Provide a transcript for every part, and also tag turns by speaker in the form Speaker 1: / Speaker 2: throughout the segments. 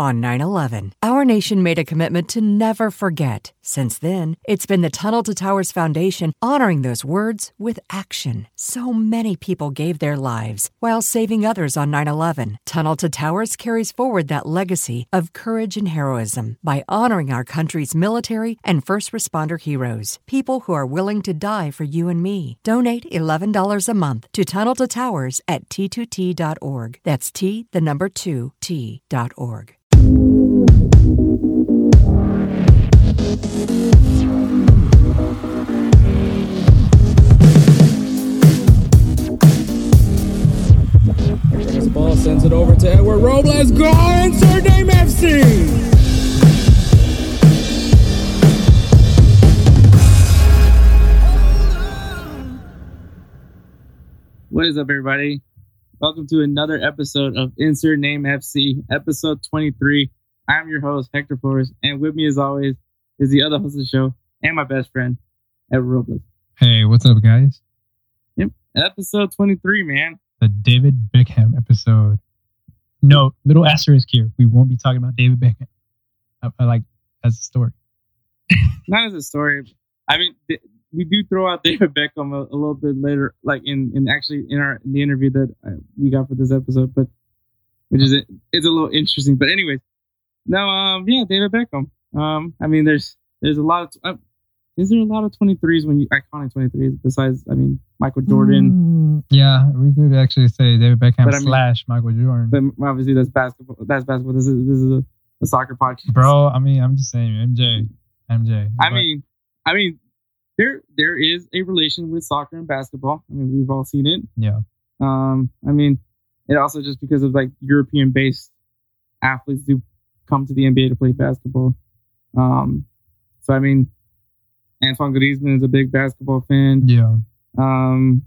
Speaker 1: On 9 11, our nation made a commitment to never forget. Since then, it's been the Tunnel to Towers Foundation honoring those words with action. So many people gave their lives while saving others on 9 11. Tunnel to Towers carries forward that legacy of courage and heroism by honoring our country's military and first responder heroes, people who are willing to die for you and me. Donate $11 a month to Tunnel to Towers at t2t.org. That's T, the number 2, T.org.
Speaker 2: The ball, sends it over to Edward Robles. Go insert name FC. What is up, everybody? Welcome to another episode of Insert Name FC, episode 23. I'm your host, Hector Flores, and with me, as always, is the other host of the show and my best friend, Edward Robles.
Speaker 3: Hey, what's up, guys?
Speaker 2: Yep, episode 23, man.
Speaker 3: The David Beckham episode. No, little asterisk here. We won't be talking about David Beckham. I, I like as a story.
Speaker 2: Not as a story. I mean, th- we do throw out David Beckham a, a, little bit later, like in, in actually in our in the interview that uh, we got for this episode, but which is it's a little interesting. But anyways, no, um, yeah, David Beckham. Um, I mean, there's there's a lot of. Uh, is there a lot of 23s when you iconic 23s besides I mean Michael Jordan?
Speaker 3: Mm, yeah, we could actually say David Beckham but, I mean, slash Michael Jordan.
Speaker 2: But obviously that's basketball. That's basketball. This is this is a, a soccer podcast,
Speaker 3: bro. I mean, I'm just saying MJ, MJ.
Speaker 2: I mean, I mean, there there is a relation with soccer and basketball. I mean, we've all seen it.
Speaker 3: Yeah.
Speaker 2: Um, I mean, it also just because of like European based athletes do come to the NBA to play basketball. Um, so I mean, Antoine Griezmann is a big basketball fan.
Speaker 3: Yeah.
Speaker 2: Um,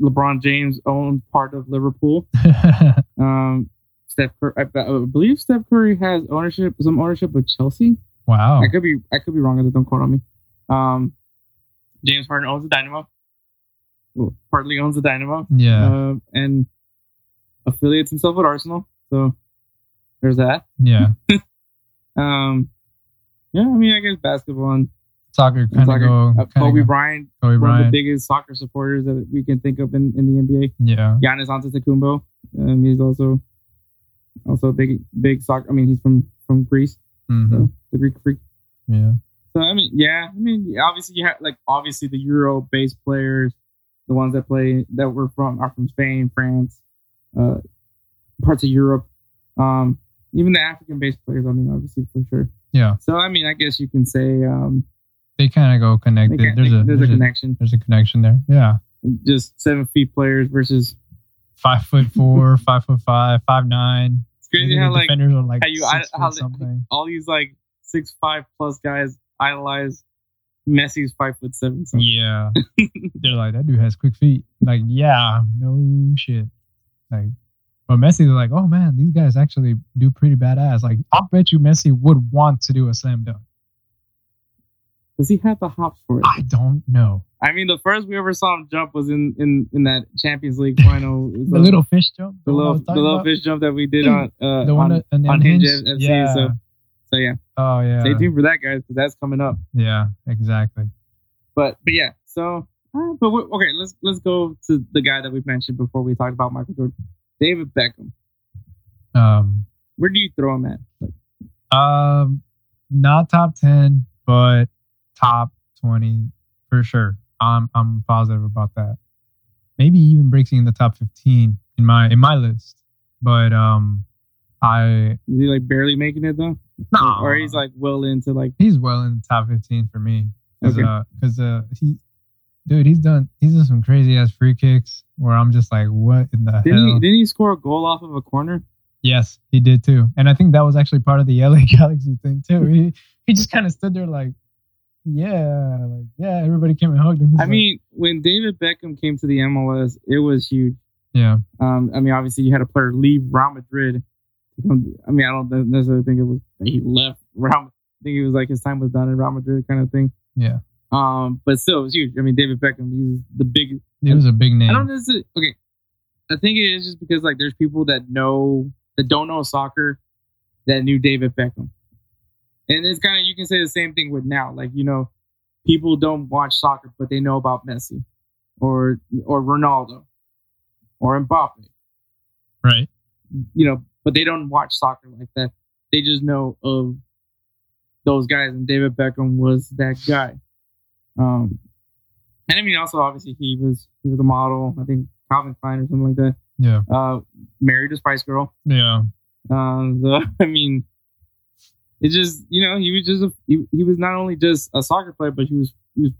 Speaker 2: LeBron James owned part of Liverpool. um, Steph Curry, I, I, believe Steph Curry has ownership, some ownership of Chelsea.
Speaker 3: Wow.
Speaker 2: I could be, I could be wrong. Don't quote on me. Um, James Harden owns the Dynamo. Well, partly owns the Dynamo.
Speaker 3: Yeah.
Speaker 2: Uh, and affiliates himself with Arsenal. So there's that.
Speaker 3: Yeah.
Speaker 2: um, yeah, I mean, I guess basketball and
Speaker 3: soccer kind of go.
Speaker 2: Uh, Kobe go. Bryant,
Speaker 3: Kobe
Speaker 2: one
Speaker 3: Bryant.
Speaker 2: of the biggest soccer supporters that we can think of in, in the NBA.
Speaker 3: Yeah.
Speaker 2: Giannis Antetokounmpo, um, he's also also a big big soccer. I mean, he's from from Greece,
Speaker 3: mm-hmm.
Speaker 2: so the Greek freak.
Speaker 3: Yeah.
Speaker 2: So I mean, yeah, I mean, obviously you have like obviously the Euro based players, the ones that play that were from are from Spain, France, uh, parts of Europe. Um, even the African based players, I mean, obviously for sure.
Speaker 3: Yeah.
Speaker 2: So I mean, I guess you can say um,
Speaker 3: they kind of go connected. There's,
Speaker 2: there's,
Speaker 3: a,
Speaker 2: there's, a connection.
Speaker 3: there's a connection there. Yeah.
Speaker 2: Just seven feet players versus
Speaker 3: five foot four, five foot five, five nine.
Speaker 2: It's crazy how like
Speaker 3: defenders are like
Speaker 2: how you how something. all these like six five plus guys idolize Messi's five foot seven.
Speaker 3: So. Yeah. They're like that dude has quick feet. Like yeah, no shit. Like but Messi was like, oh man, these guys actually do pretty badass. Like, I'll bet you Messi would want to do a slam dunk.
Speaker 2: Does he have the hops for it?
Speaker 3: I don't know.
Speaker 2: I mean, the first we ever saw him jump was in in, in that Champions League final.
Speaker 3: the little fish jump.
Speaker 2: The, little the little about? fish jump that we did on uh,
Speaker 3: the one
Speaker 2: on,
Speaker 3: on,
Speaker 2: on Hinge FC.
Speaker 3: Yeah.
Speaker 2: So, so yeah.
Speaker 3: Oh yeah.
Speaker 2: Stay tuned for that, guys, because that's coming up.
Speaker 3: Yeah, exactly.
Speaker 2: But but yeah, so uh, but okay, let's let's go to the guy that we mentioned before we talked about Michael Jordan, David Beckham.
Speaker 3: Um,
Speaker 2: where do you throw him at? Like,
Speaker 3: um, not top ten, but top twenty for sure. I'm I'm positive about that. Maybe even breaking in the top fifteen in my in my list. But um, I
Speaker 2: Is he like barely making it though?
Speaker 3: no,
Speaker 2: Or he's like well into like
Speaker 3: he's well in the top fifteen for me. Cause,
Speaker 2: Okay.
Speaker 3: uh, cause uh, he, dude, he's done he's done some crazy ass free kicks where I'm just like, what in the
Speaker 2: didn't he
Speaker 3: hell?
Speaker 2: didn't he score a goal off of a corner?
Speaker 3: Yes, he did too, and I think that was actually part of the LA Galaxy thing too. He he just kind of stood there like, yeah, like yeah, everybody came and hugged him. He's
Speaker 2: I
Speaker 3: like,
Speaker 2: mean, when David Beckham came to the MLS, it was huge.
Speaker 3: yeah,
Speaker 2: Um, I mean, obviously you had a player leave Real Madrid. I mean, I don't necessarily think it was he left Real. I think it was like his time was done in Real Madrid kind of thing.
Speaker 3: yeah,
Speaker 2: Um, but still, it was huge. I mean, David Beckham, he's the big.
Speaker 3: it was a big name.
Speaker 2: I don't necessarily. Okay, I think it is just because like there's people that know that don't know soccer that knew David Beckham, and it's kind of you can say the same thing with now. Like you know, people don't watch soccer, but they know about Messi, or or Ronaldo, or Mbappe.
Speaker 3: right?
Speaker 2: You know, but they don't watch soccer like that. They just know of those guys, and David Beckham was that guy. Um, and I mean, also obviously he was he was a model. I think Calvin Klein or something like that.
Speaker 3: Yeah,
Speaker 2: Uh, married a Spice Girl.
Speaker 3: yeah,
Speaker 2: Um, so I mean, it just you know he was just a, he, he was not only just a soccer player, but he was he was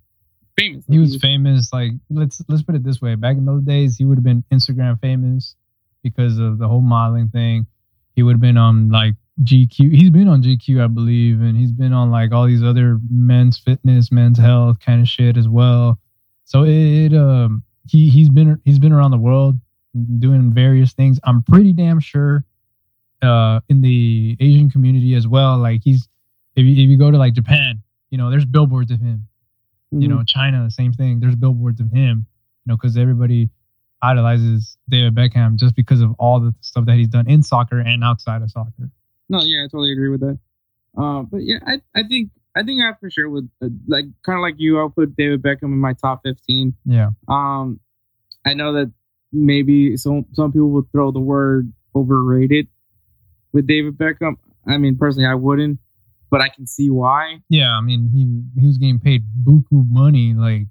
Speaker 2: famous.
Speaker 3: he was famous. Like let's let's put it this way: back in those days, he would have been Instagram famous because of the whole modeling thing. He would have been on like GQ. He's been on GQ, I believe, and he's been on like all these other men's fitness, men's health kind of shit as well. So it um he he's been he's been around the world doing various things. I'm pretty damn sure uh in the Asian community as well. Like he's if you, if you go to like Japan, you know, there's billboards of him you
Speaker 2: Mm-hmm.
Speaker 3: know china same thing there's billboards of him you know because everybody idolizes david beckham just because of all the stuff that he's done in soccer and outside of soccer
Speaker 2: No, yeah, I totally agree with that. Uh, but yeah, I, I think I think I for sure would uh, like kind of like you. I'll put David Beckham in my top fifteen.
Speaker 3: yeah
Speaker 2: Um, I know that maybe some some people would throw the word overrated with David Beckham. I mean, personally, I wouldn't, but I can see why.
Speaker 3: yeah i mean he he was getting paid buku money like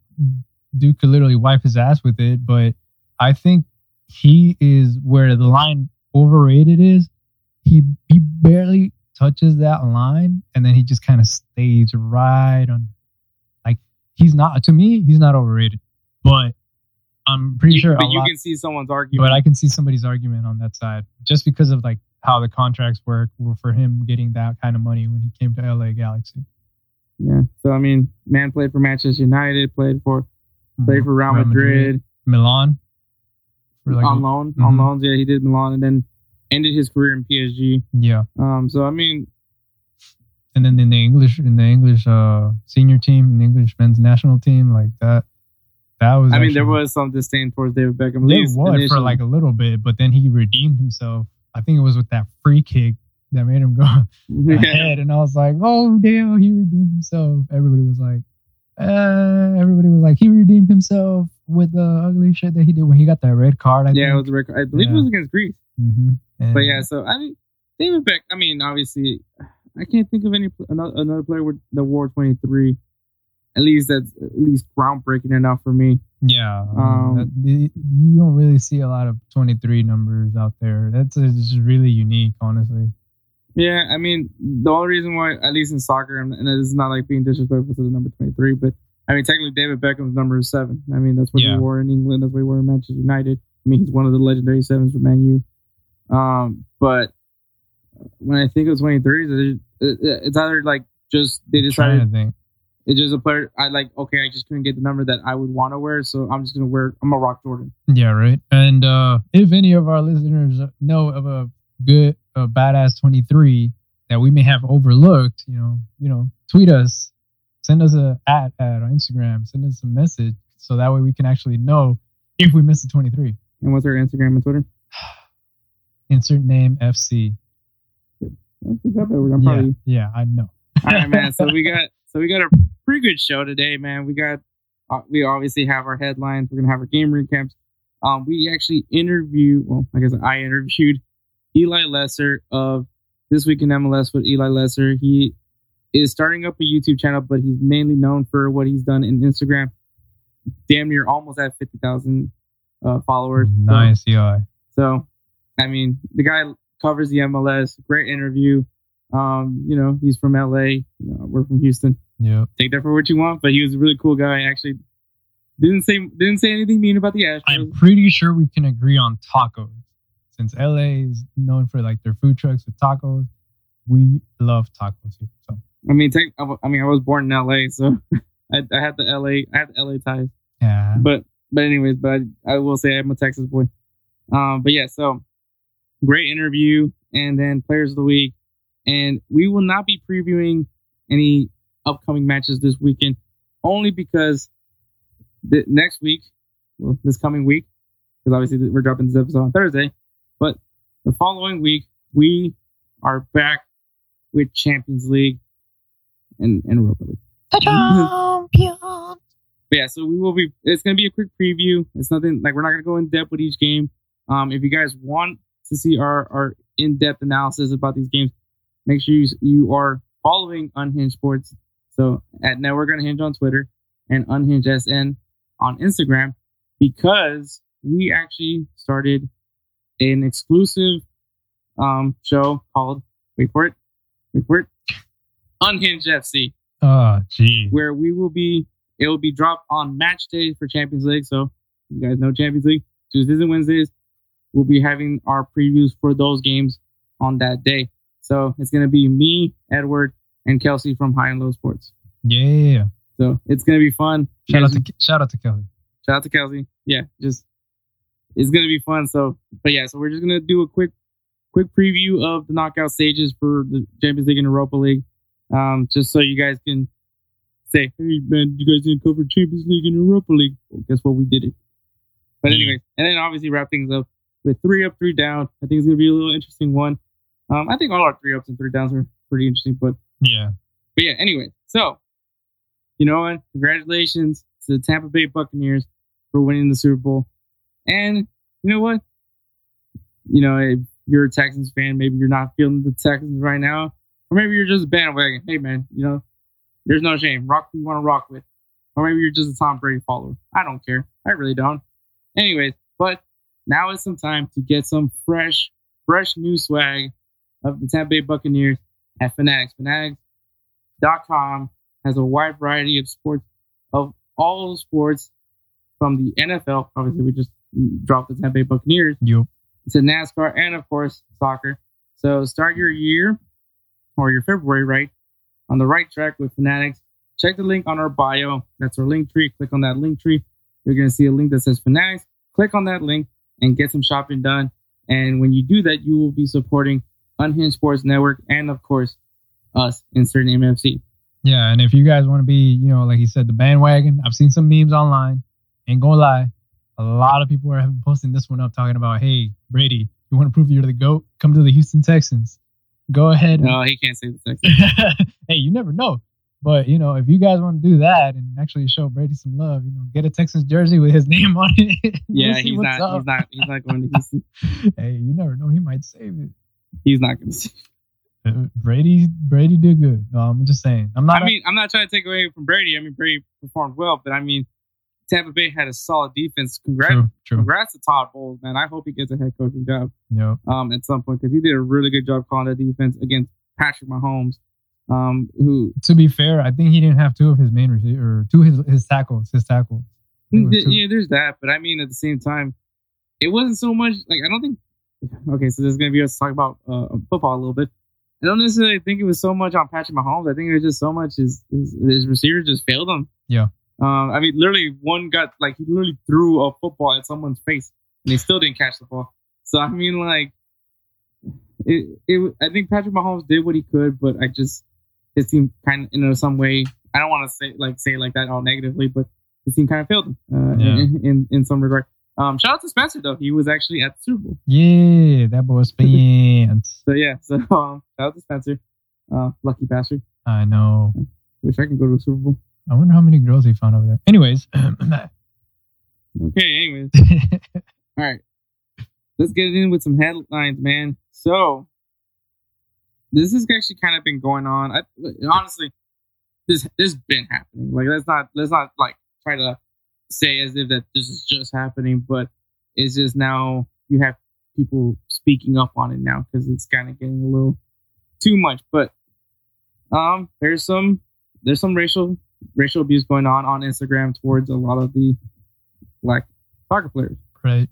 Speaker 3: dude could literally wipe his ass with it but i think he is where the line overrated is he he barely touches that line and then he just kind of stays right on like he's not to me he's not overrated but i'm pretty
Speaker 2: You-
Speaker 3: sure a
Speaker 2: but you
Speaker 3: lot-
Speaker 2: can see someone's argument.
Speaker 3: but I can see somebody's argument on that side just because of like how the contracts work for him getting that kind of money when he came to LA Galaxy.
Speaker 2: yeah. So I mean, man played for Manchester United, played for played for Real, Madrid,
Speaker 3: Milan. For like,
Speaker 2: on loan, on
Speaker 3: Mhm.
Speaker 2: loans. Yeah, he did Milan, and then ended his career in PSG.
Speaker 3: yeah,
Speaker 2: Um, so I mean,
Speaker 3: and then in the English in the English uh senior team, in the English men's national team, like that. That was.
Speaker 2: I mean, there was some disdain towards David Beckham.
Speaker 3: there was for like a little bit, but then he redeemed himself. I think it was with that free kick that made him go ahead, and I was like, "Oh damn, he redeemed himself." Everybody was like, uh, "Everybody was like, he redeemed himself with the ugly shit that he did when he got that red card." I
Speaker 2: yeah, it
Speaker 3: think.
Speaker 2: was a record. I believe it was against Greece.
Speaker 3: Mhm. And-
Speaker 2: But yeah, so I mean, David Beck. I mean, obviously, I can't think of any another, another player with the War twenty three. At least that's at least groundbreaking enough for me.
Speaker 3: yeah,
Speaker 2: Um,
Speaker 3: that- you don't really see a lot of twenty three numbers out there. That's just really unique, honestly.
Speaker 2: Yeah, I mean, the only reason why, at least in soccer, and is not like being disrespectful to the number 23, but I mean, technically, David Beckham's number is seven. I mean, that's what
Speaker 3: Yeah.
Speaker 2: he wore in England. That's what he wore in Manchester United. I mean, he's one of the legendary sevens for Man U. Um, but when I think of 23s, it- it- it's either like just they decided it's just a player. I like, okay, I just couldn't get the number that I would want to wear, so I'm just going to wear, I'm going to rock Jordan.
Speaker 3: Yeah, right. And uh, if any of our listeners know of a good, a badass 23 that we may have overlooked, you know, you know, tweet us, send us a at at on Instagram, send us a message so that way we can actually know if we missed a 23.
Speaker 2: And what's our Instagram and Twitter?
Speaker 3: Insert name FC.
Speaker 2: Good job, Edward. I'm
Speaker 3: Yeah,
Speaker 2: of
Speaker 3: yeah, I know.
Speaker 2: All right, man. So we got so we got a pretty good show today, man. We got uh, we obviously have our headlines. We're gonna have our game recaps. Um, we actually interview. Well, I guess I interviewed Eli Lesser of this week in MLS with Eli Lesser. He is starting up a YouTube channel, but he's mainly known for what he's done in Instagram. Damn near almost at fifty thousand uh, followers. So-
Speaker 3: Nice, yeah.
Speaker 2: so, I mean, the guy covers the MLS. Great interview. Um, you know, he's from LA. You know, we're from Houston.
Speaker 3: Yep.
Speaker 2: Take that for what you want. But he was a really cool guy. Actually, didn't say didn't say anything mean about the Astros.
Speaker 3: I'm pretty sure we can agree on tacos. Since LA is known for like their food trucks with tacos, we love tacos here. So
Speaker 2: I mean, take, I I mean, I was born in LA, so I, I had the LA, I had the LA ties.
Speaker 3: yeah.
Speaker 2: But but anyways, but I, I will say I'm a Texas boy. Um, but yeah, so great interview, and then players of the week, and we will not be previewing any upcoming matches this weekend, only because the next week, well, this coming week, because obviously we're dropping this episode on Thursday, but the following week we are back with Champions League and and Europa League. But yeah, so we will be. It's gonna be a quick preview. It's nothing like we're not gonna go in depth with each game. Um, if you guys want to see our our in depth analysis about these games, make sure you you are following Unhinged Sports. So at Network Unhinged on Twitter and Unhinged SN on Instagram, because we actually started an exclusive um show called wait for it, wait for it, Unhinged FC
Speaker 3: Oh, gee.
Speaker 2: where we will be it will be dropped on match day for Champions League. So you guys know Champions League Tuesdays and Wednesdays. We'll be having our previews for those games on that day. So it's gonna be me, Edward, and Kelsey from High and Low Sports.
Speaker 3: Yeah.
Speaker 2: So it's gonna be fun.
Speaker 3: Shout out to shout out to Kelsey.
Speaker 2: Shout out to Kelsey. Yeah, just it's gonna be fun. So, but yeah, so we're just gonna do a quick, quick preview of the knockout stages for the Champions League and Europa League, um, just so you guys can say, "Hey man, you guys didn't cover Champions League and Europa League." Well, guess what? We did it. But anyway, and then obviously wrap things up with three up, three down. I think it's gonna be a little interesting one. Um, I think all our three ups and three downs are pretty interesting, but
Speaker 3: Yeah.
Speaker 2: but yeah, anyway, so you know what? Congratulations to the Tampa Bay Buccaneers for winning the Super Bowl. And you know what? You know, if you're a Texans fan, maybe you're not feeling the Texans right now, or maybe you're just a bandwagon. Hey, man, you know, there's no shame. Rock who you want to rock with, or maybe you're just a Tom Brady follower. I don't care. I really don't. Anyways, but now it's some time to get some fresh, fresh new swag of the Tampa Bay Buccaneers at Fanatics. Fanatics.com has a wide variety of sports, of all sports from the NFL. Obviously, we just dropped the Tampa Bay Buccaneers
Speaker 3: Yup.
Speaker 2: to NASCAR and, of course, soccer. So start your year or your February, right, on the right track with Fanatics. Check the link on our bio. That's our link tree. Click on that link tree. You're going to see a link that says Fanatics. Click on that link and get some shopping done. And when you do that, you will be supporting Unhinged Sports Network and, of course, us, insert MFC.
Speaker 3: Yeah, and if you guys want to be, you know, like he said, the bandwagon, I've seen some memes online. Ain't gonna lie, a lot of people are posting this one up talking about, hey, Brady, you want to prove you're the GOAT? Come to the Houston Texans. Go ahead.
Speaker 2: No, he can't say the Texans.
Speaker 3: hey, you never know. But, you know, if you guys want to do that and actually show Brady some love, you know, get a Texans jersey with his name on it. We'll
Speaker 2: Yeah, he's not,
Speaker 3: up.
Speaker 2: he's not. He's not going to Houston.
Speaker 3: Hey, you never know. He might save it.
Speaker 2: He's not going to.
Speaker 3: Uh, Brady, Brady did good. No, I'm just saying. I'm not.
Speaker 2: I mean, I'm not trying to take away from Brady. I mean, Brady performed well, but I mean, Tampa Bay had a solid defense. Congrats,
Speaker 3: true, true.
Speaker 2: congrats to Todd Bowles, man. I hope he gets a head coaching job
Speaker 3: Yep.
Speaker 2: um, at some point because he did a really good job calling that defense against Patrick Mahomes, um, who
Speaker 3: To be fair, I think he didn't have two of his main receivers or two of his, his tackles. His tackles. I think it was two.
Speaker 2: yeah, there's that. But I mean, at the same time, it wasn't so much like I don't think. Okay, so this is gonna be us talk about uh, football a little bit. I don't necessarily think it was so much on Patrick Mahomes. I think it was just so much his his, his receivers just failed him.
Speaker 3: Yeah.
Speaker 2: Um, I mean, literally, one got like he literally threw a football at someone's face, and he still didn't catch the ball. So I mean, like, it, it. I think Patrick Mahomes did what he could, but I just his team kind of, you know, some way. I don't want to say like say like that all negatively, but his team kind of failed him uh,
Speaker 3: Yeah.
Speaker 2: in, in in some regard. Um, shout out to Spencer though; he was actually at the Super Bowl.
Speaker 3: Yeah, that boy's fans.
Speaker 2: So yeah, so um, shout out to Spencer, uh, lucky bastard.
Speaker 3: I know.
Speaker 2: Wish I could go to a Super Bowl.
Speaker 3: I wonder how many girls he found over there. Anyways,
Speaker 2: Okay, anyways, all right, let's get it in with some headlines, man. So this has actually kind of been going on. I, honestly, this this been happening. Like let's not let's not like try to say as if that this is just happening, but it's just now you have people speaking up on it now because it's kind of getting a little too much. But um, there's some there's some racial racial abuse going on on Instagram towards a lot of the black soccer players.
Speaker 3: Right.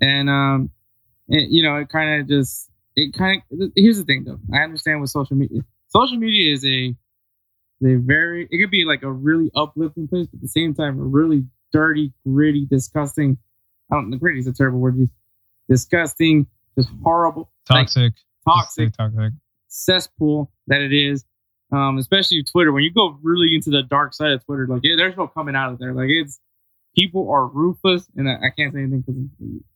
Speaker 2: And um, it, you know, it kind of just it kind of here's the thing though. I understand with social media. Social media is a a very it could be like a really uplifting place, but at the same time a really dirty, gritty, disgusting. I don't. Gritty is a terrible word. Disgusting, just horrible,
Speaker 3: toxic,
Speaker 2: like, toxic,
Speaker 3: toxic
Speaker 2: cesspool that it is. Um, especially Twitter. When you go really into the dark side of Twitter, like yeah, there's no coming out of there. Like it's people are ruthless, and I, I can't say anything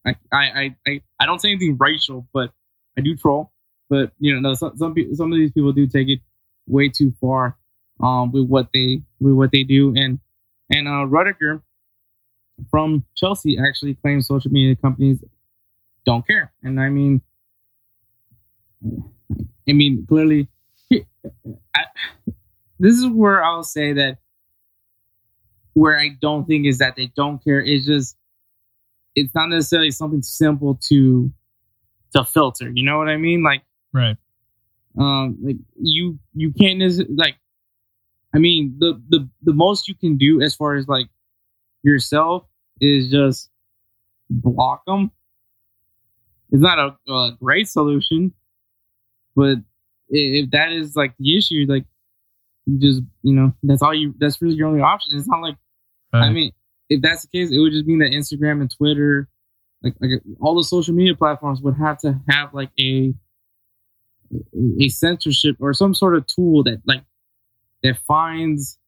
Speaker 2: because I, I I I don't say anything racial, but I do troll. But you know, no, some some, some of these people do take it way too far um, with what they with what they do, and and uh, Rudiger from Chelsea actually claims social media companies don't care, and I mean, I mean clearly, I, this is where I'll say that where I don't think is that they don't care. It's just it's not necessarily something simple to to filter. You know what I mean? Like
Speaker 3: right.
Speaker 2: Um, like you you can't like. I mean the the the most you can do as far as like yourself is just block them. It's not a, a great solution, but if that is like the issue, like you just you know that's all you that's really your only option. It's not like right. I mean if that's the case, it would just mean that Instagram and Twitter, like like all the social media platforms would have to have like a a censorship or some sort of tool that like that finds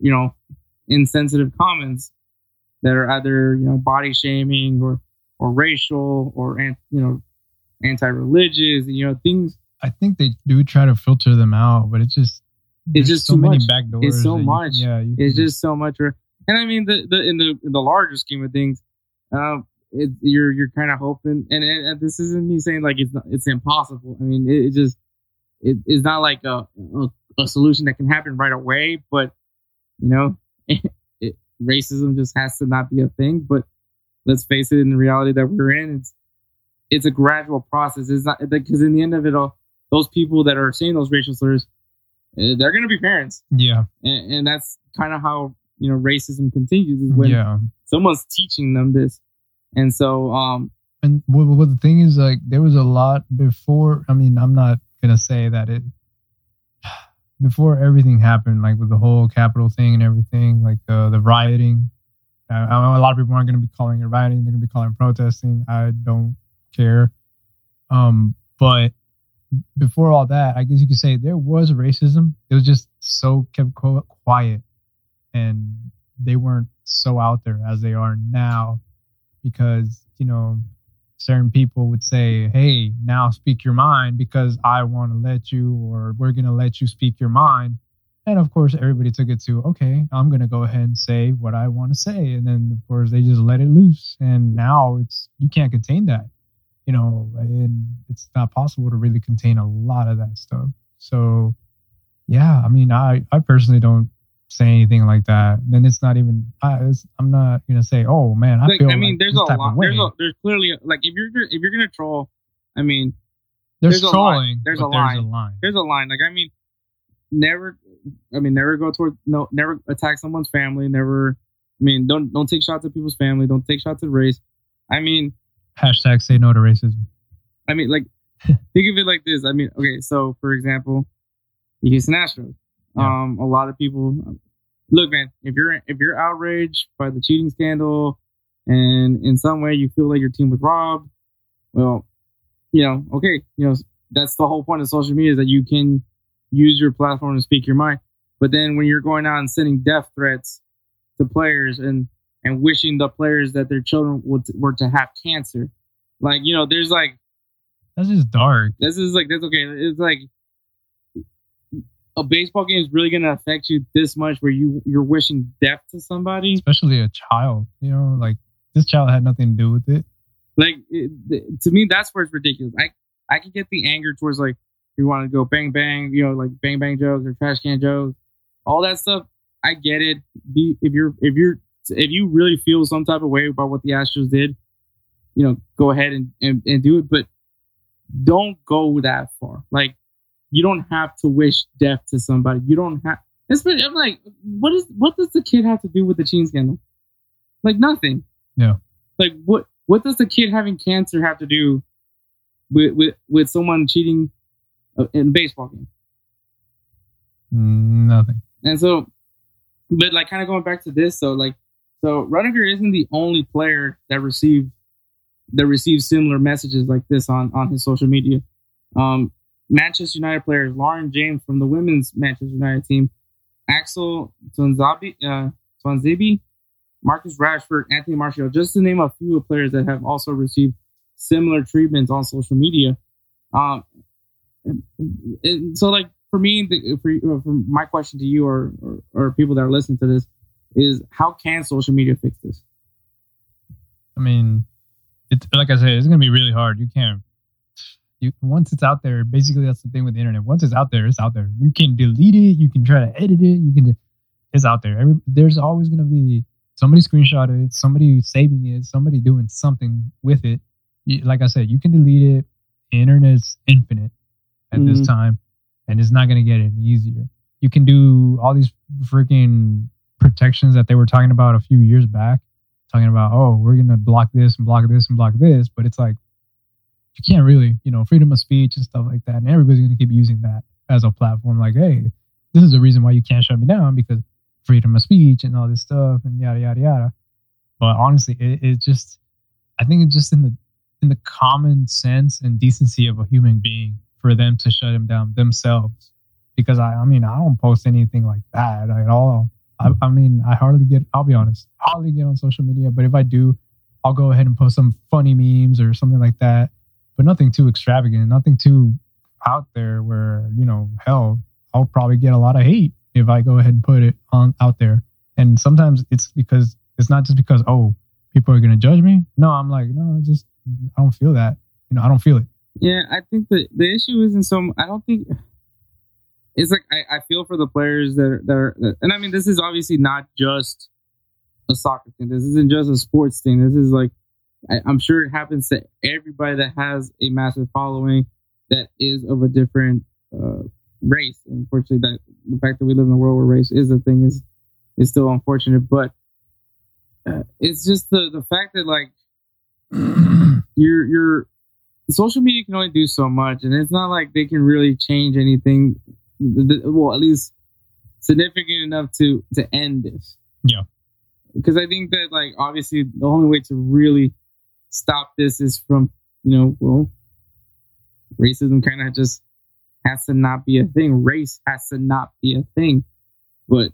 Speaker 2: you know insensitive comments that are either you know body shaming or or racial or you know anti-religious and you know things.
Speaker 3: I think they do try to filter them out but it's just
Speaker 2: it's just
Speaker 3: so
Speaker 2: too
Speaker 3: many
Speaker 2: much.
Speaker 3: back doors
Speaker 2: it's so much
Speaker 3: you, yeah
Speaker 2: it's just so much. And i mean the, the in the in the larger scheme of things um it, you're you're kind of hoping and, and, this isn't me saying like it's not, it's impossible i mean it, it just it, it's not like a, a, a solution that can happen right away but you know racism just has to not be a thing. But let's face it, in the reality that we're in, it's it's a gradual process. It's not because in the end of it all, those people that are saying those racial slurs, eh, they're going to be parents.
Speaker 3: Yeah,
Speaker 2: and, and that's kind of how you know racism continues is when
Speaker 3: yeah.
Speaker 2: someone's teaching them this, and so um.
Speaker 3: And what the thing is, like, there was a lot before. I mean, I'm not gonna say that it before everything happened, like with the whole Capitol thing and everything, like the the rioting. Uh, I know a lot of people aren't to be calling it rioting; they're to be calling it protesting. I don't care. Um, but before all that, I guess you could say there was racism. It was just so kept quiet, and they weren't so out there as they are now, because you know certain people would say, Hey, now speak your mind because I want to let you, or we're going to let you speak your mind. And of course, everybody took it to, okay, I'm going to go ahead and say what I want to say. And then, of course, they just let it loose. And now it's, you can't contain that, you know, and it's not possible to really contain a lot of that stuff. So, yeah, I mean, I, I personally don't say anything like that, then it's not even. I, am not gonna say, "Oh man, I
Speaker 2: like,
Speaker 3: feel."
Speaker 2: I mean,
Speaker 3: like
Speaker 2: there's a lot. There's a, there's clearly like if you're if you're gonna troll, I mean,
Speaker 3: there's,
Speaker 2: there's
Speaker 3: trolling.
Speaker 2: A line. There's, a,
Speaker 3: there's
Speaker 2: line.
Speaker 3: a line.
Speaker 2: There's a line. Like I mean, never. I mean, never go toward no. Never attack someone's family. Never. I mean, don't don't take shots at people's family. Don't take shots at race. I mean,
Speaker 3: hashtag say no to racism.
Speaker 2: I mean, like, think of it like this. I mean, okay, so for example, the Houston Astros. Yeah. Um, a lot of people look, man, if you're if you're outraged by the cheating scandal and in some way you feel like your team was robbed, well, you know, okay, you know, that's the whole point of social media is that you can use your platform to speak your mind. But then when you're going out and sending death threats to players and and wishing the players that their children would, were to have cancer, like you know, there's like
Speaker 3: that's just dark.
Speaker 2: This is like that's okay. It's like a baseball game is really going to affect you this much where you you're wishing death to somebody
Speaker 3: especially a child you know like this child had nothing to do with it
Speaker 2: like it, to me that's where it's ridiculous i i can get the anger towards like you want to go bang bang, you know, like bang bang jokes or trash can jokes, all that stuff. I get it. Be if you're if you're if you really feel some type of way about what the Astros did, you know, go ahead and, and, and do it. But don't go that far. Like you don't have to wish death to somebody. You don't have. Especially, I'm like, what is what does the kid have to do with the chain scandal? Like nothing.
Speaker 3: Yeah.
Speaker 2: Like what what does the kid having cancer have to do with with, with someone cheating uh, in a baseball game?
Speaker 3: Nothing.
Speaker 2: And so, but like kind of going back to this, so like, so Rudiger isn't the only player that received that received similar messages like this on on his social media. Um, Manchester United players Lauren James from the women's Manchester United team, Axel Tuanzebe, uh, Marcus Rashford, Anthony Martial, just to name a few players that have also received similar treatments on social media. Um, and, and so, like for me, the, for, for my question to you or, or, or people that are listening to this is, how can social media fix this?
Speaker 3: I mean, it's like I said, it's gonna be really hard. You can't. You once it's out there, basically that's the thing with the internet. Once it's out there, it's out there. You can delete it. You can try to edit it. You can. It's out there. Every, there's always gonna be somebody screenshot it, somebody saving it, somebody doing something with it. Like I said, you can delete it. The internet's infinite at mm-hmm. this time, and it's not gonna get any easier. You can do all these freaking protections that they were talking about a few years back talking about, oh, we're going to block this and block this and block this. But it's like, you can't really, you know, freedom of speech and stuff like that. And everybody's going to keep using that as a platform. Like, hey, this is the reason why you can't shut me down because freedom of speech and all this stuff and yada, yada, yada. But honestly, it, it just, I think it's just in the, in the common sense and decency of a human being for them to shut him down themselves. Because I, I mean, I don't post anything like that at all. I, I mean, I hardly get. I'll be honest, hardly get on social media. But if I do, I'll go ahead and post some funny memes or something like that. But nothing too extravagant, nothing too out there. Where you know, hell, I'll probably get a lot of hate if I go ahead and put it on out there. And sometimes it's because it's not just because oh people are gonna judge me. No, I'm like no, I just I don't feel that. You know, I don't feel it.
Speaker 2: Yeah, I think the the issue isn't so. I don't think it's like I, I feel for the players that are, that are, and I mean, this is obviously not just a soccer thing. This isn't just a sports thing. This is like, I, I'm sure it happens to everybody that has a massive following that is of a different uh, race. Unfortunately, that the fact that we live in a world where race is a thing is is still unfortunate. But uh, it's just the the fact that like you're you're social media can only do so much, and it's not like they can really change anything well, at least significant enough to to end this.
Speaker 3: Yeah.
Speaker 2: Because I think that like obviously the only way to really stop this is from you know well racism kind of just has to not be a thing. Race has to not be a thing, but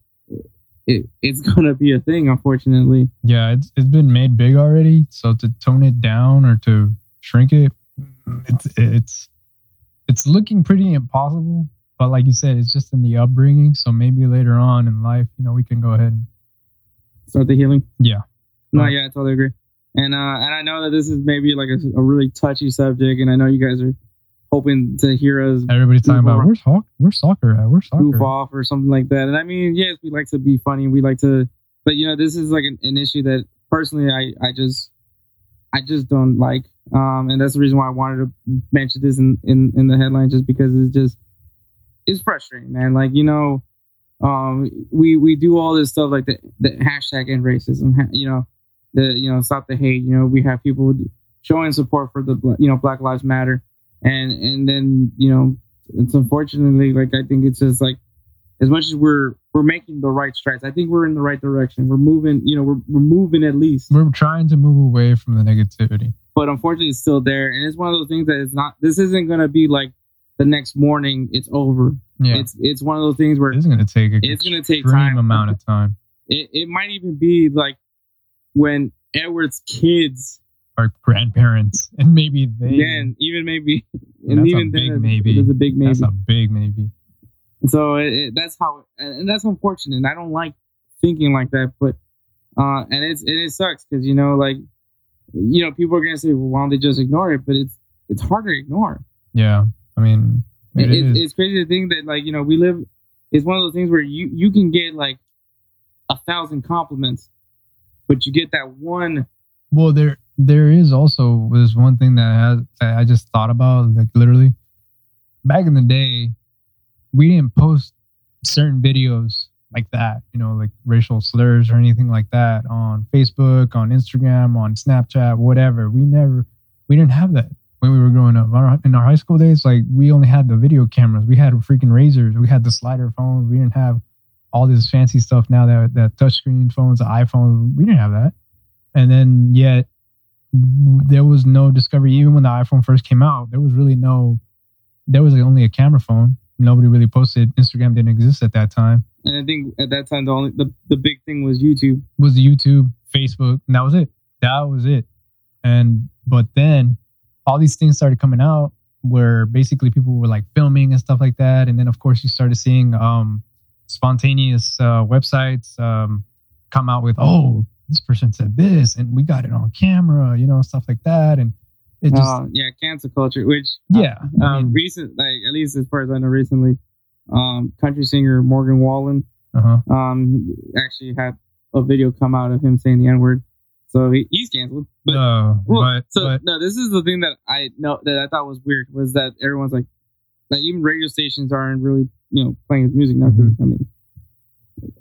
Speaker 2: it, it's gonna be a thing, unfortunately.
Speaker 3: Yeah, it's it's been made big already. So to tone it down or to shrink it, it's it's it's looking pretty impossible. But like you said, it's just in the upbringing. So maybe later on in life, you know, we can go ahead and
Speaker 2: start the healing.
Speaker 3: Yeah.
Speaker 2: No, yeah, I totally agree. And uh, and I know that this is maybe like a, a really touchy subject, and I know you guys are hoping to hear us.
Speaker 3: Everybody's talking about where's soccer, where's soccer at? Where's soccer?
Speaker 2: Goof off or something like that. And I mean, yes, we like to be funny. We like to, but you know, this is like an, an issue that personally, I I just I just don't like. Um, and that's the reason why I wanted to mention this in in, in the headline, just because it's just it's frustrating, man. Like you know, um, we we do all this stuff like the the hashtag end racism. You know, the you know stop the hate. You know, we have people showing support for the you know Black Lives Matter, and and then you know it's unfortunately like I think it's just like as much as we're we're making the right strides, I think we're in the right direction. We're moving, you know, we're we're moving at least.
Speaker 3: We're trying to move away from the negativity,
Speaker 2: but unfortunately, it's still there, and it's one of those things that it's not. This isn't going to be like the next morning it's over. Yeah. It's it's one of those things where
Speaker 3: it's going to take a
Speaker 2: it's going to take time
Speaker 3: amount of time.
Speaker 2: It it might even be like when Edward's kids
Speaker 3: are grandparents, and maybe they
Speaker 2: then even maybe and even then maybe it's a big maybe.
Speaker 3: That's a big maybe.
Speaker 2: So it, it, that's how, and that's unfortunate. And I don't like thinking like that, but uh, and it's and it sucks because you know, like, you know, people are gonna say, well, why don't they just ignore it? But it's it's hard to ignore.
Speaker 3: Yeah, I mean, It
Speaker 2: it, it's crazy to think that like you know we live. It's one of those things where you you can get like a thousand compliments, but you get that one.
Speaker 3: Well, there there is also this one thing that, that I just thought about, like literally, back in the day, we didn't post certain videos like that, you know, like racial slurs or anything like that on Facebook, on Instagram, on Snapchat, whatever. We never, we didn't have that when we were growing up. In our high school days, like we only had the video cameras, we had freaking razors, we had the slider phones, we didn't have all this fancy stuff now that that touchscreen phones, the iPhone, we didn't have that. And then yet there was no discovery even when the iPhone first came out. There was really no there was only a camera phone. Nobody really posted. Instagram didn't exist at that time.
Speaker 2: And I think at that time the only the, the big thing was YouTube.
Speaker 3: Was YouTube, Facebook, and that was it. That was it. And but then all these things started coming out where basically people were like filming and stuff like that. And then of course you started seeing um spontaneous uh, websites um, come out with, oh, this person said this, and we got it on camera, you know, stuff like that. And it just,
Speaker 2: Uh, yeah, cancel culture. Which
Speaker 3: yeah, I
Speaker 2: um, recent like at least as far as I know recently, um, country singer Morgan Wallen
Speaker 3: uh-huh.
Speaker 2: um actually had a video come out of him saying the N word. So he, he's canceled. But
Speaker 3: no,
Speaker 2: Well,
Speaker 3: but,
Speaker 2: so
Speaker 3: but
Speaker 2: no, this is the thing that I know that I thought was weird was that everyone's like, like even radio stations aren't really you know playing his music now.
Speaker 3: Mhm.
Speaker 2: I mean,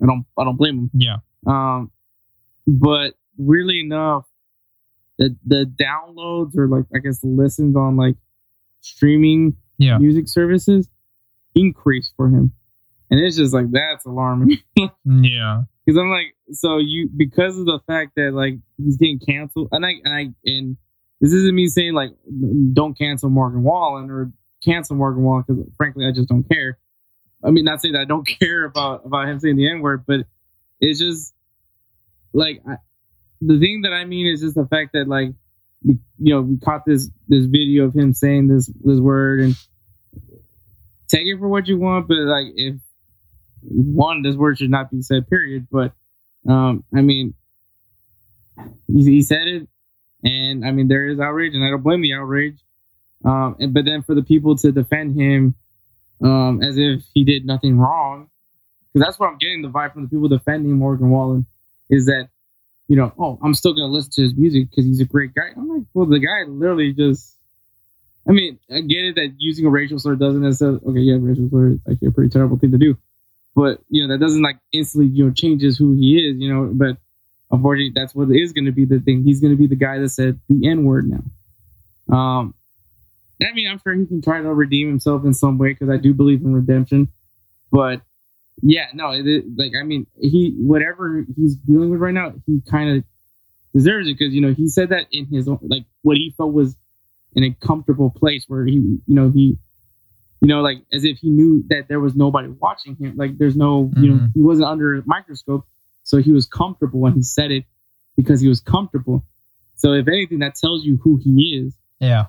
Speaker 2: I don't I don't blame him.
Speaker 3: yeah,
Speaker 2: Um, but weirdly enough, the the downloads or like I guess the listens on like streaming
Speaker 3: yeah,
Speaker 2: music services increased for him, and it's just like that's alarming.
Speaker 3: yeah,
Speaker 2: Because I'm like, so you because of the fact that like he's getting canceled, and I and I and this isn't me saying like don't cancel Morgan Wallen or cancel Morgan Wallen because frankly I just don't care. I mean, not saying that I don't care about about him saying the N word, but it's just like I, the thing that I mean is just the fact that like we, you know we caught this this video of him saying this this word and take it for what you want, but like if one, this word should not be said, period. But um, I mean, he, he said it, and I mean there is outrage, and I don't blame the outrage. Um, and, but then for the people to defend him um, as if he did nothing wrong, because that's what I'm getting the vibe from the people defending Morgan Wallen is that you know, oh, I'm still gonna listen to his music because he's a great guy. I'm like, well, the guy literally just. I mean, I get it that using a racial slur doesn't necessarily. Okay, yeah, racial slur is actually a pretty terrible thing to do but you know that doesn't like instantly you know changes who he is you know but unfortunately that's what is going to be the thing he's going to be the guy that said the n word now um i mean i'm sure he can try to redeem himself in some way because i do believe in redemption but yeah no it, it- like i mean he whatever he's dealing with right now he kind of deserves it because you know he said that in his own like what he felt was in a comfortable place where he you know he you know, like as if he knew that there was nobody watching him. Like there's no, you know,
Speaker 3: Mhm.
Speaker 2: he wasn't under a microscope, so he was comfortable when he said it because he was comfortable. So if anything, that tells you who he is.
Speaker 3: yeah.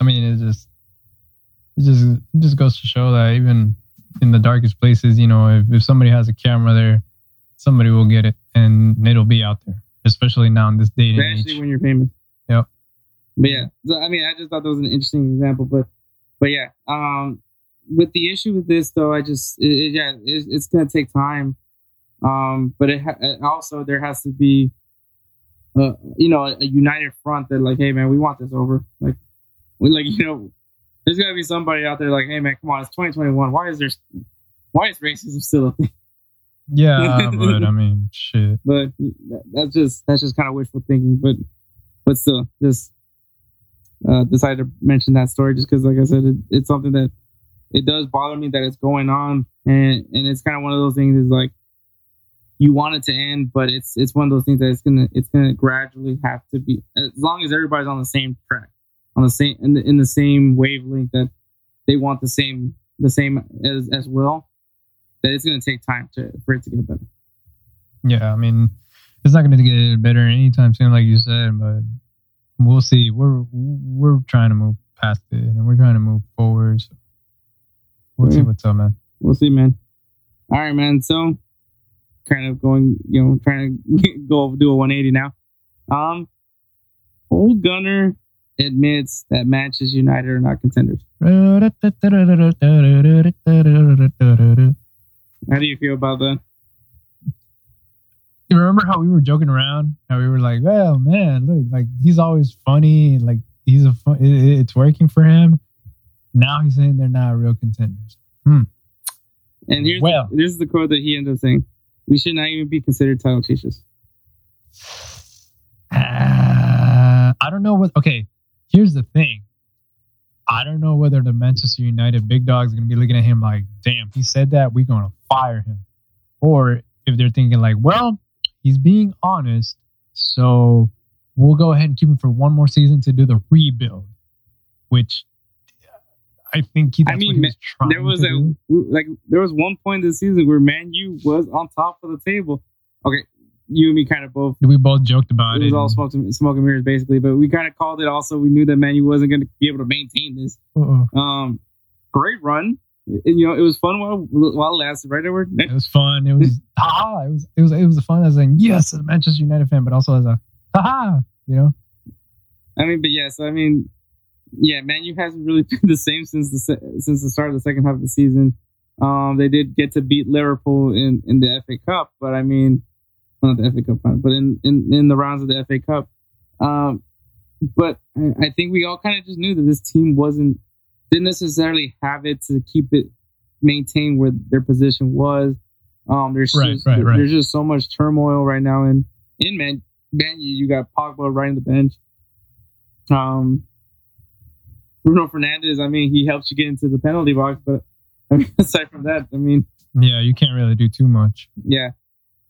Speaker 3: I mean, it just, it just, it just goes to show that even in the darkest places, you know, if, if somebody has a camera there, somebody will get it and it'll be out there, especially now in this day and
Speaker 2: especially
Speaker 3: age.
Speaker 2: when you're famous.
Speaker 3: Yep.
Speaker 2: But yeah, so I mean, I just thought that was an interesting example. But but yeah, um, with the issue with this though, I just it, it- yeah, it, it's gonna take time. Um, but it, ha- also there has to be, uh, you know, a, a united front that like, hey man, we want this over. Like, we like you know, there's gotta be somebody out there like, hey man, come on, it's 2021. Why is there, why is racism still a thing?
Speaker 3: Yeah, but I mean, shit.
Speaker 2: but that's just that's just kind of wishful thinking. But but still, just uh, decided to mention that story just because, like I said, it, it's something that it does bother me that it's going on, and and it's kind of one of those things is like you want it to end, but it's it's one of those things that it's gonna it's gonna gradually have to be as long as everybody's on the same track, on the same in the in the same wavelength that they want the same the same as as well. That it's gonna take time to for it to get better.
Speaker 3: Yeah, I mean, it's not going to get better anytime soon, like you said, but we'll see. We're we're trying to move past it, and we're trying to move forward. So we'll see what's up, man.
Speaker 2: we'll see, man. All right, man. So, kind of going, you know, trying to go do a 180 now. Um, Ole Gunnar admits that Manchester United are not contenders. How do you feel about that?
Speaker 3: You remember how we were joking around? How we were like, "Well, man, look, like he's always funny. Like he's a fun, it, it's working for him." Now he's saying they're not real contenders. Hmm.
Speaker 2: And here's
Speaker 3: Well.
Speaker 2: the, this is the quote that he ends up saying: "We should not even be considered title chasers."
Speaker 3: Uh, I don't know what. Okay, here's the thing. I don't know whether the Manchester United big dogs are gonna be looking at him like, "Damn, he said that. We're gonna fire him," or if they're thinking like, "Well, he's being honest, so we'll go ahead and keep him for one more season to do the rebuild," which uh, I think he,
Speaker 2: I
Speaker 3: that's
Speaker 2: mean,
Speaker 3: was trying
Speaker 2: There was
Speaker 3: to
Speaker 2: a
Speaker 3: do.
Speaker 2: like there was one point this season where Man U was on top of the table. Okay, you and me kind of both.
Speaker 3: We both joked about
Speaker 2: It
Speaker 3: it.
Speaker 2: was all smoke and, smoke and mirrors basically, but we kind of called it. Also, we knew that Man U wasn't going to be able to maintain this.
Speaker 3: Uh-uh.
Speaker 2: Um, great run. And, you know, it was fun while while it lasted. Right, Edward?
Speaker 3: It was fun. It was haha. It was it was it was fun as a yes, as a Manchester United fan, but also as a haha. You know.
Speaker 2: I mean, but yes, I mean, yeah, Man U hasn't really been the same since the since the start of the second half of the season. Um, they did get to beat Liverpool in, in the FA Cup, but I mean, not the FA Cup, final, but in, in, in the rounds of the FA Cup. Um, but I, I think we all kind of just knew that this team wasn't didn't necessarily have it to keep it maintain where their position was. Um, there's
Speaker 3: Right,
Speaker 2: just,
Speaker 3: right, right.
Speaker 2: there's just so much turmoil right now in in Man Man. You got Pogba right on the bench. Um, Bruno Fernandes. I mean, he helps you get into the penalty box, but I mean, aside from that, I mean,
Speaker 3: Yeah, you can't really do too much.
Speaker 2: yeah.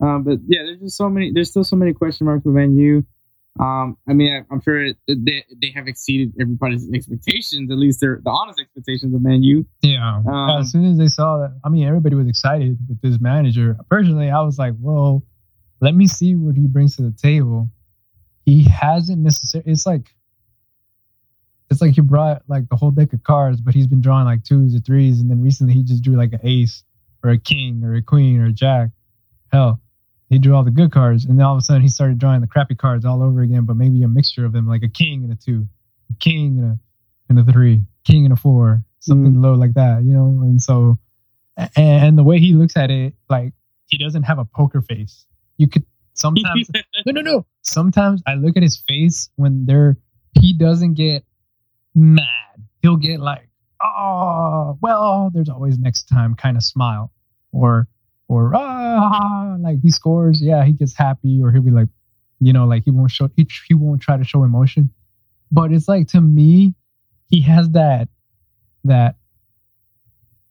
Speaker 2: Um, but yeah, there's just so many. There's still so many question marks with Man U. Um, I mean, I, I'm sure it, they they have exceeded everybody's expectations, at least their the honest expectations of Man U.
Speaker 3: Yeah.
Speaker 2: Um,
Speaker 3: as soon as they saw that, I mean, everybody was excited with this manager. Personally, I was like, well, let me see what he brings to the table. He hasn't necessarily. It's like. It's like he brought like the whole deck of cards, but he's been drawing like twos or threes, and then recently he just drew like an ace or a king or a queen or a jack. Hell, he drew all the good cards, and then all of a sudden he started drawing the crappy cards all over again, but maybe a mixture of them, like a king and a two, a king and a and a three, king and a four, something low like that, you know. And so, a- and the way he looks at it, like he doesn't have a poker face. You could sometimes no, no, no. Sometimes I look at his face when they're he doesn't get mad. He'll get like, oh, well, there's always next time kind of smile, or or ah, like he scores, yeah, he gets happy, or he'll be like, you know, like he won't show he, he won't try to show emotion, but it's like to me, he has that that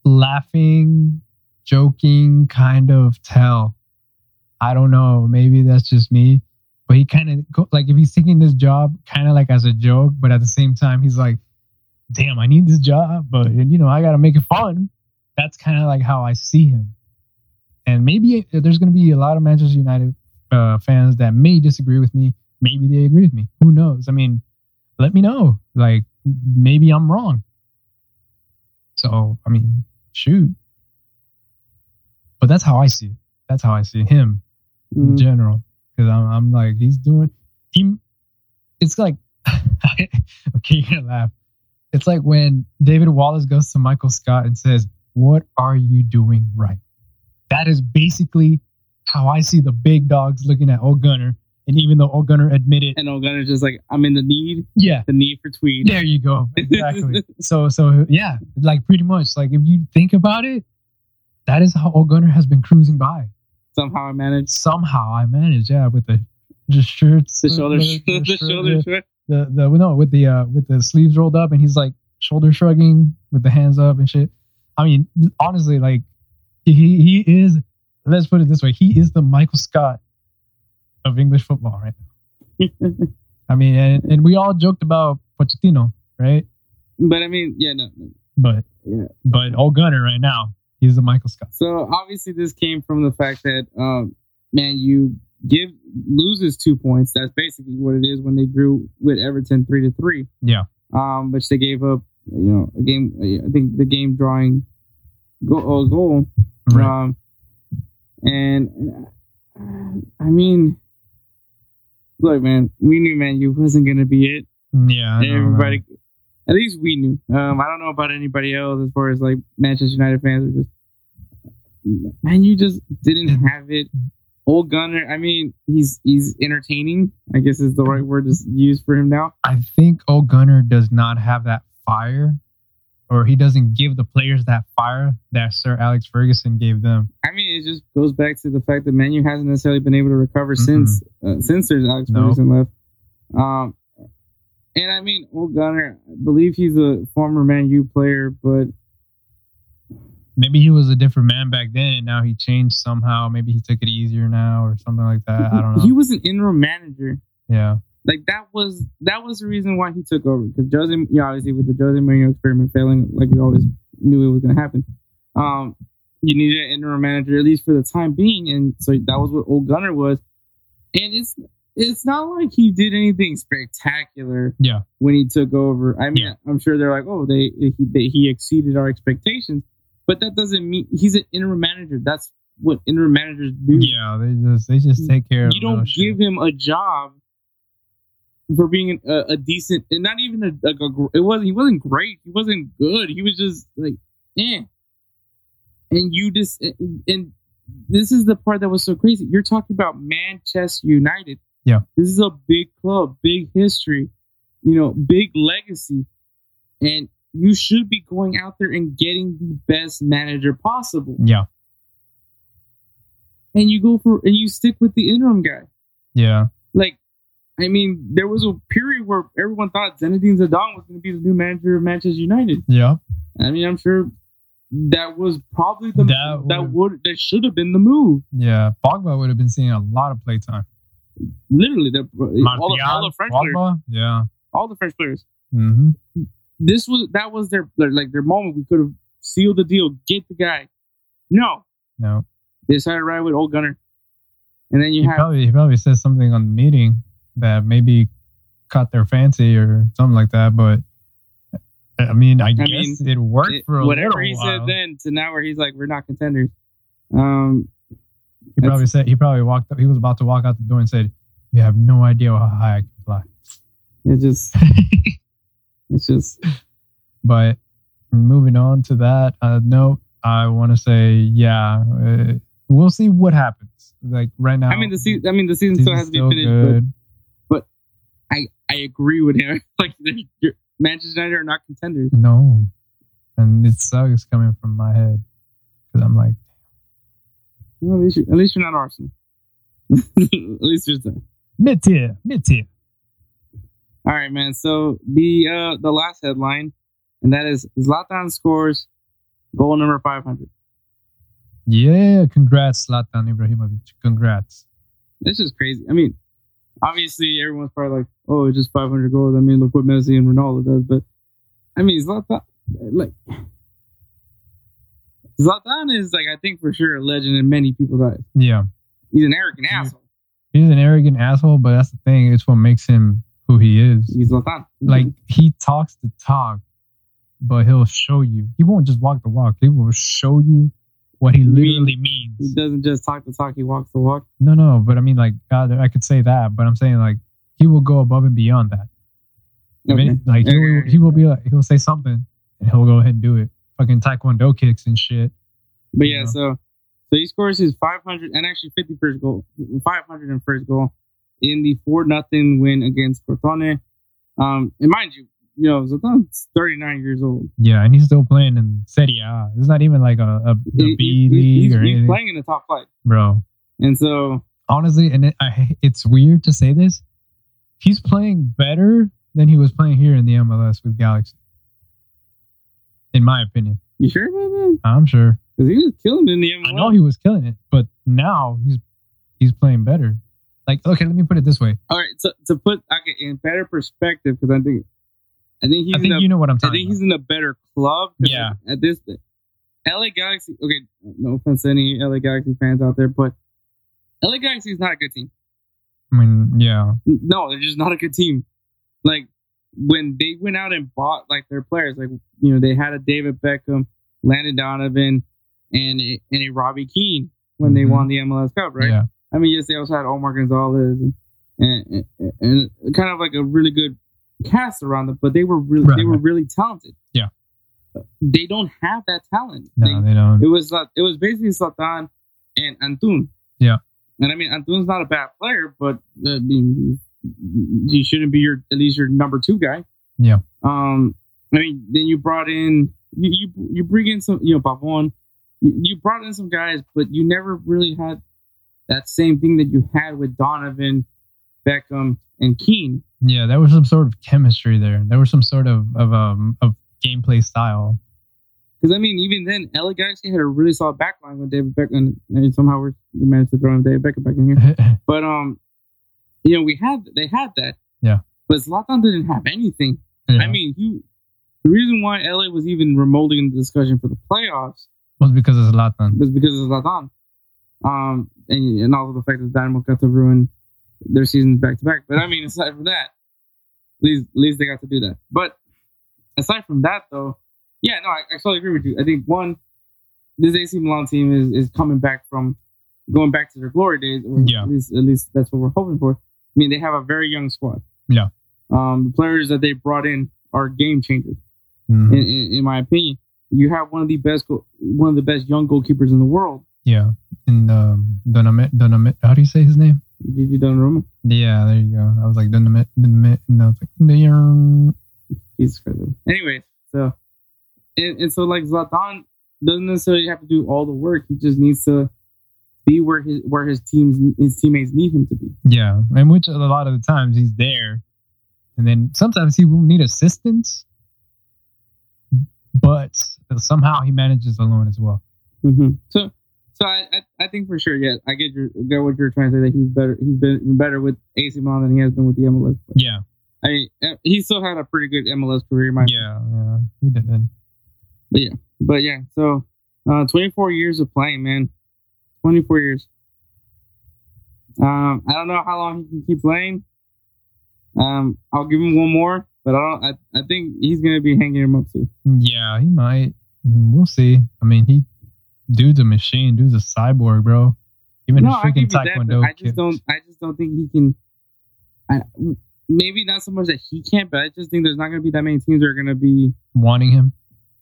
Speaker 3: laughing, joking kind of tell. I don't know, maybe that's just me, but he kind of like if he's taking this job kind of like as a joke, but at the same time he's like, damn, I need this job, but you know I got to make it fun. That's kind of like how I see him, and maybe there's going to be a lot of Manchester United uh, fans that may disagree with me. Maybe they agree with me. Who knows? I mean, let me know. Like maybe I'm wrong. So I mean, shoot. But that's how I see it. That's how I see him in
Speaker 2: Mhm.
Speaker 3: general because I'm, I'm like he's doing he it's like okay you're gonna laugh it's like when david wallace goes to michael scott and says what are you doing right that is basically how i see the big dogs looking at Ole Gunnar and even though Ole Gunnar admitted
Speaker 2: And Ole Gunnar's just like, I'm in the need,
Speaker 3: yeah
Speaker 2: the need for Tweed.
Speaker 3: there you go exactly so so yeah like pretty much like if you think about it that is how Ole Gunnar has been cruising by
Speaker 2: Somehow I managed
Speaker 3: somehow I managed, yeah, with the just shirts,
Speaker 2: the shoulder,
Speaker 3: the,
Speaker 2: the,
Speaker 3: the,
Speaker 2: shoulder shrug.
Speaker 3: the the no with the uh with the sleeves rolled up, and he's like shoulder shrugging with the hands up and shit. I mean, honestly, like he he is. Let's put it this way: he is the Michael Scott of English football right now. I mean, and, and we all joked about Pochettino, right?
Speaker 2: But I mean, yeah, no. no.
Speaker 3: But
Speaker 2: Yeah.
Speaker 3: but Ole Gunnar right now, he's the Michael Scott.
Speaker 2: So obviously, this came from the fact that, um, man, you give loses two points. That's basically what it is when they drew with Everton three to three.
Speaker 3: Yeah.
Speaker 2: Um, which they gave up, you know, a game. I think the game drawing goal. Uh, goal.
Speaker 3: Right.
Speaker 2: Um, and uh, I mean, look, man, we knew Man U wasn't gonna be it.
Speaker 3: Yeah, I know.
Speaker 2: Everybody, at least we knew. Um, I don't know about anybody else as far as like Manchester United fans are just, man, you just didn't have it. Ole Gunnar, I mean, he's he's entertaining. I guess is the right word to use for him now.
Speaker 3: I think Ole Gunnar does not have that fire, or he doesn't give the players that fire that Sir Alex Ferguson gave them.
Speaker 2: I mean, it just goes back to the fact that Man U hasn't necessarily been able to recover
Speaker 3: Mm-mm.
Speaker 2: since uh, since there's Alex
Speaker 3: Nope.
Speaker 2: Ferguson left. Um, and I mean, Ole Gunnar, I believe he's a former Man U player, but
Speaker 3: Maybe he was a different man back then, and now he changed somehow. Maybe he took it easier now, or something like that. I don't know.
Speaker 2: he was an interim manager.
Speaker 3: yeah,
Speaker 2: like that was that was the reason why he took over because Jose, yeah, obviously with the Jose Mourinho experiment failing, like we always knew it was going to happen. Um, you needed an interim manager at least for the time being, and so that was what Ole Gunnar was. And it's it's not like he did anything spectacular.
Speaker 3: Yeah.
Speaker 2: when he took over, I mean,
Speaker 3: Yeah.
Speaker 2: I'm sure they're like, oh, they he, they, he exceeded our expectations, but that doesn't mean he's an interim manager. That's what interim managers do
Speaker 3: yeah. They just they just take care of.
Speaker 2: you don't
Speaker 3: little shit.
Speaker 2: give him a job for being a, a decent and not even a, like a it wasn't he wasn't great. He wasn't good. He was just like eh. And you just and, and this is the part that was so crazy. You're talking about manchester united.
Speaker 3: Yeah.
Speaker 2: this is a big club big history you know big legacy. And you should be going out there and getting the best manager possible.
Speaker 3: Yeah,
Speaker 2: and you go for and you stick with the interim guy.
Speaker 3: Yeah,
Speaker 2: like I mean, there was a period where everyone thought Zinedine Zidane was going to be the new manager of Manchester United.
Speaker 3: yeah.
Speaker 2: I mean, I'm sure that was probably the
Speaker 3: That
Speaker 2: that,
Speaker 3: would-
Speaker 2: that should have been the move.
Speaker 3: Yeah, Pogba would have been seeing a lot of playtime.
Speaker 2: Literally, the, all, the, all the French players,
Speaker 3: yeah.
Speaker 2: all the French players.
Speaker 3: hmm
Speaker 2: This was that was their their- like their moment. We could have sealed the deal, get the guy. No,
Speaker 3: No,
Speaker 2: they decided to ride with Ole Gunnar, and then you
Speaker 3: he
Speaker 2: have
Speaker 3: probably he probably says something on the meeting that maybe caught their fancy or something like that. But I mean, I, guess it worked
Speaker 2: it-
Speaker 3: for a
Speaker 2: whatever he
Speaker 3: while.
Speaker 2: said then to now where he's like, we're not contenders. Um,
Speaker 3: He probably said he probably walked. Up. He was about to walk out the door and said, "You have no idea how high I can fly."
Speaker 2: it just it's just
Speaker 3: But moving on to that uh, note, I want to say, yeah, uh, we'll see what happens. Like right now,
Speaker 2: I mean the season. I mean the season still has to be finished, I I agree with him. like you're- Manchester United are not contenders.
Speaker 3: No, and it sucks coming from my head because I'm like,
Speaker 2: Well, at least at least you're not Arsenal. at least there's that.
Speaker 3: mid tier, mid tier.
Speaker 2: All right, man. So the uh the last headline, and that is Zlatan scores goal number 500.
Speaker 3: Yeah, congrats, Zlatan Ibrahimovic. Congrats.
Speaker 2: This is crazy. I mean, obviously everyone's probably like, "Oh, it's just 500 goals." I mean, look what Messi and Ronaldo does. But I mean, Zlatan, like Zlatan is like I think for sure a legend in many people's eyes.
Speaker 3: Yeah,
Speaker 2: He's an arrogant
Speaker 3: Yeah.
Speaker 2: asshole.
Speaker 3: he's an arrogant asshole, but that's the thing. It's what makes him who he is.
Speaker 2: He's Zlatan.
Speaker 3: Like he talks the talk, but he'll show you. He won't just walk the walk. He will show you what he literally means.
Speaker 2: he doesn't just talk the talk; he walks the walk.
Speaker 3: No, no, but I mean, like, God, I could say that, but I'm saying like he will go above and beyond that. I mean, like he will, he will be like he'll say something and he'll go ahead and do it. Fucking taekwondo kicks and shit.
Speaker 2: But yeah,
Speaker 3: Yeah.
Speaker 2: so so he scores his 500 and actually 51st goal, 500 and first goal in the four nothing win against Crotone. Um, and mind you, you know Zlatan's 39 years old.
Speaker 3: Yeah, and he's still playing in Serie A. It's not even like a, a, a
Speaker 2: He-
Speaker 3: B
Speaker 2: he-
Speaker 3: league
Speaker 2: he's,
Speaker 3: or
Speaker 2: he's
Speaker 3: anything,
Speaker 2: playing in the top flight,
Speaker 3: bro.
Speaker 2: and so
Speaker 3: Honestly, and it, I, it's weird to say this. He's playing better than he was playing here in the MLS with Galaxy. In my opinion,
Speaker 2: you sure about that?
Speaker 3: I'm sure.
Speaker 2: Because he was killing it in the MLS.
Speaker 3: I know he was killing it, but now he's he's playing better. Like, okay, let me put it this way.
Speaker 2: All right, so to put okay, in better perspective, because I think I think he's
Speaker 3: I think
Speaker 2: in a,
Speaker 3: you know what I'm talking.
Speaker 2: I think
Speaker 3: about.
Speaker 2: he's in a better club.
Speaker 3: Yeah.
Speaker 2: At this, LA Galaxy. Okay, no offense to any LA Galaxy fans out there, but LA Galaxy is not a good team.
Speaker 3: I mean, yeah,
Speaker 2: No, they're just not a good team. Like when they went out and bought like their players, like you know they had a David Beckham, Landon Donovan, and a, and a Robbie Keane when they
Speaker 3: Mhm.
Speaker 2: won the MLS Cup, right?
Speaker 3: yeah,
Speaker 2: I mean, yes, they also had Omar Gonzalez and and, and, and kind of like a really good cast around them, but they were really
Speaker 3: Right,
Speaker 2: they were really talented.
Speaker 3: Yeah.
Speaker 2: They don't have that talent.
Speaker 3: No,
Speaker 2: They-
Speaker 3: they don't.
Speaker 2: it was uh, it was basically Zlatan and Antuna.
Speaker 3: Yeah.
Speaker 2: And I mean Antuna's not a bad player, but uh, I mean he, he shouldn't be your at least your number two guy.
Speaker 3: Yeah.
Speaker 2: Um. I mean, then you brought in you you, you bring in some you know Pavon. You, you brought in some guys, but you never really had that same thing that you had with Donovan, Beckham, and Keane.
Speaker 3: Yeah, there was some sort of chemistry there. There was some sort of of um of gameplay style.
Speaker 2: Because I mean, even then, LA Galaxy had a really solid backline with David Beckham, and somehow we're, managed to throw in David Beckham back in here. But um, you know, we had they had that.
Speaker 3: Yeah.
Speaker 2: But Zlatan didn't have anything.
Speaker 3: Yeah.
Speaker 2: I mean, you. The reason why LA was even remotely in the discussion for the playoffs
Speaker 3: was because of Zlatan.
Speaker 2: was because of Zlatan. Um, and, and also the fact that Dynamo got to ruin their seasons back to back. But I mean, aside from that, at least, at least they got to do that. But aside from that, though, yeah, no, I, I totally agree with you. I think one, this AC Milan team is, is coming back from going back to their glory days.
Speaker 3: Yeah.
Speaker 2: At least, at least that's what we're hoping for. I mean, they have a very young squad.
Speaker 3: Yeah.
Speaker 2: Um, the players that they brought in are game changers
Speaker 3: Mhm.
Speaker 2: in, in, in my opinion. You have one of the best, go- one of the best young goalkeepers in the world,
Speaker 3: Yeah, and um, Donamit. How do you say his name?
Speaker 2: Gigi Donnarumma.
Speaker 3: Yeah, there you go. I was like Donamit, Donamit, and I was like, "Ding."
Speaker 2: Jesus Christ. Anyways, so and, and so like Zlatan doesn't necessarily have to do all the work. He just needs to be where his where his teams his teammates need him to be.
Speaker 3: yeah, and which a lot of the times he's there, and then sometimes he will need assistance, but somehow he manages alone as well.
Speaker 2: Mm-hmm. So so I, I I think for sure, yeah, I get your get what you're trying to say that he's better. He's been better with AC Milan than he has been with the MLS. But
Speaker 3: Yeah,
Speaker 2: I mean, uh, he still had a pretty good MLS career. My
Speaker 3: yeah, yeah, he did.
Speaker 2: But yeah, so uh, 24 years of playing, man. 24 years. Um, I don't know how long he can keep playing. Um, I'll give him one more, but I don't. I, I think he's gonna be hanging him up too.
Speaker 3: Yeah, he might. We'll see. I mean, he dude's a machine. Dude's a cyborg, bro. Even
Speaker 2: no,
Speaker 3: his
Speaker 2: I give
Speaker 3: freaking
Speaker 2: you that,
Speaker 3: taekwondo.
Speaker 2: I just don't. I just don't think he can. I, maybe not so much that he can't, but I just think there's not gonna be that many teams that are gonna be
Speaker 3: wanting him.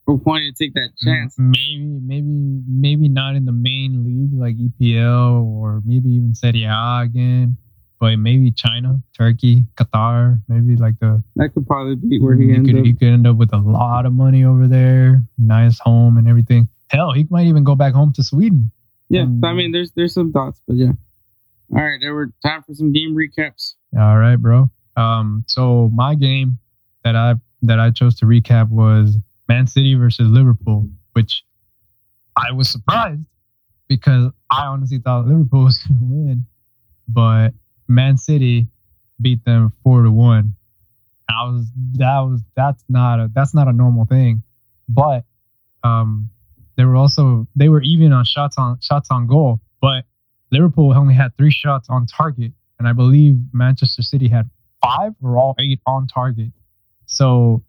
Speaker 2: wanting to take that chance.
Speaker 3: Maybe, maybe, maybe not in the main league like EPL or maybe even Serie A again, but maybe China, Turkey, Qatar, maybe like the
Speaker 2: That could probably be where he mm,
Speaker 3: he
Speaker 2: ends
Speaker 3: could
Speaker 2: up.
Speaker 3: he could end up with a lot of money over there, nice home and everything. Hell, he might even go back home to Sweden.
Speaker 2: yeah,
Speaker 3: um,
Speaker 2: so I mean, there's there's some thoughts, but yeah. All right, there were time for some game recaps.
Speaker 3: All right, bro. Um, so my game that I that I chose to recap was Man City versus Liverpool, which I was surprised because I honestly thought Liverpool was going to win, but Man City beat them four to one. I was that was that's not a that's not a normal thing, but um, they were also they were even on shots on shots on goal, but Liverpool only had three shots on target, and I believe Manchester City had five or all eight on target. So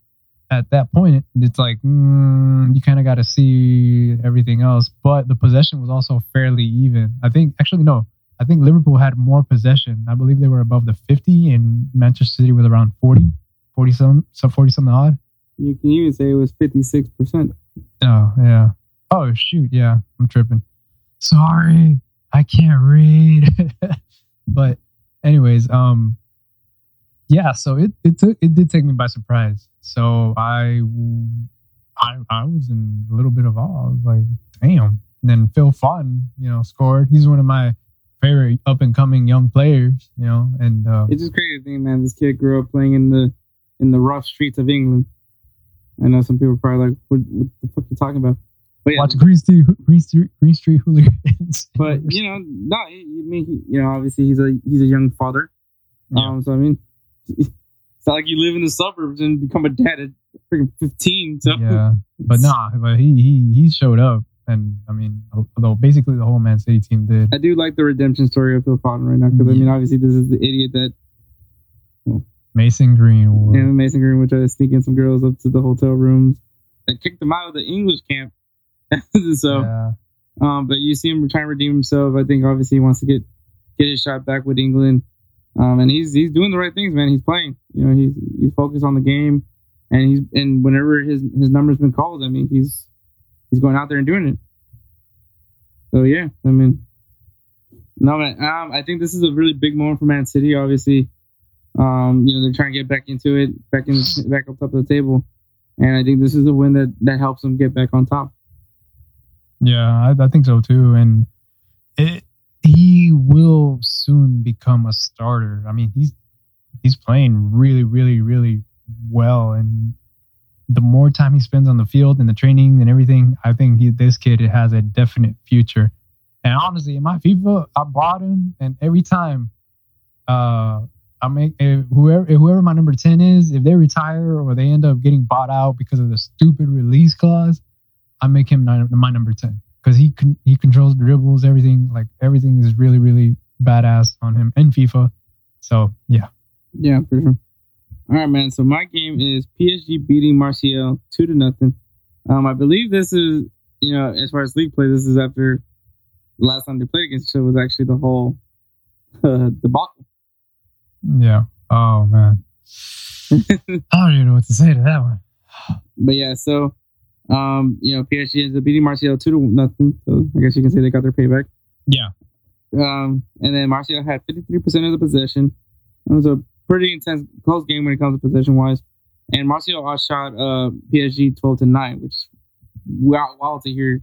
Speaker 3: at that point, it's like mm, you kind of got to see everything else. But the possession was also fairly even. I think actually no, I think Liverpool had more possession. I believe they were above the 50, and Manchester City was around 40, 40 some, so 40 something odd.
Speaker 2: You can even say it was 56%.
Speaker 3: Oh yeah. Oh shoot, yeah, I'm tripping. Sorry, I can't read. but anyways, um yeah, so it it took it did take me by surprise. So I I I was in a little bit of awe. I was like, damn. And then Phil Foden, you know, scored. He's one of my favorite up and coming young players, you know, and uh,
Speaker 2: It's just crazy to think, man. This kid grew up playing in the in the rough streets of England. I know some people are probably like, "What, what the fuck are you talking about?" But yeah,
Speaker 3: watch Green Street Green Street Green Street Hooligans.
Speaker 2: but you know, no, I mean, you know, obviously he's a he's a young father.
Speaker 3: Yeah.
Speaker 2: Um, so I mean, it's not like you live in the suburbs and become a dad at freaking fifteen. So
Speaker 3: yeah, but nah, but he he he showed up, and I mean, although basically the whole Man City team did.
Speaker 2: I do like the redemption story of Phil Foden right now because I mean, obviously this is the idiot that
Speaker 3: Mason Greenwood.
Speaker 2: and Mason Greenwood tried to sneak in some girls up to the hotel rooms. They kicked him out of the English camp. so.
Speaker 3: yeah,
Speaker 2: Um, but you see him trying to redeem himself. I think obviously he wants to get get his shot back with England. Um, and he's he's doing the right things, man. He's playing. You know, he's he's focused on the game, and he's and whenever his his number's been called, I mean, he's he's going out there and doing it. So yeah, I mean, no man. Um, I think this is a really big moment for Man City. Obviously, um, you know they're trying to get back into it, back in, back up top of the table, and I think this is a win that that helps them get back on top.
Speaker 3: Yeah, I, I think so too, and it, he will soon become a starter. I mean, he's he's playing really, really, really well, and the more time he spends on the field and the training and everything, I think he, this kid has a definite future. And honestly, in my FIFA, I bought him, and every time, uh, I make if whoever if whoever my number ten is, if they retire or they end up getting bought out because of the stupid release clause, I make him my number ten because he con- he controls dribbles, everything like everything is really really badass on him in FIFA. So yeah,
Speaker 2: yeah, for sure. All right, man. So my game is PSG beating Marseille two to nothing. Um, I believe this is you know as far as league play, this is after the last time they played against each other was actually the whole uh, debacle.
Speaker 3: Yeah. Oh man. I don't even know what to say to that one.
Speaker 2: But yeah, so um, you know, PSG ends up beating Marseille two to nothing. So I guess you can say they got their payback.
Speaker 3: Yeah.
Speaker 2: Um, and then Marseille had 53% of the possession. It was a pretty intense, close game when it comes to possession wise. And Marseille outshot uh, PSG 12 to 9, which is wild, wild to hear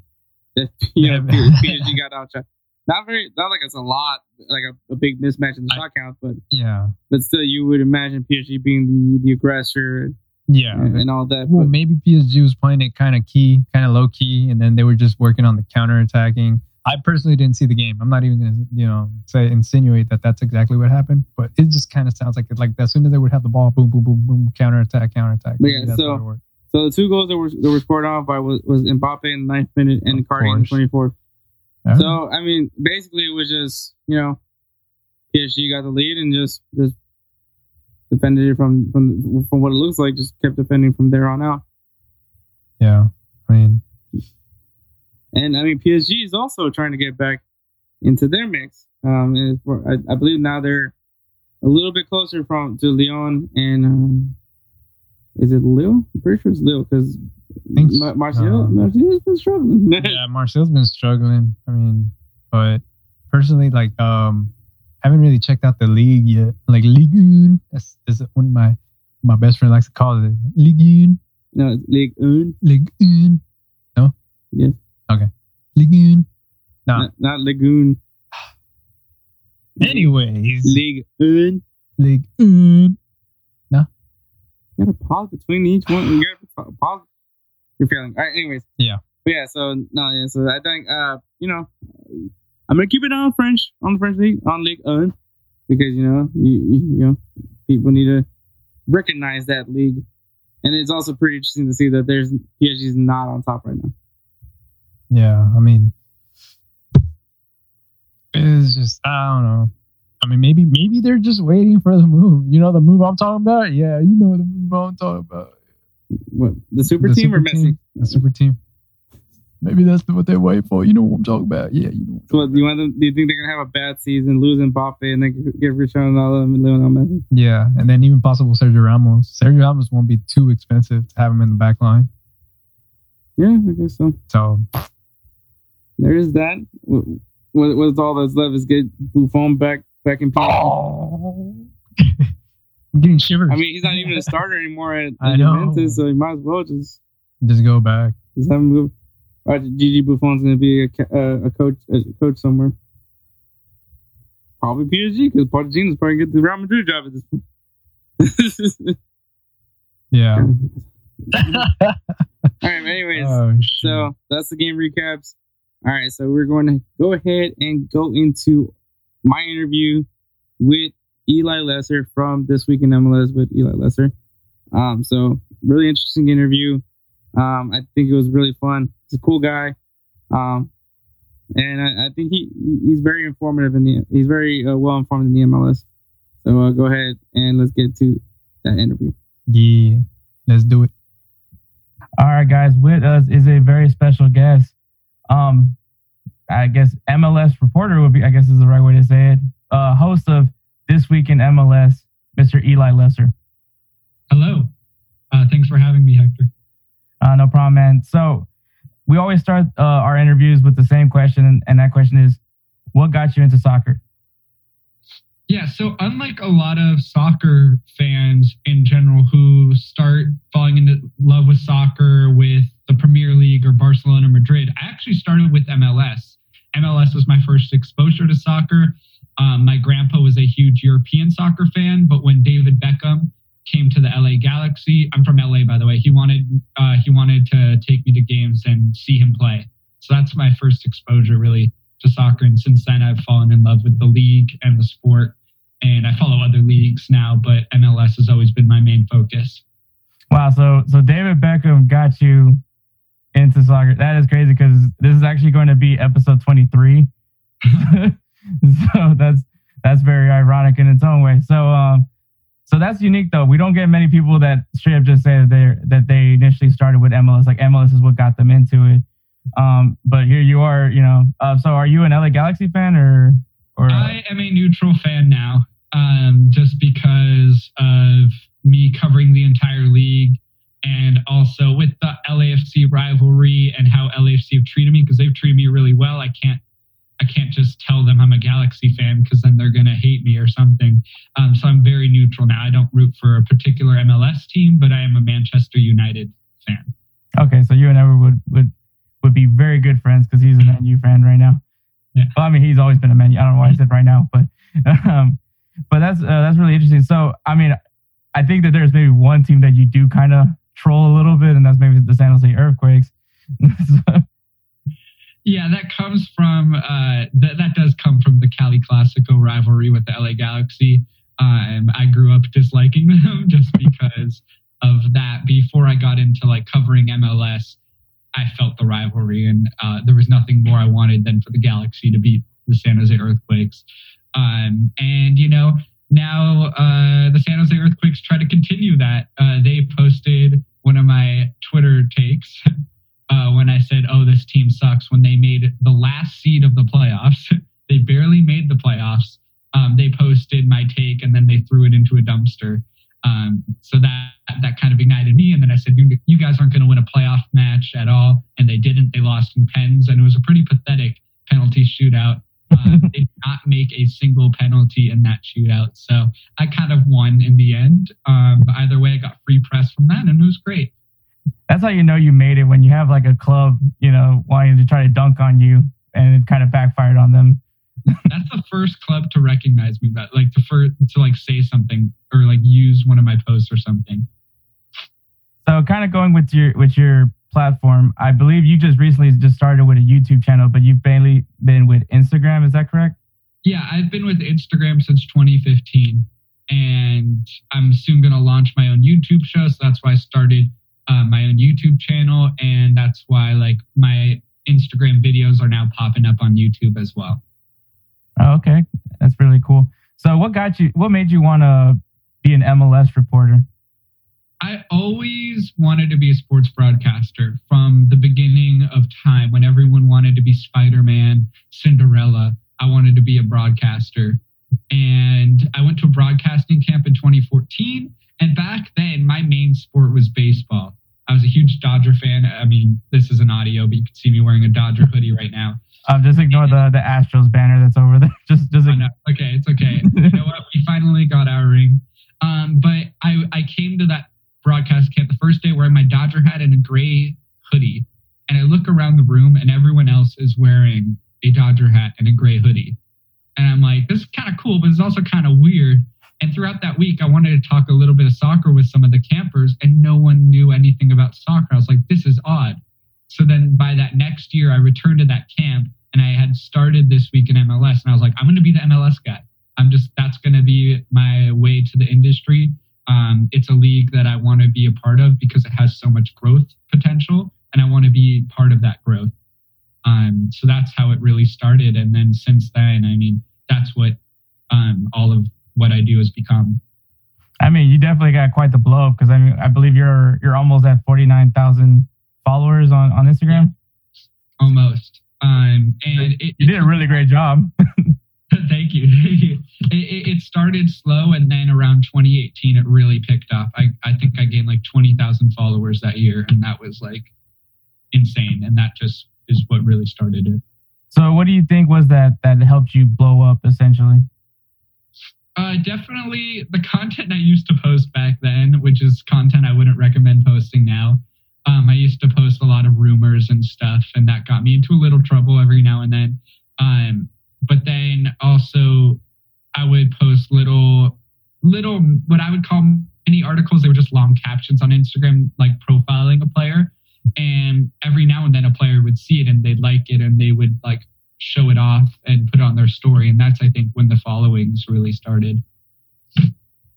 Speaker 2: that you know, PSG got outshot. Not very, not like it's a lot, like a, a big mismatch in the I, shot count, but
Speaker 3: yeah.
Speaker 2: But still, you would imagine PSG being the, the aggressor
Speaker 3: yeah,
Speaker 2: and, and all that.
Speaker 3: Well, but, maybe PSG was playing it kind of key, kind of low key, and then they were just working on the counter attacking. I personally didn't see the game. I'm not even gonna, you know, say insinuate that that's exactly what happened, but it just kind of sounds like it. Like as soon as they would have the ball, boom, boom, boom, boom, counter attack, counter attack.
Speaker 2: Yeah, so so the two goals that were that were scored off by was, was Mbappe in the ninth minute and Icardi in the twenty fourth. So I mean, basically, it was just you know, PSG got the lead and just just defended it from from from what it looks like. Just kept defending from there on out.
Speaker 3: Yeah, I mean,
Speaker 2: and I mean PSG is also trying to get back into their mix. Um, for, I, I, believe now they're a little bit closer from to Lyon and um, is it Lille? I'm pretty sure it's Lille because Mar- Marseille um, Marseille's been struggling.
Speaker 3: yeah, Marseille's been struggling. I mean, but personally, like um, haven't really checked out the league yet. Like Ligue 1. That's, that's one of my my best friend likes to call it. Ligue 1.
Speaker 2: No, it's Ligue 1.
Speaker 3: Ligue 1. No?
Speaker 2: Yeah.
Speaker 3: Okay. Ligue 1.
Speaker 2: No. Not, not Lagoon.
Speaker 3: Anyways.
Speaker 2: Ligue 1.
Speaker 3: Ligue 1. No?
Speaker 2: You gotta pause between each one. You gotta pause. You're feeling. All right, anyways.
Speaker 3: Yeah.
Speaker 2: But yeah, so, no, yeah, so I think, uh, you know, I'm gonna keep it on French on the French league on League One because you know you, you know people need to recognize that league, and it's also pretty interesting to see that there's PSG is not on top right now.
Speaker 3: Yeah, I mean, it's just I don't know. I mean, maybe maybe they're just waiting for the move. You know the move I'm talking about? Yeah, you know the move I'm talking about.
Speaker 2: What the super the team super or Messi? Team.
Speaker 3: The super team. Maybe that's what they're waiting for. You know what I'm talking about? Yeah, you know.
Speaker 2: So, do you want them? Do you think they're gonna have a bad season, losing Mbappe, and then get Cristiano Ronaldo and Lionel Messi?
Speaker 3: Yeah, and then even possible Sergio Ramos. Sergio Ramos won't be too expensive to have him in the back line.
Speaker 2: Yeah, I guess so.
Speaker 3: So
Speaker 2: there is that. What, what's all that's left is get Buffon back back in.
Speaker 3: Oh. I'm getting shivers.
Speaker 2: I mean, he's not even a starter anymore at, at Juventus, so he might as well just
Speaker 3: just go back.
Speaker 2: Just have him move. Or Gigi Buffon's going to be a, a, a, coach a coach somewhere. Probably PSG because Pochettino's probably gonna get the Real Madrid job at this
Speaker 3: point. yeah.
Speaker 2: All right. Anyways, oh, so that's the game recaps. All right, so we're going to go ahead and go into my interview with Eli Lesser from this week in MLS with Eli Lesser. Um, so really interesting interview. Um, I think it was really fun. He's a cool guy, um, and I, I, think he he's very informative in the he's very uh, well informed in the MLS. So uh, go ahead and let's get to that interview.
Speaker 3: Yeah, let's do it.
Speaker 4: All right, guys. With us is a very special guest. Um, I guess MLS reporter would be, I guess, is the right way to say it. Uh, host of
Speaker 2: This Week in MLS, Mr. Eli Lesser.
Speaker 5: Hello. Uh, thanks for having me, Hector.
Speaker 2: Uh, no problem, man. So we always start uh, our interviews with the same question, and, that question is, what got you into soccer?
Speaker 5: Yeah, so unlike a lot of soccer fans in general who start falling into love with soccer with the Premier League or Barcelona Madrid, I actually started with MLS. MLS was my first exposure to soccer. Um, my grandpa was a huge European soccer fan, but when David Beckham came to the LA Galaxy, I'm from LA by the way. He wanted uh, he wanted to take me to games and see him play. So that's my first exposure really to soccer. And since then, I've fallen in love with the league and the sport. And I follow other leagues now, but MLS has always been my main focus.
Speaker 2: Wow. So, so David Beckham got you into soccer. That is crazy because this is actually going to be episode 23. so that's, that's very ironic in its own way. So, um, so that's unique though. We don't get many people that straight up just say that they that they initially started with MLS. Like MLS is what got them into it. Um, but here you are, you know. Uh, so are you an LA Galaxy fan or? or
Speaker 5: I am a neutral fan now, um, just because of me covering the entire league, and also with the LAFC rivalry and how LAFC have treated me because they've treated me really well. I can't. I can't just tell them I'm a Galaxy fan because then they're going to hate me or something. Um, so I'm very neutral now. I don't root for a particular MLS team, but I am a Manchester United fan.
Speaker 2: Okay, so you and Edward would would would be very good friends because he's a Man U fan right now.
Speaker 5: Yeah.
Speaker 2: Well, I mean, he's always been a Man U. I don't know why I said right now, but um, but that's uh, that's really interesting. So, I mean, I think that there's maybe one team that you do kind of troll a little bit, and that's maybe the San Jose Earthquakes. so,
Speaker 5: yeah, that comes from uh, that that does come from the Cali Classico rivalry with the LA Galaxy. Um, I grew up disliking them just because of that. Before I got into like covering MLS, I felt the rivalry, and uh, there was nothing more I wanted than for the Galaxy to beat the San Jose Earthquakes. Um, and you know, now uh, the San Jose Earthquakes try to continue that. Uh, they posted one of my Twitter takes uh, when I said, "Oh, this team sucks." When they made the last seed of the playoffs, they barely made the playoffs. Um, they posted my take, and then they threw it into a dumpster. Um, so that that kind of ignited me. And then I said, you, you guys aren't going to win a playoff match at all. And they didn't. They lost in pens. And it was a pretty pathetic penalty shootout. Uh, they did not make a single penalty in that shootout. So I kind of won in the end. Um, but either way, I got free press from that. And it was great.
Speaker 2: That's how you know you made it when you have like a club, you know, wanting to try to dunk on you, and it kind of backfired on them.
Speaker 5: That's the first club to recognize me, but like to first to like say something or like use one of my posts or something.
Speaker 2: So, kind of going with your with your platform, I believe you just recently just started with a YouTube channel, but you've mainly been with Instagram. Is that correct?
Speaker 5: Yeah, I've been with Instagram since 2015, and I'm soon going to launch my own YouTube show. So that's why I started uh, my own YouTube channel, and that's why like my Instagram videos are now popping up on YouTube as well.
Speaker 2: Oh, okay, that's really cool. So, what got you? What made you want to be an MLS reporter?
Speaker 5: I always wanted to be a sports broadcaster from the beginning of time when everyone wanted to be Spider Man, Cinderella. I wanted to be a broadcaster. And I went to a broadcasting camp in 2014. And back then, my main sport was baseball. I was a huge Dodger fan. I mean, this is an audio, but you can see me wearing a Dodger hoodie right now.
Speaker 2: Um, just ignore the the Astros banner that's over there. Just just
Speaker 5: no. Okay, it's okay. you know what? We finally got our ring. Um, but I, I came to that broadcast camp the first day wearing my Dodger hat and a gray hoodie. And I look around the room and everyone else is wearing a Dodger hat and a gray hoodie. And I'm like, this is kind of cool, but it's also kind of weird. And throughout that week, I wanted to talk a little bit of soccer with some of the campers, and no one knew anything about soccer. I was like, this is odd. So then by that next year, I returned to that camp and I had started this week in MLS. And I was like, I'm going to be the MLS guy. I'm just, that's going to be my way to the industry. Um, it's a league that I want to be a part of because it has so much growth potential and I want to be part of that growth. Um, so that's how it really started. And then since then, I mean, that's what um, all of what I do has become.
Speaker 2: I mean, you definitely got quite the blow up because I mean, I believe you're you're almost at forty nine thousand followers on on Instagram.
Speaker 5: Almost. Um, and it,
Speaker 2: You did a really great job.
Speaker 5: Thank you. Thank you. it, it started slow, and then around 2018, it really picked up. I, I think I gained like 20,000 followers that year, and that was like insane. And that just is what really started it.
Speaker 2: So, what do you think was that that helped you blow up essentially?
Speaker 5: Uh, definitely the content I used to post back then, which is content I wouldn't recommend posting now. Um, I used to post a lot of rumors and stuff, and that got me into a little trouble every now and then. Um, but then also, I would post little, little what I would call mini articles. They were just long captions on Instagram, like profiling a player. And every now and then, a player would see it and they'd like it, and they would like show it off and put it on their story. And that's, I think, when the followings really started.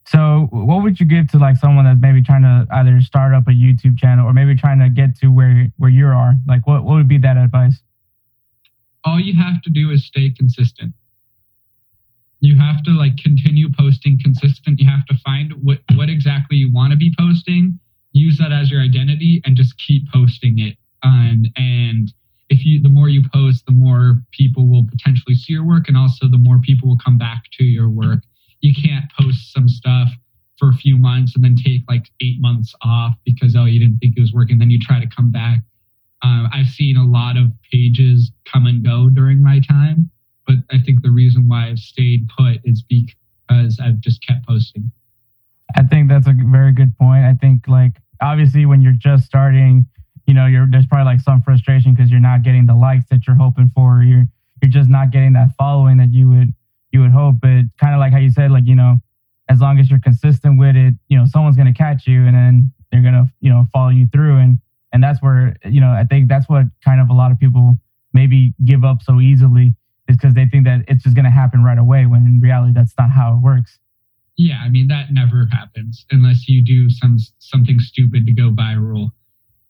Speaker 2: So, what would you give to like someone that's maybe trying to either start up a YouTube channel or maybe trying to get to where where you are? Like, what what would be that advice?
Speaker 5: All you have to do is stay consistent. You have to like continue posting consistent. You have to find what what exactly you want to be posting, use that as your identity, and just keep posting it. Um, and and if you the more you post, the more people will potentially see your work, and also the more people will come back to your work. You can't post some stuff for a few months and then take like eight months off because oh you didn't think it was working then you try to come back. Um, i've seen a lot of pages come and go during my time but i think the reason why i've stayed put is because i've just kept posting.
Speaker 2: I think that's a very good point. I think like obviously when you're just starting you know you're there's probably like some frustration because you're not getting the likes that you're hoping for you're you're just not getting that following that you would you would hope. But kind of like how you said, like, you know, as long as you're consistent with it, you know, someone's to catch you and then they're to, you know, follow you through. And, and that's where, you know, I think that's what kind of a lot of people maybe give up so easily is because they think that it's just to happen right away when in reality, that's not how it works.
Speaker 5: Yeah. I mean, that never happens unless you do some, something stupid to go viral.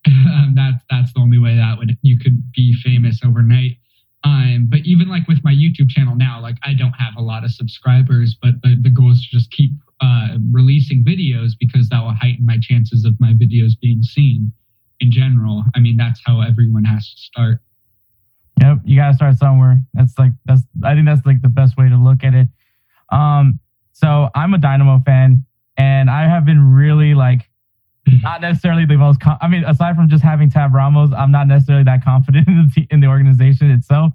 Speaker 5: that's, that's the only way that would, you could be famous overnight. Um, but even like with my YouTube channel now, like I don't have a lot of subscribers, but the, the goal is to just keep uh, releasing videos because that will heighten my chances of my videos being seen in general. I mean, that's how everyone has to start.
Speaker 2: Yep, you gotta start somewhere. That's like that's I think that's like the best way to look at it. Um, so I'm a Dynamo fan, and I have been really like not necessarily the most. Com- I mean, aside from just having Tab Ramos, I'm not necessarily that confident in the, te- in the organization itself.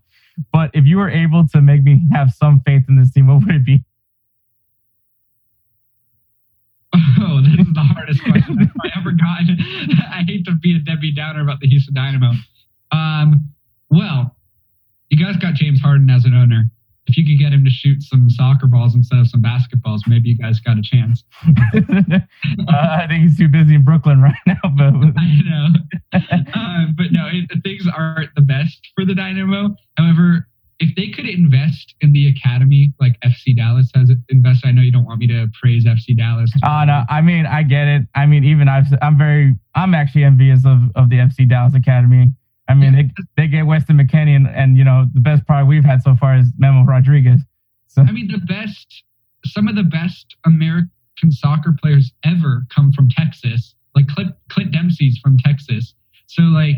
Speaker 2: But if you were able to make me have some faith in this team, what would it be?
Speaker 5: Oh, this is the hardest question I've ever gotten. I hate to be a Debbie Downer about the Houston Dynamo. Um, well, you guys got James Harden as an owner if you could get him to shoot some soccer balls instead of some basketballs, maybe you guys got a chance.
Speaker 2: uh, I think he's too busy in Brooklyn right now. But
Speaker 5: I know, um, but no, it, things aren't the best for the Dynamo. However, if they could invest in the academy like FC Dallas has invested, I know you don't want me to praise FC Dallas.
Speaker 2: Oh uh, no, I mean I get it. I mean even I've, I'm very, I'm actually envious of of the FC Dallas Academy. I mean, they, they get Weston McKennie, and, and you know the best part we've had so far is Memo Rodriguez.
Speaker 5: So I mean, the best, some of the best American soccer players ever come from Texas. Like Clint, Clint Dempsey's from Texas. So like,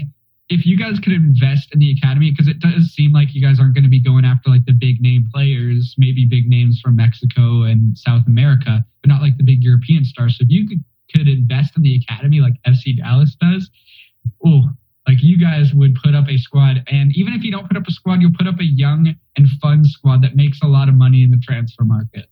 Speaker 5: if you guys could invest in the academy, because it does seem like you guys aren't going to be going after like the big name players, maybe big names from Mexico and South America, but not like the big European stars. So if you could could invest in the academy like FC Dallas does, oh, like you guys would put up a squad, and even if you don't put up a squad, you'll put up a young and fun squad that makes a lot of money in the transfer market.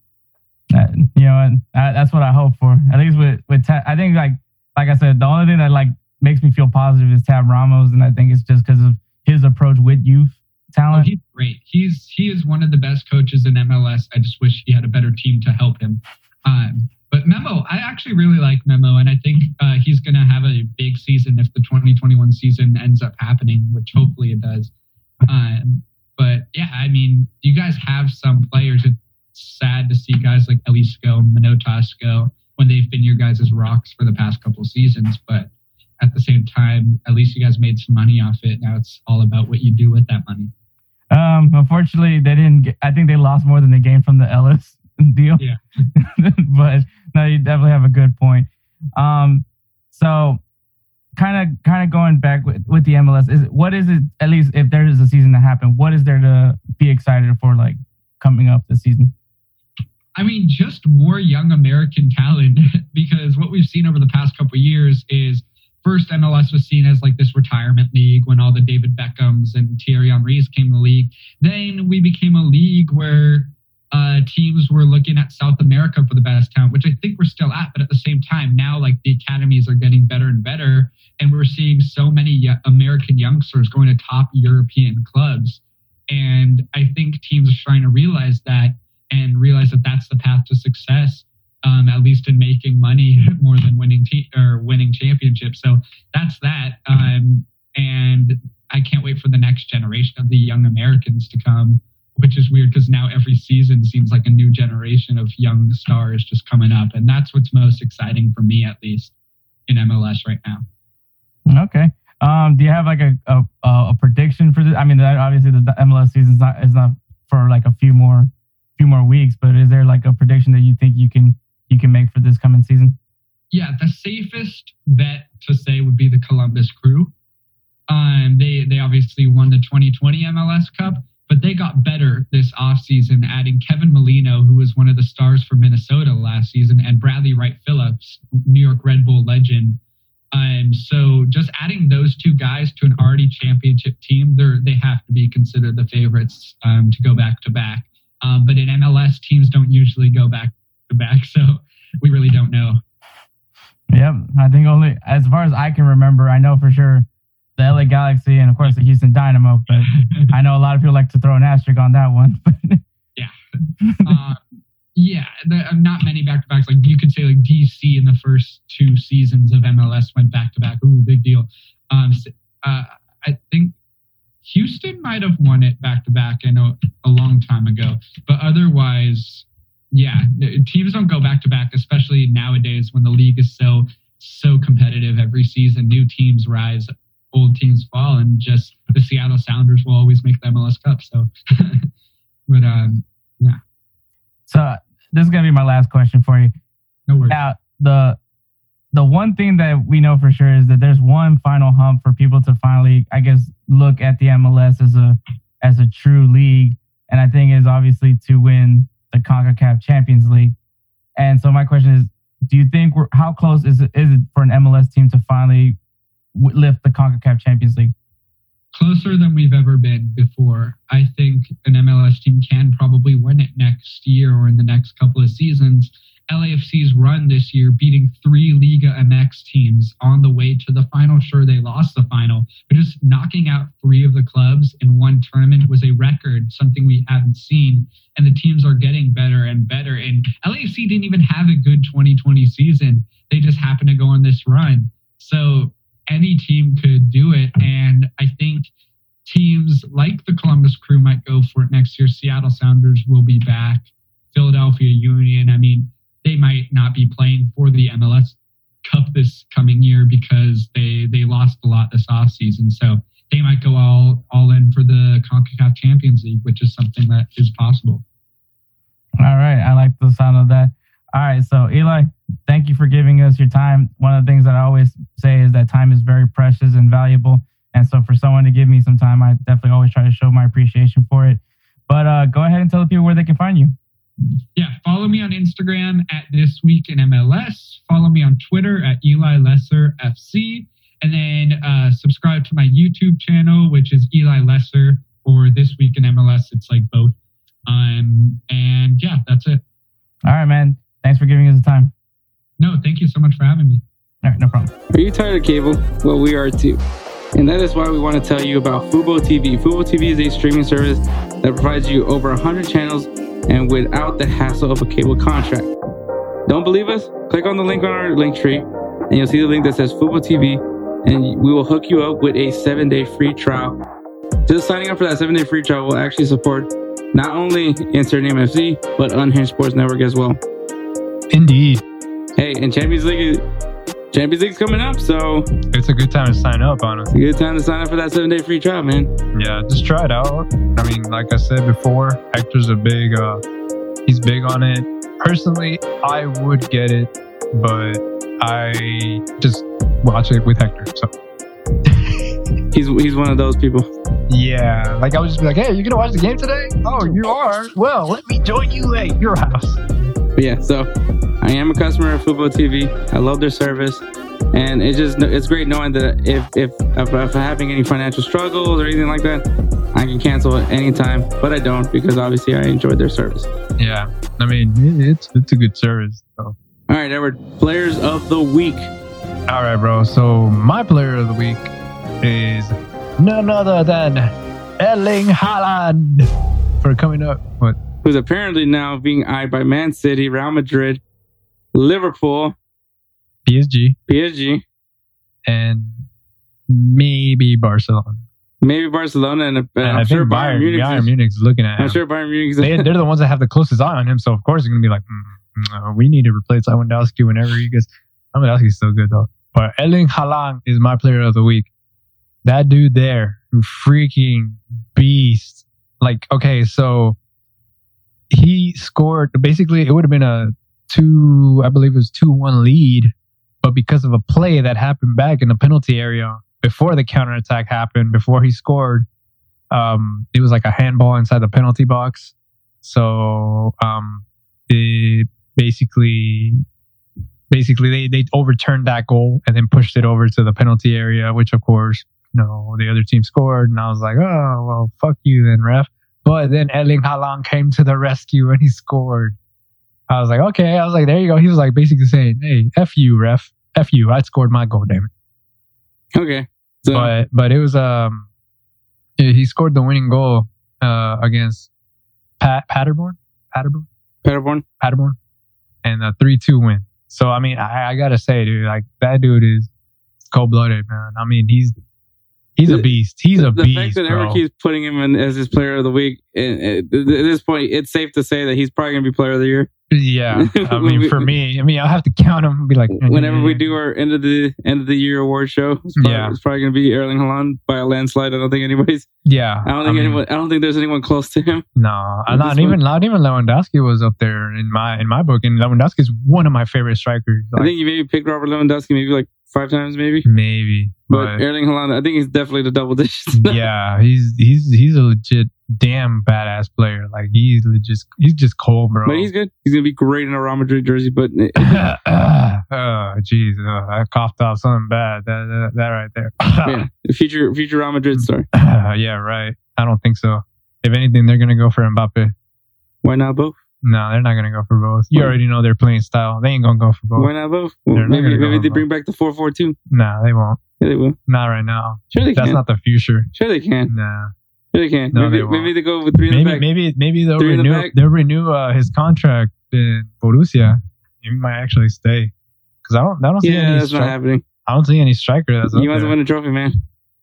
Speaker 2: Uh, you know, and that's what I hope for. At least with with Ta- I think like like I said, the only thing that like makes me feel positive is Tab Ramos, and I think it's just because of his approach with youth talent.
Speaker 5: Oh, he's great. He's he is one of the best coaches in MLS. I just wish he had a better team to help him. Um, but Memo, I actually really like Memo, and I think uh, he's going to have a big season if the 2021 season ends up happening, which hopefully it does. Um, but yeah, I mean, you guys have some players. It's sad to see guys like Elisco, Manotas go when they've been your guys' rocks for the past couple seasons. But at the same time, at least you guys made some money off it. Now it's all about what you do with that money.
Speaker 2: Um, unfortunately, they didn't. Get, I think they lost more than they gained from the Elis deal.
Speaker 5: Yeah.
Speaker 2: but no, you definitely have a good point. Um, so kind of kind of going back with, with the MLS is what is it at least if there is a season to happen what is there to be excited for like coming up this season
Speaker 5: I mean, just more young American talent because what we've seen over the past couple years is first MLS was seen as like this retirement league when all the David Beckhams and Thierry Henrys came to the league. Then we became a league where uh, teams were looking at South America for the best talent, which I think we're still at. But at the same time, now like the academies are getting better and better, and we're seeing so many American youngsters going to top European clubs. And I think teams are trying to realize that and realize that that's the path to success. Um, at least in making money more than winning te- or winning championships. So that's that. Um, and I can't wait for the next generation of the young Americans to come which is weird because now every season seems like a new generation of young stars just coming up, and that's what's most exciting for me, at least in MLS right now.
Speaker 4: Okay. Um, do you have like a, a a prediction for this? I mean, obviously the MLS season is not is not for like a few more few more weeks, but is there like a prediction that you think you can you can make for this coming season?
Speaker 5: Yeah, the safest bet to say would be the Columbus Crew. Um, they they obviously won the 2020 MLS Cup but they got better this offseason, adding Kevin Molino, who was one of the stars for Minnesota last season, and Bradley Wright Phillips, New York Red Bull legend. Um, so just adding those two guys to an already championship team, they they have to be considered the favorites um, to go back to back. Um, but in MLS, teams don't usually go back to back, so we really don't know.
Speaker 4: Yep, I think only as far as I can remember, I know for sure the LA Galaxy and of course the Houston Dynamo. But I know a lot of people like to throw an asterisk on that one.
Speaker 5: yeah, uh, yeah, the, uh, not many back to backs. Like you could say, like DC in the first two seasons of MLS went back to back. Ooh, big deal. Um, uh, I think Houston might have won it back to back. I know a long time ago, but otherwise, yeah, teams don't go back to back, especially nowadays when the league is so so competitive every season. New teams rise old teams fall, and just the Seattle Sounders will always make the MLS Cup. So, but um, yeah.
Speaker 4: So this is gonna be my last question for you.
Speaker 5: No worries.
Speaker 4: Now the the one thing that we know for sure is that there's one final hump for people to finally, I guess, look at the MLS as a as a true league, and I think is obviously to win the Concacaf Champions League. And so my question is, do you think we're how close is it is it for an MLS team to finally lift the CONCACAF Champions League?
Speaker 5: Closer than we've ever been before. I think an MLS team can probably win it next year or in the next couple of seasons. LAFC's run this year, beating three Liga MX teams on the way to the final. Sure, they lost the final, but just knocking out three of the clubs in one tournament was a record, something we haven't seen. And the teams are getting better and better. And LAFC didn't even have a good 2020 season. They just happened to go on this run. So any team could do it. And I think teams like the Columbus Crew might go for it next year. Seattle Sounders will be back. Philadelphia Union, I mean, they might not be playing for the MLS Cup this coming year because they they lost a lot this offseason. So they might go all all in for the CONCACAF Champions League, which is something that is possible.
Speaker 4: All right. I like the sound of that. All right. So Eli, thank you for giving us your time. One of the things that I always say is that time is very precious and valuable. And so for someone to give me some time, I definitely always try to show my appreciation for it. But uh, go ahead and tell the people where they can find you.
Speaker 5: Yeah, follow me on Instagram at This Week in MLS. Follow me on Twitter at Eli Lesser FC. And then uh, subscribe to my YouTube channel, which is Eli Lesser, or This Week in MLS. It's like both. Um, and yeah, that's it.
Speaker 4: All right, man. Thanks for giving us the time.
Speaker 5: No, thank you so much for having me.
Speaker 4: All right, no problem.
Speaker 2: Are you tired of cable? Well, we are too. And that is why we want to tell you about Fubo TV. Fubo TV is a streaming service that provides you over 100 channels and without the hassle of a cable contract. Don't believe us? Click on the link on our link tree and you'll see the link that says Fubo TV and we will hook you up with a seven day free trial. Just signing up for that seven day free trial will actually support not only Insert Name FC, but Unhinged Sports Network as well.
Speaker 3: Indeed.
Speaker 2: Hey, and Champions League Champions League's coming up, so
Speaker 3: it's a good time to sign up, honestly.
Speaker 2: It's a good time to sign up for that seven day free trial, man.
Speaker 3: Yeah, just try it out. I mean, like I said before, Hector's a big uh he's big on it. Personally, I would get it, but I just watch it with Hector. So
Speaker 2: he's he's one of those people.
Speaker 3: Yeah, like I would just be like, "Hey, you gonna watch the game today? Oh, you are. Well, let me join you at your house."
Speaker 2: but yeah, so I am a customer of Fubo TV. I love their service, and it's just it's great knowing that if if if, I'm having any financial struggles or anything like that, I can cancel at any time. But I don't because obviously I enjoyed their service.
Speaker 3: Yeah, I mean it's it's a good service. So.
Speaker 2: All right, Edward, players of the week.
Speaker 3: All right, bro. So my player of the week is none other than Erling Haaland for coming up. What?
Speaker 2: who's apparently now being eyed by Man City, Real Madrid, Liverpool,
Speaker 3: PSG
Speaker 2: PSG,
Speaker 3: and maybe Barcelona.
Speaker 2: maybe Barcelona, and, uh,
Speaker 3: And
Speaker 2: I'm sure Bayern,
Speaker 3: Bayern,
Speaker 2: Munich.
Speaker 3: Bayern
Speaker 2: is-
Speaker 3: Munich's looking at him.
Speaker 2: I'm sure Bayern Munich.
Speaker 3: they, they're the ones that have the closest eye on him, so of course they're gonna be like, mm, mm, we need to replace Lewandowski whenever he gets. Lewandowski's still good though. But Erling Haaland is my player of the week. That dude there, freaking beast. Like, okay, so he scored. Basically, it would have been a two, I believe it was two one lead, but because of a play that happened back in the penalty area before the counterattack happened, before he scored, um, it was like a handball inside the penalty box. So um, it basically, basically they they overturned that goal and then pushed it over to the penalty area, which of course, you know, the other team scored, and I was like, oh well, fuck you then, ref. But then Erling Haaland came to the rescue and he scored. I was like, okay. I was like, there you go. He was like basically saying, hey, f you, ref, f you. I scored my goal, damn it
Speaker 2: okay. So
Speaker 3: but but it was um he scored the winning goal uh against Pat Paderborn Paderborn
Speaker 2: Paderborn.
Speaker 3: Paderborn and a three two win. So I mean I, I gotta say dude like that dude is cold blooded man. I mean he's he's a beast. He's a
Speaker 2: the
Speaker 3: beast,
Speaker 2: fact that. Edward keeps putting him in as his player of the week, at this point, it's safe to say that he's probably going to be player of the year.
Speaker 3: Yeah, I mean
Speaker 2: we-
Speaker 3: for me, I mean I'll have to count them. and be like
Speaker 2: Whenever we do our end of the end of the year award show, it's probably,
Speaker 3: Yeah.
Speaker 2: it's probably going to be Erling Haaland by a landslide. I don't think anybody's.
Speaker 3: yeah
Speaker 2: I don't think
Speaker 3: mean,
Speaker 2: anyone. I don't think there's anyone close to him.
Speaker 3: No, not
Speaker 2: one-
Speaker 3: even not even Lewandowski was up there in my in my book, and Lewandowski is one of my favorite strikers.
Speaker 2: I think you maybe picked Robert Lewandowski maybe like five times, maybe.
Speaker 3: maybe,
Speaker 2: But
Speaker 3: but
Speaker 2: Erling Haaland, I think he's definitely the double digits.
Speaker 3: yeah, he's he's he's a legit damn badass player. Like he's legit, he's just cold, bro.
Speaker 2: But he's good. He's gonna be great in a Real Madrid jersey. But
Speaker 3: oh, jeez, uh, I coughed off something bad. That that, that right there.
Speaker 2: yeah, future future Real Madrid star.
Speaker 3: yeah, right. I don't think so. If anything, they're gonna go for Mbappe.
Speaker 2: Why not both?
Speaker 3: No, they're not gonna go for both. You already know their playing style. They ain't gonna go for both.
Speaker 2: Why not both? Well,
Speaker 3: They're not
Speaker 2: maybe maybe they
Speaker 3: both.
Speaker 2: bring back the four four two.
Speaker 3: Nah, they won't.
Speaker 2: Yeah, they will.
Speaker 3: Not right now.
Speaker 2: Sure they
Speaker 3: That's
Speaker 2: can.
Speaker 3: not the future.
Speaker 2: sure they can.
Speaker 3: Nah.
Speaker 2: Sure they can.
Speaker 3: No,
Speaker 2: maybe
Speaker 3: they won't.
Speaker 2: maybe they go with three in the back.
Speaker 3: maybe maybe they'll
Speaker 2: Three in the
Speaker 3: renew they'll renew uh, his contract in Borussia. He might actually stay because I don't I don't see
Speaker 2: Yeah,
Speaker 3: any
Speaker 2: that's not happening.
Speaker 3: I don't see any striker that's
Speaker 2: He wants to win a trophy, man.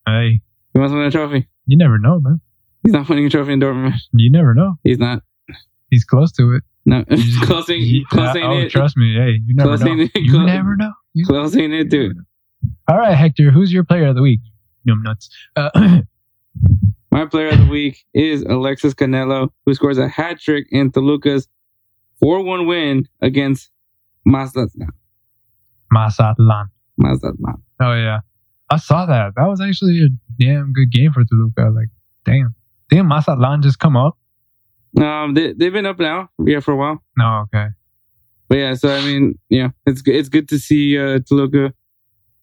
Speaker 3: Hey,
Speaker 2: He wants to win a trophy.
Speaker 3: you never know, man.
Speaker 2: He's not winning a trophy in Dortmund.
Speaker 3: You never know.
Speaker 2: He's not.
Speaker 3: He's close to it.
Speaker 2: No, ain't
Speaker 3: you-
Speaker 2: close
Speaker 3: uh, oh,
Speaker 2: it.
Speaker 3: trust me. Hey, you never know.
Speaker 2: it.
Speaker 3: You
Speaker 2: Close-
Speaker 3: never know. You
Speaker 2: Close ain't it, dude.
Speaker 3: All right, Hector. Who's your player of the week? Num nuts. Uh,
Speaker 2: My player of the week is Alexis Canelo, who scores a hat trick in Toluca's 4 1 win against Mazatlan.
Speaker 3: Mazatlan.
Speaker 2: Mazatlan.
Speaker 3: Oh yeah, I saw that. That was actually a damn good game for Toluca. Like, damn, damn, Mazatlan just come up.
Speaker 2: Um, they, they've been up now, yeah, for a while.
Speaker 3: No, okay.
Speaker 2: But yeah, so I mean, yeah, it's good. It's good to see uh, Toluca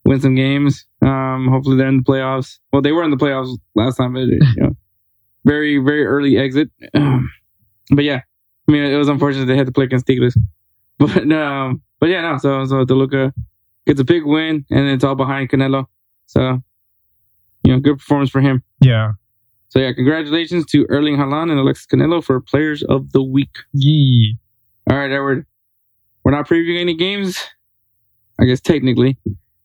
Speaker 2: win some games. Um, hopefully they're in the playoffs. Well, they were in the playoffs last time, but you know, very very early exit. Um, but yeah, I mean, it was unfortunate they had to play against Tigres. But um, but yeah, no. So so Toluca gets a big win, and it's all behind Canelo. So you know, good performance for him.
Speaker 3: Yeah.
Speaker 2: So yeah, congratulations to Erling Haaland and Alexis Canelo for Players of the Week.
Speaker 3: Yee.
Speaker 2: All right, Edward. We're not previewing any games, I guess technically,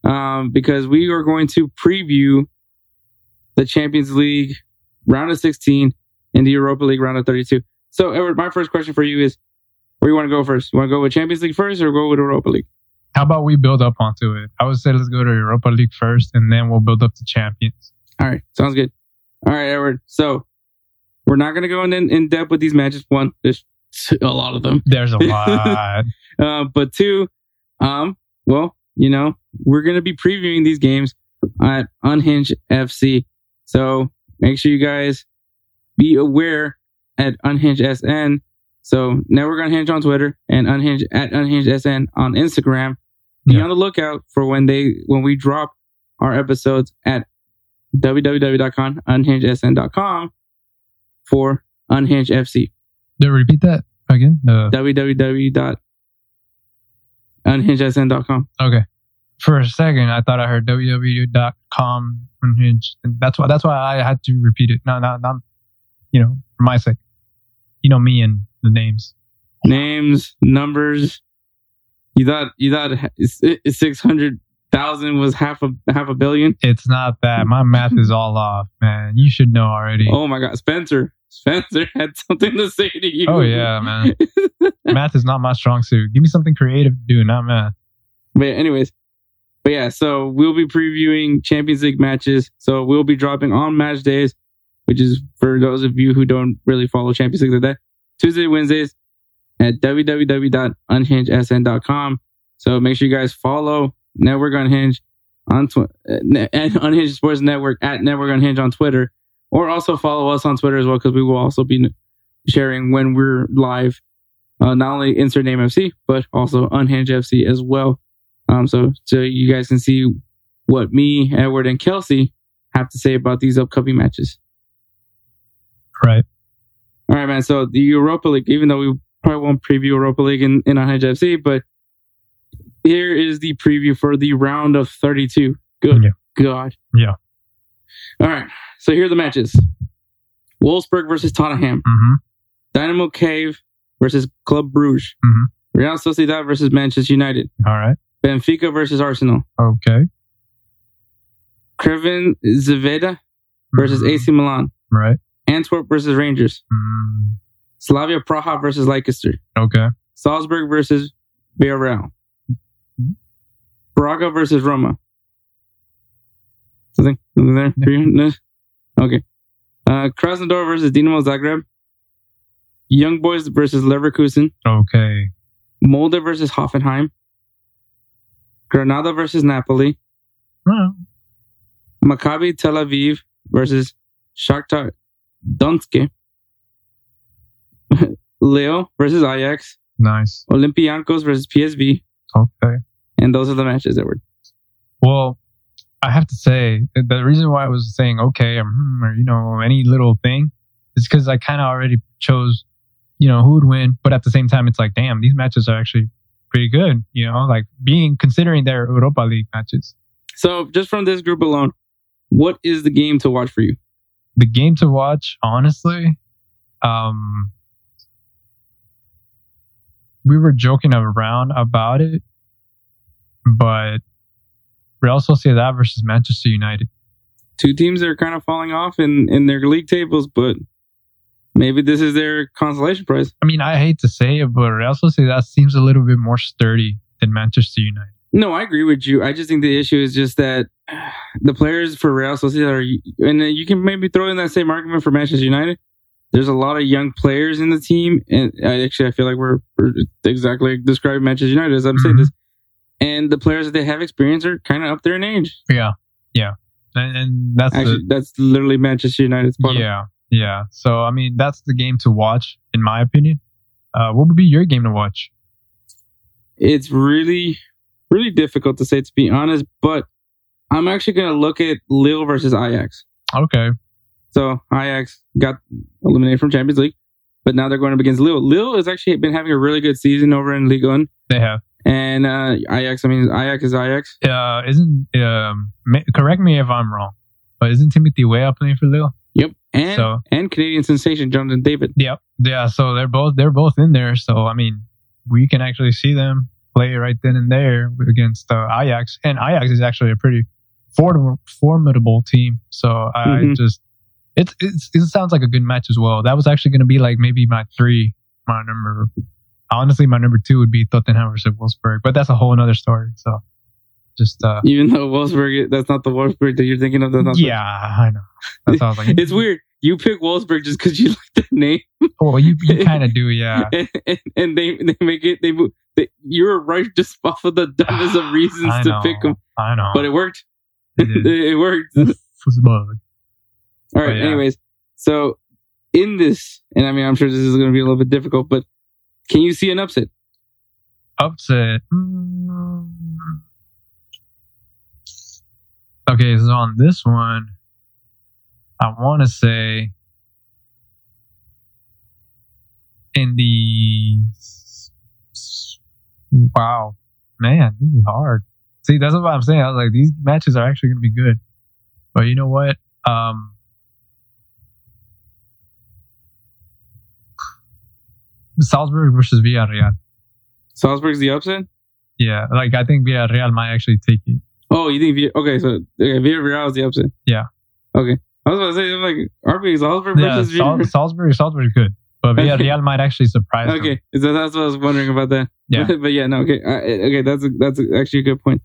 Speaker 2: um, because we are going to preview the Champions League round of 16 and the Europa League round of 32. So, Edward, my first question for you is, where you want to go first? You want to go with Champions League first, or go with Europa League?
Speaker 3: How about we build up onto it? I would say let's go to Europa League first, and then we'll build up to champions.
Speaker 2: All right, sounds good. All right, Edward. So, we're not going to go in, in depth with these matches. One, there's a lot of them.
Speaker 3: There's a lot.
Speaker 2: Uh, but two, um, well, you know, we're gonna be previewing these games at Unhinged FC. So make sure you guys be aware at Unhinged SN So Network Unhinged on Twitter and Unhinged at Unhinged SN on Instagram. Be
Speaker 3: Yeah.
Speaker 2: on the lookout for when they when we drop our episodes at www.unhingedsn.com for Unhinged FC.
Speaker 3: I repeat that again? Uh,
Speaker 2: www.unhingedsn.com.
Speaker 3: okay. For a second, I thought I heard www.com unhinged. And that's why that's why I had to repeat it. No, not not you know, for my sake. You know me and the names.
Speaker 2: Names, numbers. You thought you thought six hundred thousand was half a half a billion.
Speaker 3: It's not that. My math is all off, man. You should know already.
Speaker 2: Oh my god, Spencer. Spencer had something to say to you.
Speaker 3: Oh, yeah, man. math is not my strong suit. Give me something creative to do, not math.
Speaker 2: But anyways, but yeah, so we'll be previewing Champions League matches. So we'll be dropping on match days, which is for those of you who don't really follow Champions League like that. Tuesday, Wednesdays at www.unhingedsn.com. So make sure you guys follow Network Unhinged on tw- uh, and Unhinged Sports Network at Network Unhinged on Twitter, or also follow us on Twitter as well because we will also be sharing when we're live. Uh, not only insert name FC, but also Unhinged FC as well. Um, so so you guys can see what me, Edward, and Kelsey have to say about these upcoming matches.
Speaker 3: Right.
Speaker 2: All right, man. So the Europa League, even though we probably won't preview Europa League in, in Unhinged FC, but here is the preview for the round of 32. Good
Speaker 3: Yeah.
Speaker 2: God.
Speaker 3: Yeah.
Speaker 2: All right. So here are the matches. Wolfsburg versus Tottenham.
Speaker 3: Mm-hmm.
Speaker 2: Dynamo Kyiv versus Club Bruges.
Speaker 3: Mhm.
Speaker 2: Real Sociedad versus Manchester United.
Speaker 3: All right.
Speaker 2: Benfica versus Arsenal.
Speaker 3: Okay.
Speaker 2: Crvena Zvezda versus
Speaker 3: Mhm.
Speaker 2: AC Milan.
Speaker 3: Right.
Speaker 2: Antwerp versus Rangers.
Speaker 3: Mm,
Speaker 2: Slavia Praha versus Leicester.
Speaker 3: okay.
Speaker 2: Salzburg versus Villarreal. Braga versus Roma. Something, something there? No? Okay. Uh, Krasnodar versus Dinamo Zagreb. Young Boys versus Leverkusen.
Speaker 3: Okay.
Speaker 2: Molde versus Hoffenheim. Granada versus Napoli.
Speaker 3: Well,
Speaker 2: Maccabi Tel Aviv versus Shakhtar Donetsk. Lille versus Ajax.
Speaker 3: nice.
Speaker 2: Olympiacos versus PSV.
Speaker 3: Okay.
Speaker 2: And those are the matches that were.
Speaker 3: Well, I have to say the reason why I was saying okay or, hmm, or you know any little thing is because I kind of already chose, you know, who would win. But at the same time, it's like, damn, these matches are actually pretty good. You know, like being considering their Europa League matches.
Speaker 2: So just from this group alone, what is the game to watch for you?
Speaker 3: The game to watch, honestly, um, we were joking around about it, but Real Sociedad versus Manchester United.
Speaker 2: Two teams that are kind of falling off in, in their league tables, but maybe this is their consolation prize.
Speaker 3: I mean, I hate to say it, but Real Sociedad seems a little bit more sturdy than Manchester United.
Speaker 2: No, I agree with you. I just think the issue is just that the players for Real Sociedad are, and you can maybe throw in that same argument for Manchester United. There's a lot of young players in the team, and I actually I feel like we're, we're exactly describing Manchester United as I'm saying
Speaker 3: Mhm.
Speaker 2: this. And the players that they have experience are kind of up there in age.
Speaker 3: Yeah, yeah, and, and that's
Speaker 2: Actually, that's literally Manchester United's
Speaker 3: the,
Speaker 2: bottom.
Speaker 3: yeah, yeah. So I mean, that's the game to watch, in my opinion. Uh, what would be your game to watch?
Speaker 2: it's really, really difficult to say to be honest, but I'm actually going to look at Lille versus Ajax.
Speaker 3: Okay,
Speaker 2: So Ajax got eliminated from Champions League, but now they're going up against Lille. Lille has actually been having a really good season over in Ligue 1.
Speaker 3: they have.
Speaker 2: And uh, Ajax, I mean, Ajax is Ajax.
Speaker 3: Uh, isn't um, correct me if I'm wrong, but isn't Timothy Weah playing for Lille?
Speaker 2: Yep. And
Speaker 3: So-
Speaker 2: and Canadian sensation Jonathan David.
Speaker 3: Yep. Yeah, so they're both they're both in there. So I mean, we can actually see them play right then and there against uh, Ajax, and Ajax is actually a pretty formidable, formidable team. So I
Speaker 2: Mhm.
Speaker 3: just it's, it's it sounds like a good match as well. That was actually going to be like maybe my three, my number. Honestly, my number two would be Tottenham versus Wolfsburg, but that's a whole other story. So just uh,
Speaker 2: Even though Wolfsburg, that's not the Wolfsburg that you're thinking of. That's not the-
Speaker 3: yeah, I know. That's I was like.
Speaker 2: it's weird. You pick Wolfsburg just because you like the name,
Speaker 3: Well, you you kind of do, yeah.
Speaker 2: and, and, and they they make it. They, they you're right just off of the dumbest of reasons
Speaker 3: I
Speaker 2: to
Speaker 3: know,
Speaker 2: pick them,
Speaker 3: I know.
Speaker 2: but it worked.
Speaker 3: It
Speaker 2: it worked. All right.
Speaker 3: Yeah.
Speaker 2: Anyways, so in this, and I mean, I'm sure this is going to be a little bit difficult, but can you see an upset?
Speaker 3: Upset. Okay, so on this one, I want to say in the wow, man, this is hard. See, that's what I'm saying. I was like, these matches are actually going to be good. But you know what? Um, Salzburg versus Villarreal.
Speaker 2: Salzburg's the upset.
Speaker 3: Yeah, like I think Villarreal might actually take it.
Speaker 2: Oh, you think? Vill- Okay, so okay, Villarreal is the upset.
Speaker 3: Yeah.
Speaker 2: Okay, I was about to say I'm like RB Salzburg
Speaker 3: Yeah,
Speaker 2: versus
Speaker 3: Sal-. Salzburg, Salzburg is good, but Villarreal might actually surprise.
Speaker 2: Okay, so that's what I was wondering about that.
Speaker 3: Yeah.
Speaker 2: but yeah, no, okay, I, okay, that's a, that's a, actually a good point.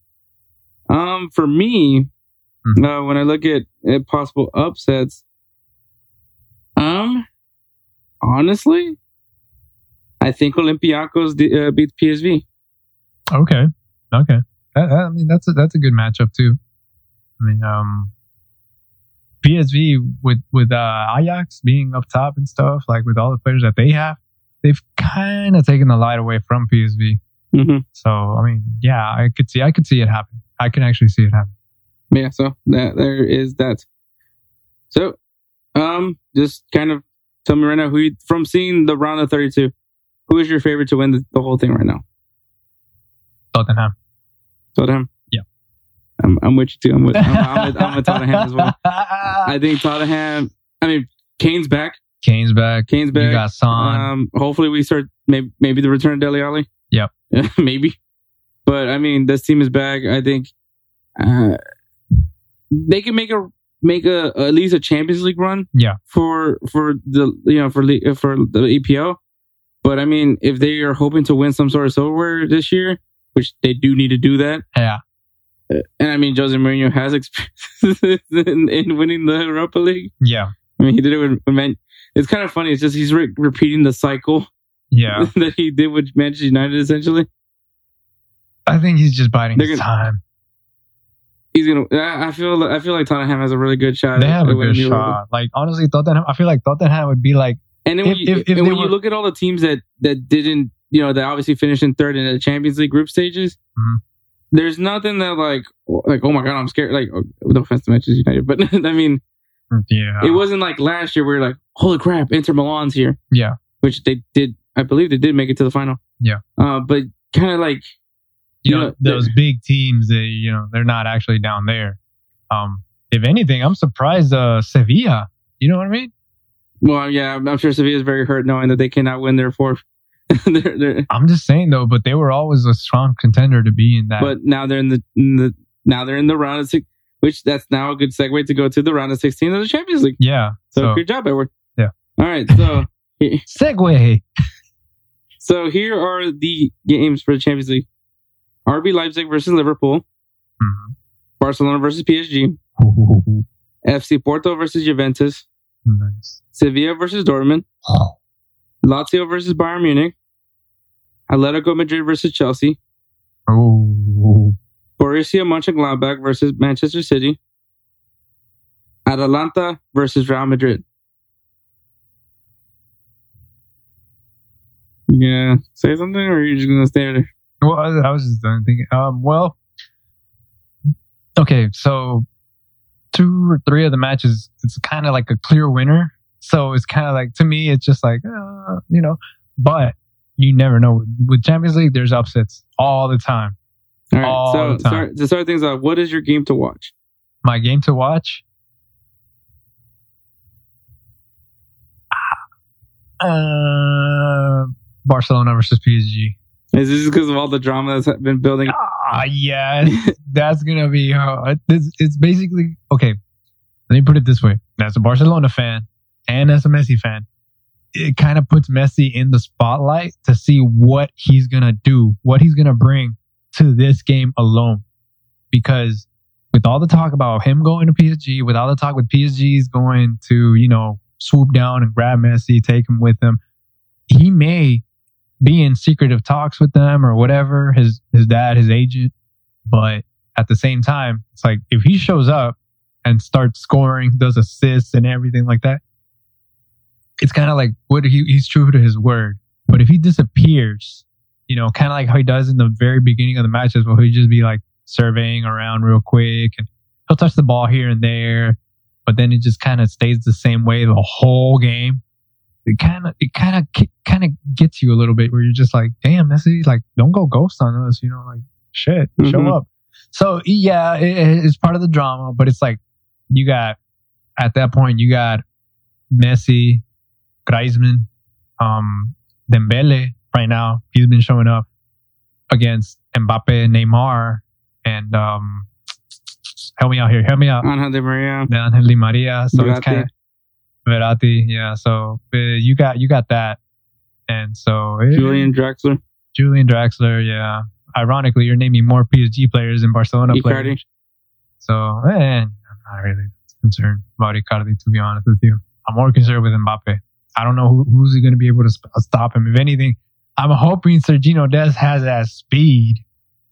Speaker 2: Um, for me,
Speaker 3: Mhm.
Speaker 2: uh, when I look at, at possible upsets, um, honestly, I think Olympiacos uh, beats PSV.
Speaker 3: Okay. Okay. That- I mean, that's a, that's a good matchup too. I mean, um, PSV with with uh, Ajax being up top and stuff, like with all the players that they have, they've kind of taken the light away from PSV.
Speaker 2: Mm-hmm.
Speaker 3: So, I mean, yeah, I could see, I could see it happen. I can actually see it happen.
Speaker 2: Yeah, so that there is that. So, um, just kind of tell me right now who you, from seeing the round of thirty-two, who is your favorite to win the, the whole thing right now?
Speaker 3: Tottenham.
Speaker 2: Tottenham.
Speaker 3: Yeah.
Speaker 2: I'm, I'm with you too. I'm with, I'm, I'm with, I'm with Tottenham as well. I think Tottenham. I mean, Kane's back.
Speaker 3: Kane's back.
Speaker 2: Kane's back.
Speaker 3: You got Son.
Speaker 2: Um, hopefully we start maybe maybe the return of Dele Alli.
Speaker 3: Yep.
Speaker 2: maybe. But I mean, this team is back. I think uh, they can make a make a at least a Champions League run.
Speaker 3: Yeah.
Speaker 2: For for the you know for for the EPO. But I mean, if they are hoping to win some sort of silverware this year, which they do need to do that,
Speaker 3: yeah.
Speaker 2: Uh, and I mean, Jose Mourinho has experience in, in winning the Europa League.
Speaker 3: Yeah.
Speaker 2: I mean, he did it with, with Man. It's kind of funny. It's just he's re- repeating the cycle
Speaker 3: Yeah.
Speaker 2: that he did with Manchester United. Essentially,
Speaker 3: I think he's just biding
Speaker 2: They're
Speaker 3: his
Speaker 2: gonna-
Speaker 3: time.
Speaker 2: he's gonna. I feel. I feel like Tottenham has a really good shot.
Speaker 3: They have a good shot. Like honestly, Tottenham. I feel like Tottenham would be like
Speaker 2: And then when,
Speaker 3: If-
Speaker 2: you,
Speaker 3: if- if
Speaker 2: and when you look at all the teams that that didn't, you know, that obviously finished in third in the Champions League group stages,
Speaker 3: Mhm.
Speaker 2: there's nothing that like like oh my god, I'm scared. Like oh, no offense to Manchester United, but I mean,
Speaker 3: yeah,
Speaker 2: it wasn't like last year where like holy crap, Inter Milan's here.
Speaker 3: Yeah.
Speaker 2: which they did. I believe they did make it to the final.
Speaker 3: Yeah.
Speaker 2: uh, but kind of like
Speaker 3: you
Speaker 2: you
Speaker 3: know
Speaker 2: know,
Speaker 3: those big teams. They you know they're not actually down there. Um, if anything, I'm surprised. Uh, Sevilla. You know what I mean?
Speaker 2: Well, yeah, I'm sure Sevilla is very hurt knowing that they cannot win their fourth. they're, they're,
Speaker 3: I'm just saying though, but they were always a strong contender to be in that.
Speaker 2: but now they're in the, in the now they're in the round of six, which that's now a good segue to go to the round of 16 of the Champions League.
Speaker 3: yeah.
Speaker 2: So,
Speaker 3: So,
Speaker 2: good job, Edward.
Speaker 3: Yeah.
Speaker 2: All right. So
Speaker 3: segue.
Speaker 2: so here are the games for the Champions League: RB Leipzig versus Liverpool,
Speaker 3: Mhm.
Speaker 2: Barcelona versus PSG, FC Porto versus Juventus,
Speaker 3: nice.
Speaker 2: Sevilla versus Dortmund, Lazio versus Bayern Munich, Atletico Madrid versus Chelsea,
Speaker 3: Oh,
Speaker 2: Borussia Mönchengladbach versus Manchester City, Atalanta versus Real Madrid. Yeah, say something, or you're you just gonna stay there?
Speaker 3: well, I, I was just thinking. Um, well, okay, so two or three of the matches, it's kind of like a clear winner. So it's kind of like to me, it's just like uh, you know, but you never know. With Champions League, there's upsets all the time.
Speaker 2: All right,
Speaker 3: All
Speaker 2: so
Speaker 3: the time.
Speaker 2: start, to start things off, what is your game to watch?
Speaker 3: My game to watch. Uh, Barcelona versus PSG.
Speaker 2: Is this because of all the drama that's been building?
Speaker 3: Ah, yeah, that's gonna be. Uh, it's, it's basically okay. Let me put it this way: as a Barcelona fan and as a Messi fan, it kind of puts Messi in the spotlight to see what he's gonna do, what he's gonna bring to this game alone. Because with all the talk about him going to PSG, with all the talk with PSG's going to, you know, swoop down and grab Messi, take him with them, he may be in secretive talks with them or whatever, his his dad, his agent. But at the same time, it's like if he shows up and starts scoring, does assists and everything like that, it's kind of like what he, he's true to his word. But if he disappears, you know, kind of like how he does in the very beginning of the matches, where he'll just be like surveying around real quick and he'll touch the ball here and there, but then it just kind of stays the same way the whole game. It kind of, it kind of, kind of gets you a little bit where you're just like, damn, Messi, like, don't go ghost on us, you know, like, shit,
Speaker 2: Mhm.
Speaker 3: show up. So yeah, it, it's part of the drama, but it's like you got at that point you got Messi, Griezmann, um, Dembele right now. He's been showing up against Mbappe, Neymar, and um, help me out here. Help me out.
Speaker 2: Angel Di Maria.
Speaker 3: Angel Di Maria. So it's kind of Verratti. Yeah. So uh, you got you got that, and so it-
Speaker 2: Julian Draxler.
Speaker 3: Julian Draxler. Yeah. Ironically, you're naming more PSG players than Barcelona
Speaker 2: Icardi.
Speaker 3: players. So, eh, I'm not really concerned about Icardi, to be honest with you. I'm more concerned with Mbappe. I don't know who, who's going to be able to sp- stop him. If anything, I'm hoping Sergino Dest has that speed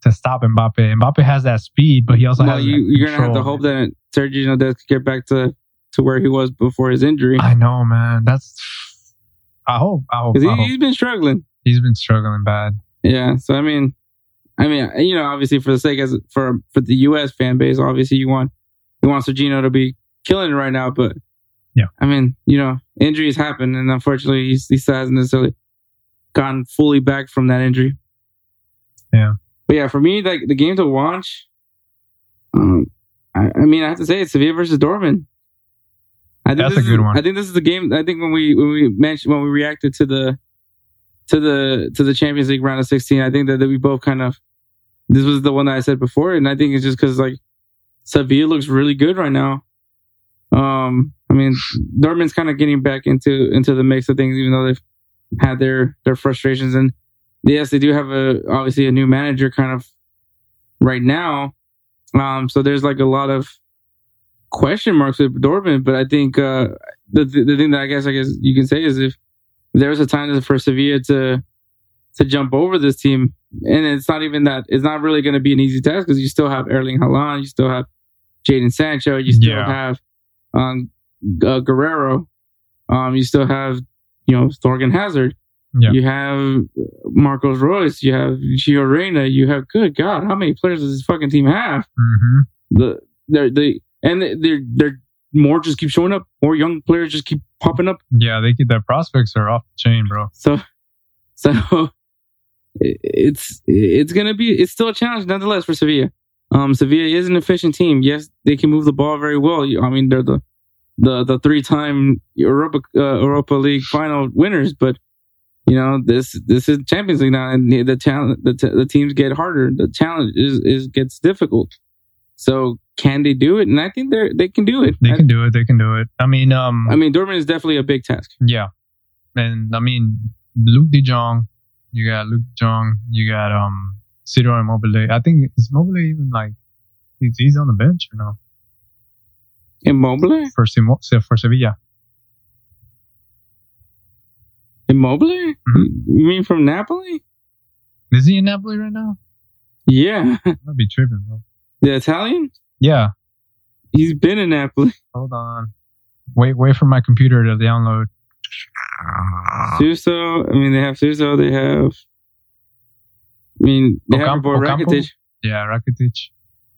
Speaker 3: to stop Mbappe. Mbappe has that speed, but he also
Speaker 2: Well,
Speaker 3: has.
Speaker 2: you, you're gonna have to hope that Sergio Dest could get back to to where he was before his injury.
Speaker 3: I know, man. That's. I hope. I hope.
Speaker 2: Because
Speaker 3: I
Speaker 2: he,
Speaker 3: hope.
Speaker 2: he's been struggling.
Speaker 3: He's been struggling bad.
Speaker 2: Yeah. So I mean, I mean, you know, obviously for the sake as for for the U.S. fan base, obviously you want you want Sergino to be killing it right now, but
Speaker 3: Yeah.
Speaker 2: I mean, you know, injuries happen, and unfortunately, he's, he hasn't necessarily gotten fully back from that injury.
Speaker 3: Yeah.
Speaker 2: But yeah, for me, like the game to watch, um, I, I mean, I have to say it's Sevilla versus Dortmund. I think
Speaker 3: That's a good
Speaker 2: is-
Speaker 3: one.
Speaker 2: I think this is the game. I think when we when we mentioned when we reacted to the to the to the Champions League round of 16, I think that, that we both kind of this was the one that I said before, and I think it's just because like Sevilla looks really good right now. Um, I mean, Dortmund's kind of getting back into into the mix of things, even though they've had their their frustrations, and yes, they do have a obviously a new manager kind of right now. Um, so there's like a lot of question marks with Dortmund, but I think uh, the the thing that I guess I guess you can say is if there was a time for Sevilla to to jump over this team, and it's not even that it's not really going to be an easy task because you still have Erling Haaland, you still have Jadon Sancho, you still
Speaker 3: Yeah.
Speaker 2: have um, uh, Guerreiro, um, you still have you know Thorgan Hazard,
Speaker 3: Yeah.
Speaker 2: you have Marcos Reus, you have Gio Reyna, you have good God, how many players does this fucking team have?
Speaker 3: hmm
Speaker 2: the they're they and they're they're more just keep showing up. More young players just keep popping up.
Speaker 3: Yeah, they keep their prospects are off the chain, bro.
Speaker 2: So so it's it's gonna be it's still a challenge nonetheless for Sevilla. Um, Sevilla is an efficient team. Yes, they can move the ball very well. I mean, they're the the the three time Europa uh, Europa League final winners, but you know this this is Champions League now, and the, talent the, t- the teams get harder. The challenge is is gets difficult. So can they do it? And I think they they can do it.
Speaker 3: They can do it. They can do it. I mean, um,
Speaker 2: I mean, Dortmund is definitely a big task.
Speaker 3: yeah, and I mean, Luuk De Jong, you got Luuk De Jong, you got um, Ciro Immobile. I think is Immobile even like he's, he's on the bench or no
Speaker 2: Immobile?
Speaker 3: for Simo, for Sevilla?
Speaker 2: Immobile?
Speaker 3: Mm-hmm.
Speaker 2: You mean from Napoli?
Speaker 3: Is he in Napoli right now?
Speaker 2: Yeah,
Speaker 3: I might be tripping, bro.
Speaker 2: the Italian.
Speaker 3: Yeah,
Speaker 2: He's been in Napoli.
Speaker 3: hold on. Wait, wait for my computer to download.
Speaker 2: Suso. I mean, they have Suso. They have. I mean, they have your boy
Speaker 3: Ocampo- Ocampo?
Speaker 2: Rakitic,
Speaker 3: Yeah, Rakitic.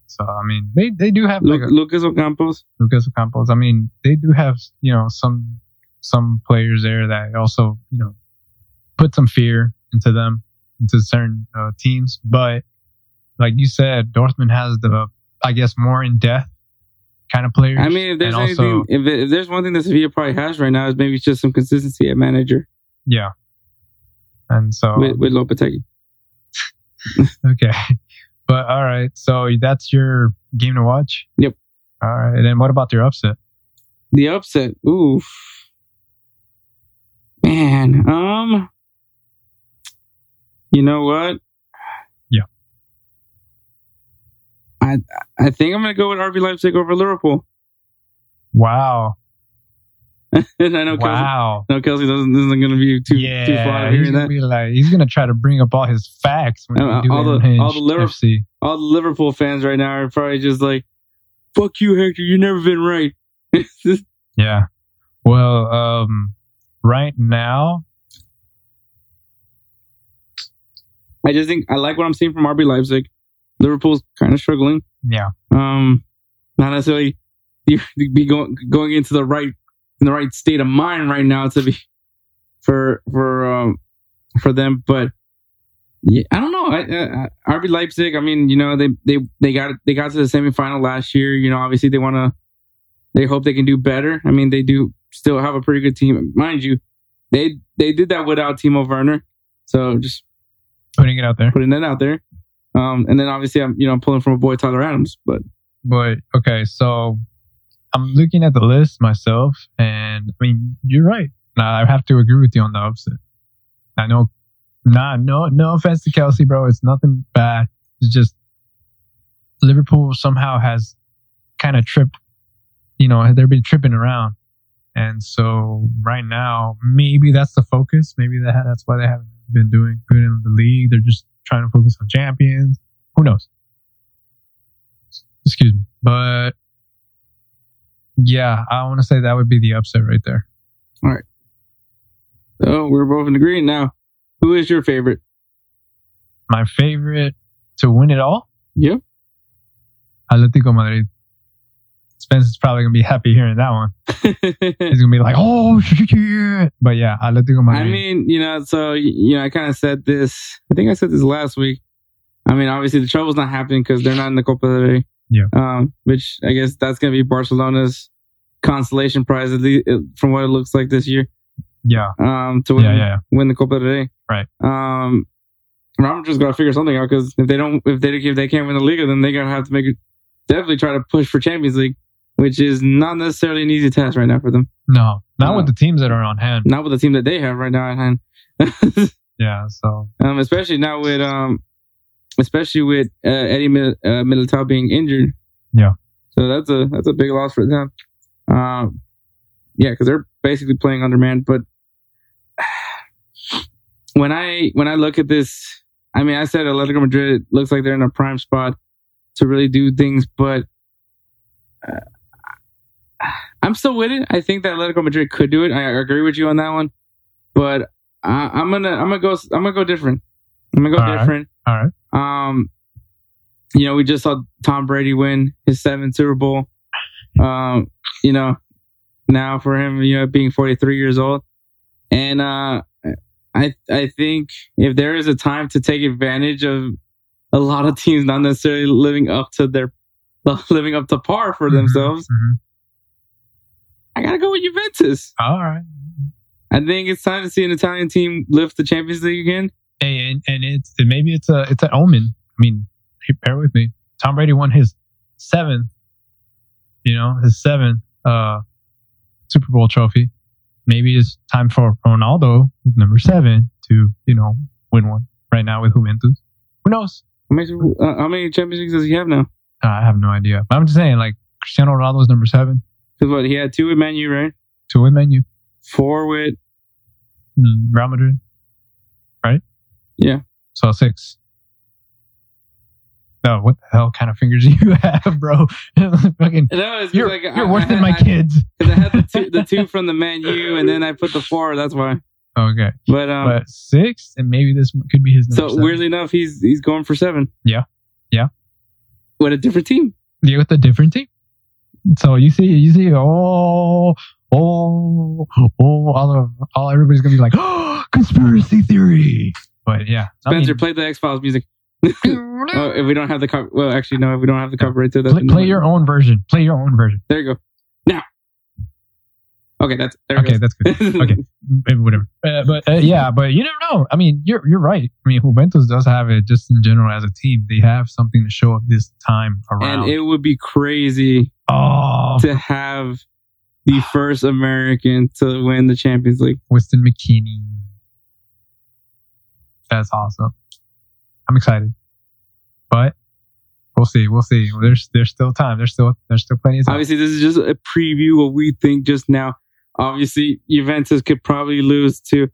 Speaker 3: So I mean, they they do have
Speaker 2: Lu-
Speaker 3: like a,
Speaker 2: Lucas Ocampos.
Speaker 3: Lucas Ocampos. I mean, they do have you know some some players there that also you know put some fear into them into certain uh, teams. But like you said, Dortmund has the I guess more in depth kind of players.
Speaker 2: I mean, if there's anything,
Speaker 3: also
Speaker 2: if, it- if there's one thing that Sevilla probably has right now is maybe just some consistency at manager
Speaker 3: yeah, and so
Speaker 2: with, with Lopetegui.
Speaker 3: okay, but all right. So that's your game to watch.
Speaker 2: Yep.
Speaker 3: All right, and then what about your upset?
Speaker 2: The upset. Oof. Man, um You know what?
Speaker 3: Yeah.
Speaker 2: I I think I'm gonna go with RB Leipzig over Liverpool.
Speaker 3: Wow,
Speaker 2: and I know Kelsey,
Speaker 3: wow.
Speaker 2: no Kelsey doesn't isn't gonna be too
Speaker 3: yeah,
Speaker 2: too of
Speaker 3: he's gonna be like he's gonna try to bring up all his facts when
Speaker 2: Uh, all the- all the Liverpool- All the Liverpool fans right now are probably just like, "Fuck you, Hector. You've never been right."
Speaker 3: Yeah. Well, um, right now,
Speaker 2: I just think I like what I'm seeing from RB Leipzig. Liverpool's kind of struggling.
Speaker 3: Yeah.
Speaker 2: Um, not necessarily be be going going into the right in the right state of mind right now to be for for um for them, but yeah, I don't know. I, I, RB Leipzig. I mean, you know, they they they got they got to the semifinal last year. You know, obviously they want to. They hope they can do better. I mean, they do still have a pretty good team, mind you. They they did that without Timo Werner, so just
Speaker 3: Putting it out there.
Speaker 2: putting that out there. Um, and then obviously I'm you know I'm pulling from a boy Tyler Adams, but
Speaker 3: But okay, so I'm looking at the list myself, and I mean, you're right. I have to agree with you on the upset. I know, nah, no, no offense to Kelsey, bro. It's nothing bad. It's just Liverpool somehow has kind of tripped. You know, they've been tripping around, and so right now maybe that's the focus. Maybe that that's why they haven't been doing good in the league. They're just trying to focus on champions. Who knows? Excuse me, but yeah, I want to say that would be the upset right there.
Speaker 2: All right. So we're both in agreement now. Who is your favorite?
Speaker 3: My favorite to win it all,
Speaker 2: Yep.
Speaker 3: Atletico Madrid. Spence is probably gonna be happy hearing that one. He's gonna be like, "Oh shit!" But yeah, Atletico Madrid.
Speaker 2: I mean, you know, so you know, I kind of said this. I think I said this last week. I mean, obviously the trouble's not happening because they're not in the Copa del Rey.
Speaker 3: Yeah.
Speaker 2: Um, which I guess that's gonna be Barcelona's consolation prize, at least from what it looks like this year.
Speaker 3: yeah,
Speaker 2: Um, to win
Speaker 3: yeah, yeah, yeah.
Speaker 2: win the Copa del Rey.
Speaker 3: Right.
Speaker 2: Um, Real just gotta figure something out because if they don't, if they if they can't win the Liga, then they're gonna have to make it definitely try to push for Champions League, which is not necessarily an easy task right now for them.
Speaker 3: No, not
Speaker 2: No.
Speaker 3: with the teams that are on hand.
Speaker 2: Not with the team that they have right now at hand.
Speaker 3: Yeah, so
Speaker 2: um, especially now with um, especially with uh, Eddie Mil- uh, Militao being injured.
Speaker 3: Yeah.
Speaker 2: So that's a that's a big loss for them. Um, yeah, because they're basically playing undermanned. But when I when I look at this, I mean, I said Atletico Madrid looks like they're in a prime spot to really do things, but. Uh, I'm still with it. I think that Atletico Madrid could do it. I agree with you on that one, but I, I'm gonna I'm gonna go I'm gonna go different. I'm gonna go
Speaker 3: All right.
Speaker 2: different.
Speaker 3: all right.
Speaker 2: Um, you know, we just saw Tom Brady win his seventh Super Bowl. Um, you know, now for him, you know, being 43 years old, and uh, I I think if there is a time to take advantage of a lot of teams not necessarily living up to their living up to par for themselves,
Speaker 3: Mhm.
Speaker 2: I gotta go with Juventus.
Speaker 3: All right.
Speaker 2: I think it's time to see an Italian team lift the Champions League again.
Speaker 3: Hey, and, and it's and maybe it's a it's an omen. I mean, bear with me. Tom Brady won his seventh, you know, his seventh uh Super Bowl trophy. Maybe it's time for Ronaldo, number seven, to you know win one right now with Juventus. Who knows?
Speaker 2: How many, uh, how many Champions Leagues does he have now?
Speaker 3: Uh, I have no idea. But I'm just saying, like Cristiano Ronaldo is number seven
Speaker 2: Because what he had two with Man U, right?
Speaker 3: Two win Man U.
Speaker 2: Four with
Speaker 3: Real Madrid, right?
Speaker 2: Yeah.
Speaker 3: So six. No, what the hell kind of fingers do you have, bro? Fucking,
Speaker 2: no, it's
Speaker 3: you're
Speaker 2: like
Speaker 3: you're
Speaker 2: I,
Speaker 3: worse
Speaker 2: I,
Speaker 3: than my
Speaker 2: I,
Speaker 3: kids.
Speaker 2: Because I had the two, the two from the Man U, and then I put the four. That's why.
Speaker 3: Okay,
Speaker 2: But um,
Speaker 3: but six, and maybe this could be his. Number
Speaker 2: so
Speaker 3: seven.
Speaker 2: weirdly enough, he's he's going for seven.
Speaker 3: Yeah. Yeah.
Speaker 2: With a different team.
Speaker 3: yeah, with a different team. So you see, you see, oh, oh, oh, all of, all everybody's gonna be like, oh, conspiracy theory. But yeah, I
Speaker 2: Spencer,
Speaker 3: mean,
Speaker 2: play the X Files music. oh, if we don't have the cover, well, actually, no. If we don't have the copyright to that,
Speaker 3: play, play your own version. Play your own version.
Speaker 2: There you go. Now. Okay, that's.
Speaker 3: Okay, that's good. Okay. Maybe whatever. Uh, but uh, yeah, but you never know. I mean, you're you're right. I mean, Juventus does have it just in general as a team. They have something to show up this time around.
Speaker 2: and it would be crazy
Speaker 3: oh,
Speaker 2: to have the first American to win the Champions League.
Speaker 3: Weston McKennie. That's awesome. I'm excited, but we'll see. We'll see. There's there's still time. There's still there's still plenty of time.
Speaker 2: Obviously, this is just a preview of what we think just now. Obviously, Juventus could probably lose to.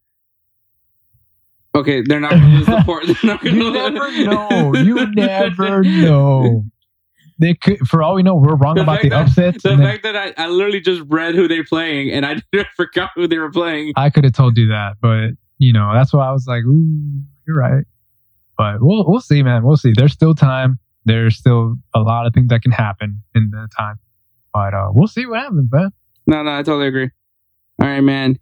Speaker 2: Okay, they're not going to lose the port. They're not going to
Speaker 3: You never know. You never know. They could, for all we know, we're wrong
Speaker 2: The
Speaker 3: about the
Speaker 2: that-
Speaker 3: upsets.
Speaker 2: The fact that I, I literally just read who they're playing and I forgot who they were playing.
Speaker 3: I could have told you that, but you know, that's why I was like, ooh, you're right. But we'll we'll see, man. We'll see. There's still time. There's still a lot of things that can happen in the time. But uh, we'll see what happens, man.
Speaker 2: No, no, I totally agree. All right, man.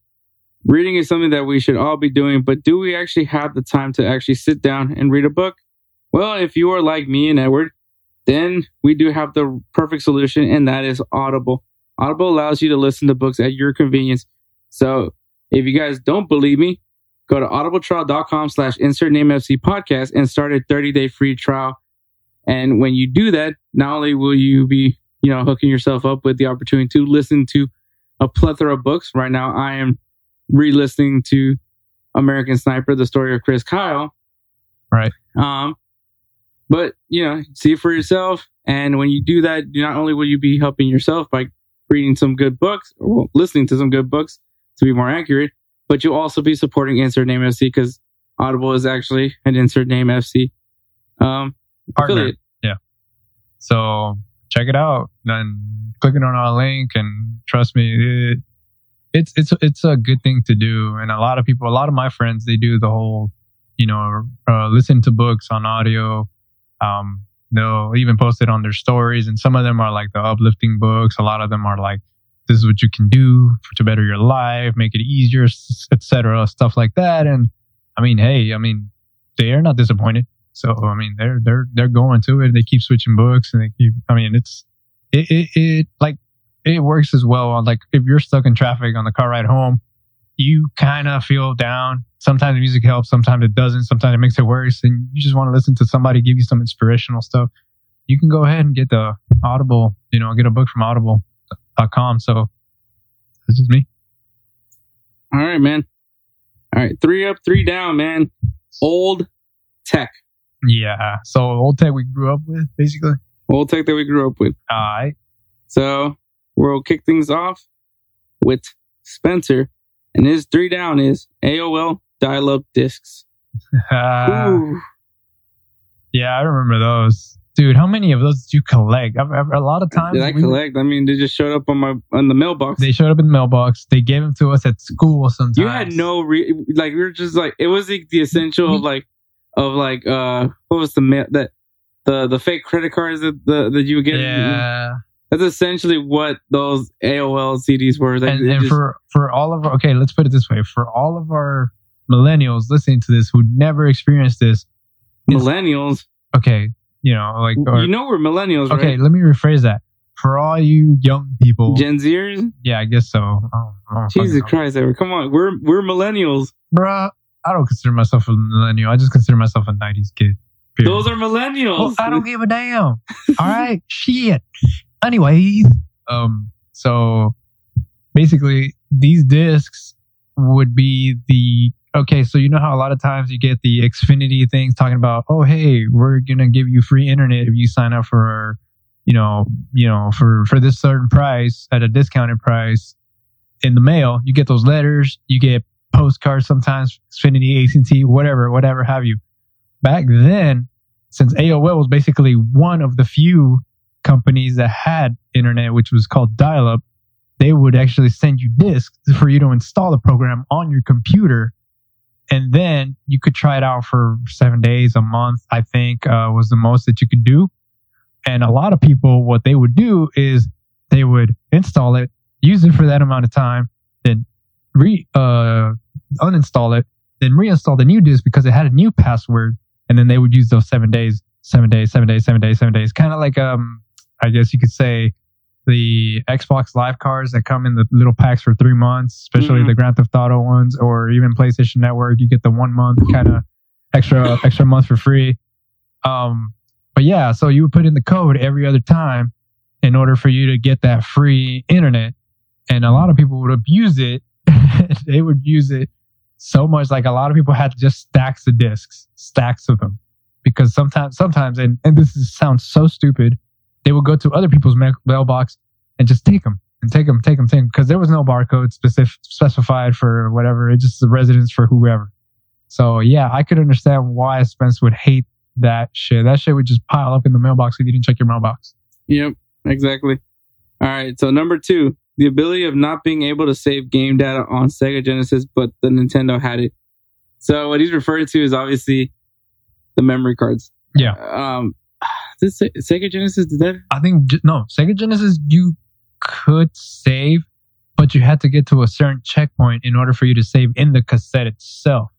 Speaker 2: Reading is something that we should all be doing, but do we actually have the time to actually sit down and read a book? Well, if you are like me and Edward, then we do have the perfect solution, and that is Audible. Audible allows you to listen to books at your convenience. So if you guys don't believe me, go to audibletrial.com slash insert name FC podcast and start a 30 day free trial. And when you do that, not only will you be, you know, hooking yourself up with the opportunity to listen to a plethora of books. Right now, I am re-listening to American Sniper, the story of Chris Kyle.
Speaker 3: Right.
Speaker 2: Um, but you know, see for yourself. And when you do that, not only will you be helping yourself by reading some good books or listening to some good books to be more accurate, but you'll also be supporting Insert Name FC because Audible is actually an Insert Name FC um,
Speaker 3: Partner.
Speaker 2: affiliate.
Speaker 3: Yeah. So check it out and clicking on our link and trust me, it, it's it's it's a good thing to do. And a lot of people, a lot of my friends, they do the whole, you know, uh, listen to books on audio. Um, they'll even post it on their stories, and some of them are like the uplifting books. A lot of them are like, "This is what you can do to better your life, make it easier, etc." Stuff like that. And I mean, hey, I mean, they are not disappointed. So I mean, they're they're they're going to it. They keep switching books, and they keep. I mean, it's it it, it like it works as well on like if you're stuck in traffic on the car ride home, you kind of feel down. Sometimes music helps, sometimes it doesn't, sometimes it makes it worse, and you just want to listen to somebody give you some inspirational stuff. You can go ahead and get the Audible, you know, get a book from audible.com. So this is me.
Speaker 2: All right, man. All right, three up, three down, man. Old tech,
Speaker 3: Yeah. So old tech we grew up with, basically.
Speaker 2: old tech that we grew up with.
Speaker 3: All right.
Speaker 2: So we'll kick things off with Spencer, and his three down is AOL dial-up discs.
Speaker 3: Uh,
Speaker 2: Ooh.
Speaker 3: yeah, I remember those. Dude, how many of those did you collect? I've, I've- a lot of times
Speaker 2: Did I
Speaker 3: we-
Speaker 2: collect? I mean, they just showed up on my on the mailbox.
Speaker 3: they showed up in the mailbox. They gave them to us at school sometimes.
Speaker 2: you had no re- like we were just like it was like the essential of like of like uh what was the mail that the the fake credit cards that the that you would get.
Speaker 3: Yeah.
Speaker 2: That's essentially what those AOL CDs were.
Speaker 3: And and
Speaker 2: just-
Speaker 3: for for all of our okay, let's put it this way: for all of our millennials listening to this who never experienced this,
Speaker 2: millennials,
Speaker 3: okay, you know, like or,
Speaker 2: you know we're millennials,
Speaker 3: okay,
Speaker 2: right?
Speaker 3: let me rephrase that. For all you young people,
Speaker 2: Gen Zers.
Speaker 3: yeah, I guess so. Oh, oh,
Speaker 2: Jesus Christ, Edward, come on, we're we're millennials.
Speaker 3: bruh. I don't consider myself a millennial. I just consider myself a '90s kid. period.
Speaker 2: Those are millennials.
Speaker 3: Well, I don't give a damn. All right, shit. Anyways, um, so basically, these discs would be the okay. So you know how a lot of times you get the Xfinity things talking about, oh, hey, we're gonna give you free internet if you sign up for, you know, you know, for for this certain price at a discounted price in the mail. You get those letters. You get postcards sometimes, Xfinity, AT and T, whatever, whatever have you. Back then, since AOL was basically one of the few companies that had internet, which was called dial up, they would actually send you discs for you to install the program on your computer. And then you could try it out for seven days, a month, I think uh, was the most that you could do. And a lot of people, what they would do is they would install it, use it for that amount of time, then re uh, uninstall it, then reinstall the new disk because it had a new password, and then they would use those seven days, seven days, seven days, seven days, seven days, kind of like um, I guess you could say the Xbox Live cards that come in the little packs for three months, especially
Speaker 2: Mhm.
Speaker 3: the Grand Theft Auto ones, or even PlayStation Network. You get the one month kind of extra extra month for free. Um, but yeah, so you would put in the code every other time in order for you to get that free internet, and a lot of people would abuse it. they would use it so much, like a lot of people had just stacks of discs, stacks of them, because sometimes, sometimes, and and this is, sounds so stupid they would go to other people's mailbox and just take them and take them, take them, take them, because there was no barcode specific specified for whatever. It's just the residence for whoever. So yeah, I could understand why Spence would hate that shit. That shit would just pile up in the mailbox if you didn't check your mailbox.
Speaker 2: Yep, exactly. All right, so number two, the ability of not being able to save game data on Sega Genesis, but the Nintendo had it. So what he's referring to is obviously the memory cards.
Speaker 3: Yeah.
Speaker 2: Um, Se- Sega Genesis did that?
Speaker 3: I think no Sega Genesis you could save, but you had to get to a certain checkpoint in order for you to save in the cassette itself.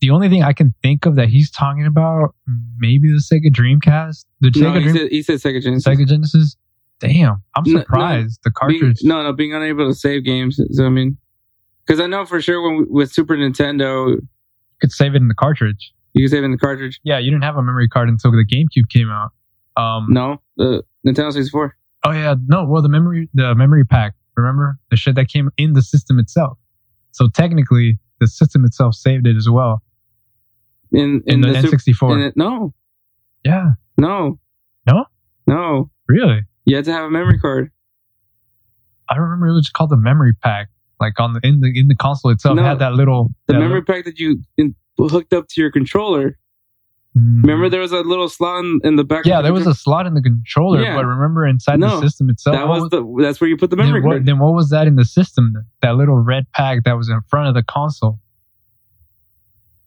Speaker 3: The only thing I can think of that he's talking about, maybe the Sega Dreamcast, the
Speaker 2: No,
Speaker 3: Sega
Speaker 2: he
Speaker 3: Dream,
Speaker 2: said, he said Sega Genesis.
Speaker 3: Sega Genesis. Damn, I'm
Speaker 2: No, no,
Speaker 3: surprised. the
Speaker 2: Being-
Speaker 3: cartridge.
Speaker 2: no, no, being unable to save games. So I mean, because I know for sure when we, with Super Nintendo,
Speaker 3: you could save it in the cartridge.
Speaker 2: you can save it in the cartridge.
Speaker 3: Yeah, you didn't have a memory card until the GameCube came out. Um,
Speaker 2: No, the Nintendo 64.
Speaker 3: Oh yeah, no. Well, the memory, the memory pack. Remember the shit that came in the system itself. So technically, the system itself saved it as well
Speaker 2: In
Speaker 3: in, the,
Speaker 2: Sup-
Speaker 3: N64.
Speaker 2: in it- no,
Speaker 3: yeah,
Speaker 2: no,
Speaker 3: No?
Speaker 2: no.
Speaker 3: really.
Speaker 2: You had to have a memory card.
Speaker 3: I remember it was called the memory pack. Like on the in the in the console itself, it had that little
Speaker 2: The
Speaker 3: that
Speaker 2: memory pack that you in, hooked up to your controller.
Speaker 3: little-
Speaker 2: Remember, there was a little slot in, in the back.
Speaker 3: Mm. Yeah,
Speaker 2: the
Speaker 3: there was a slot in the controller,
Speaker 2: Yeah.
Speaker 3: but remember inside
Speaker 2: No,
Speaker 3: the system itself,
Speaker 2: that
Speaker 3: what
Speaker 2: was the. That's where you put the memory
Speaker 3: then, what,
Speaker 2: card.
Speaker 3: then what was that in the system? then? That little red pack that was in front of the console.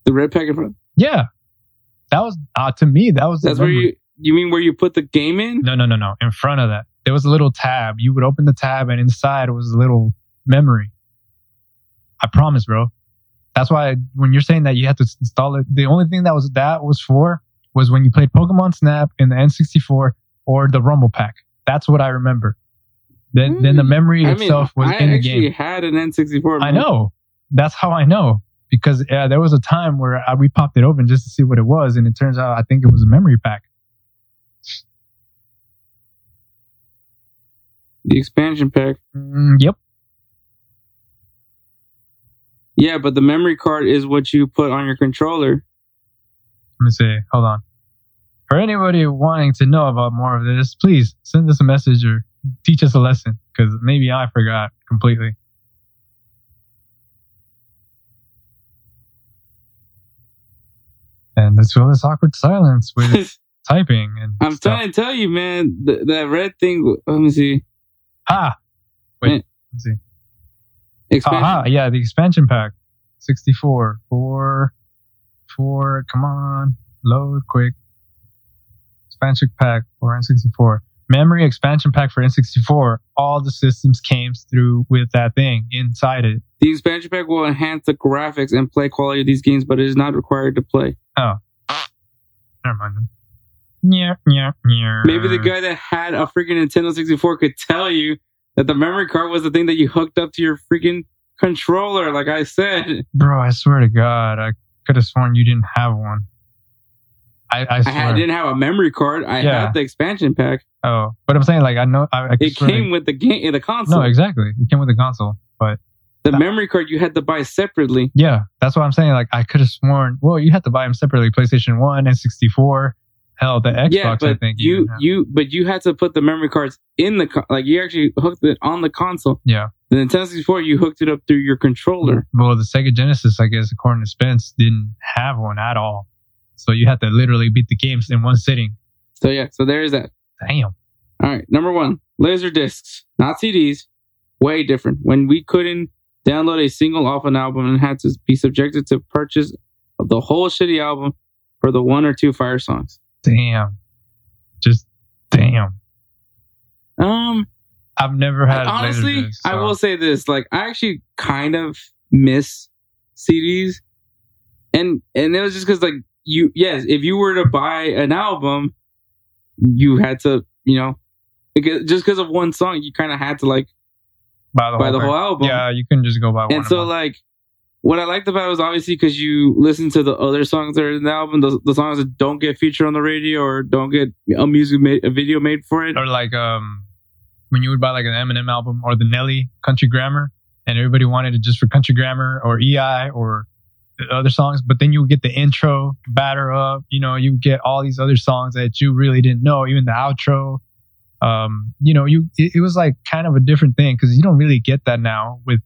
Speaker 2: The red pack in front.
Speaker 3: Yeah, that was uh, to me that was the
Speaker 2: That's where you. You mean where you put the game in?
Speaker 3: No, no, no, no. In front of that, there was a little tab. You would open the tab, and inside was a little memory. I promise, bro. That's why when you're saying that you had to install it, the only thing that was that was for was when you played Pokemon Snap in the N64 or the Rumble Pack. That's what I remember. Then, then the hmm. memory
Speaker 2: I mean,
Speaker 3: itself was
Speaker 2: I
Speaker 3: in the
Speaker 2: actually
Speaker 3: game.
Speaker 2: had an N64.
Speaker 3: I know. That's how I know because yeah, there was a time where I, we popped it open just to see what it was, and it turns out I think it was a memory pack.
Speaker 2: The expansion pack.
Speaker 3: Mm, yep.
Speaker 2: Yeah, but the memory card is what you put on your controller.
Speaker 3: Let me see. Hold on. For anybody wanting to know about more of this, please send us a message or teach us a lesson because maybe I forgot completely. And let's fill this awkward silence with typing and
Speaker 2: I'm
Speaker 3: stuff.
Speaker 2: trying to tell you, man. The, that red thing. Let me see.
Speaker 3: Ha! Wait,
Speaker 2: Man.
Speaker 3: let's see.
Speaker 2: Expansion.
Speaker 3: Aha, yeah, the expansion pack. 64. Four, four, come on. Load quick. Expansion pack for N64. Memory expansion pack for N64. All the systems came through with that thing inside it.
Speaker 2: The expansion pack will enhance the graphics and play quality of these games, but it is not required to play. Oh.
Speaker 3: Never mind. Yeah, yeah, yeah.
Speaker 2: Maybe the guy that had a freaking Nintendo 64 could tell you that the memory card was the thing that you hooked up to your freaking controller, like I said.
Speaker 3: Bro, I swear to God, I could have sworn you didn't have one. I, I
Speaker 2: I, had, didn't have a memory card. I
Speaker 3: Yeah.
Speaker 2: had the expansion pack.
Speaker 3: oh, but I'm saying, like, I know. I, I
Speaker 2: It came with the game the console.
Speaker 3: No, exactly. It came with the console. But
Speaker 2: the memory card you had to buy separately.
Speaker 3: Yeah, that's what I'm saying. Like I could have sworn. Well, you had to buy them separately: PlayStation One and 64. Hell, the Xbox.
Speaker 2: yeah, but
Speaker 3: I think
Speaker 2: you you but you had to put the memory cards in the co- like you actually hooked it on the console.
Speaker 3: Yeah.
Speaker 2: The Nintendo 64 you hooked it up through your controller. Mm-hmm.
Speaker 3: Well, the Sega Genesis, I guess, according to Spence, didn't have one at all. So you had to literally beat the games in one sitting.
Speaker 2: So yeah, so there's that.
Speaker 3: Damn.
Speaker 2: All right, number one, laser discs, not CDs. Way different. When we couldn't download a single off an album and had to be subjected to purchase of the whole shitty album for the one or two fire songs.
Speaker 3: Damn. Just damn.
Speaker 2: Um,
Speaker 3: I've never had.
Speaker 2: honestly,
Speaker 3: Laserdisc,
Speaker 2: I will say this: like, I actually kind of miss CDs, and and it was just because like you, yes, if you were to buy an album, you had to, you know, just because of one song, you kind of had to like
Speaker 3: buy the
Speaker 2: buy
Speaker 3: whole,
Speaker 2: the whole album.
Speaker 3: Yeah, you couldn't just go buy one.
Speaker 2: and so like what I liked about it was obviously because you listen to the other songs that are in the album, the, the songs that don't get featured on the radio or don't get a music made, a video made for it.
Speaker 3: or like um when you would buy like an Eminem album or the Nelly Country Grammar, and everybody wanted it just for Country Grammar or EI or the other songs, but then you would get the intro, batter up, you know, you get all these other songs that you really didn't know, even the outro. Um, you know, you it, it was like kind of a different thing because you don't really get that now with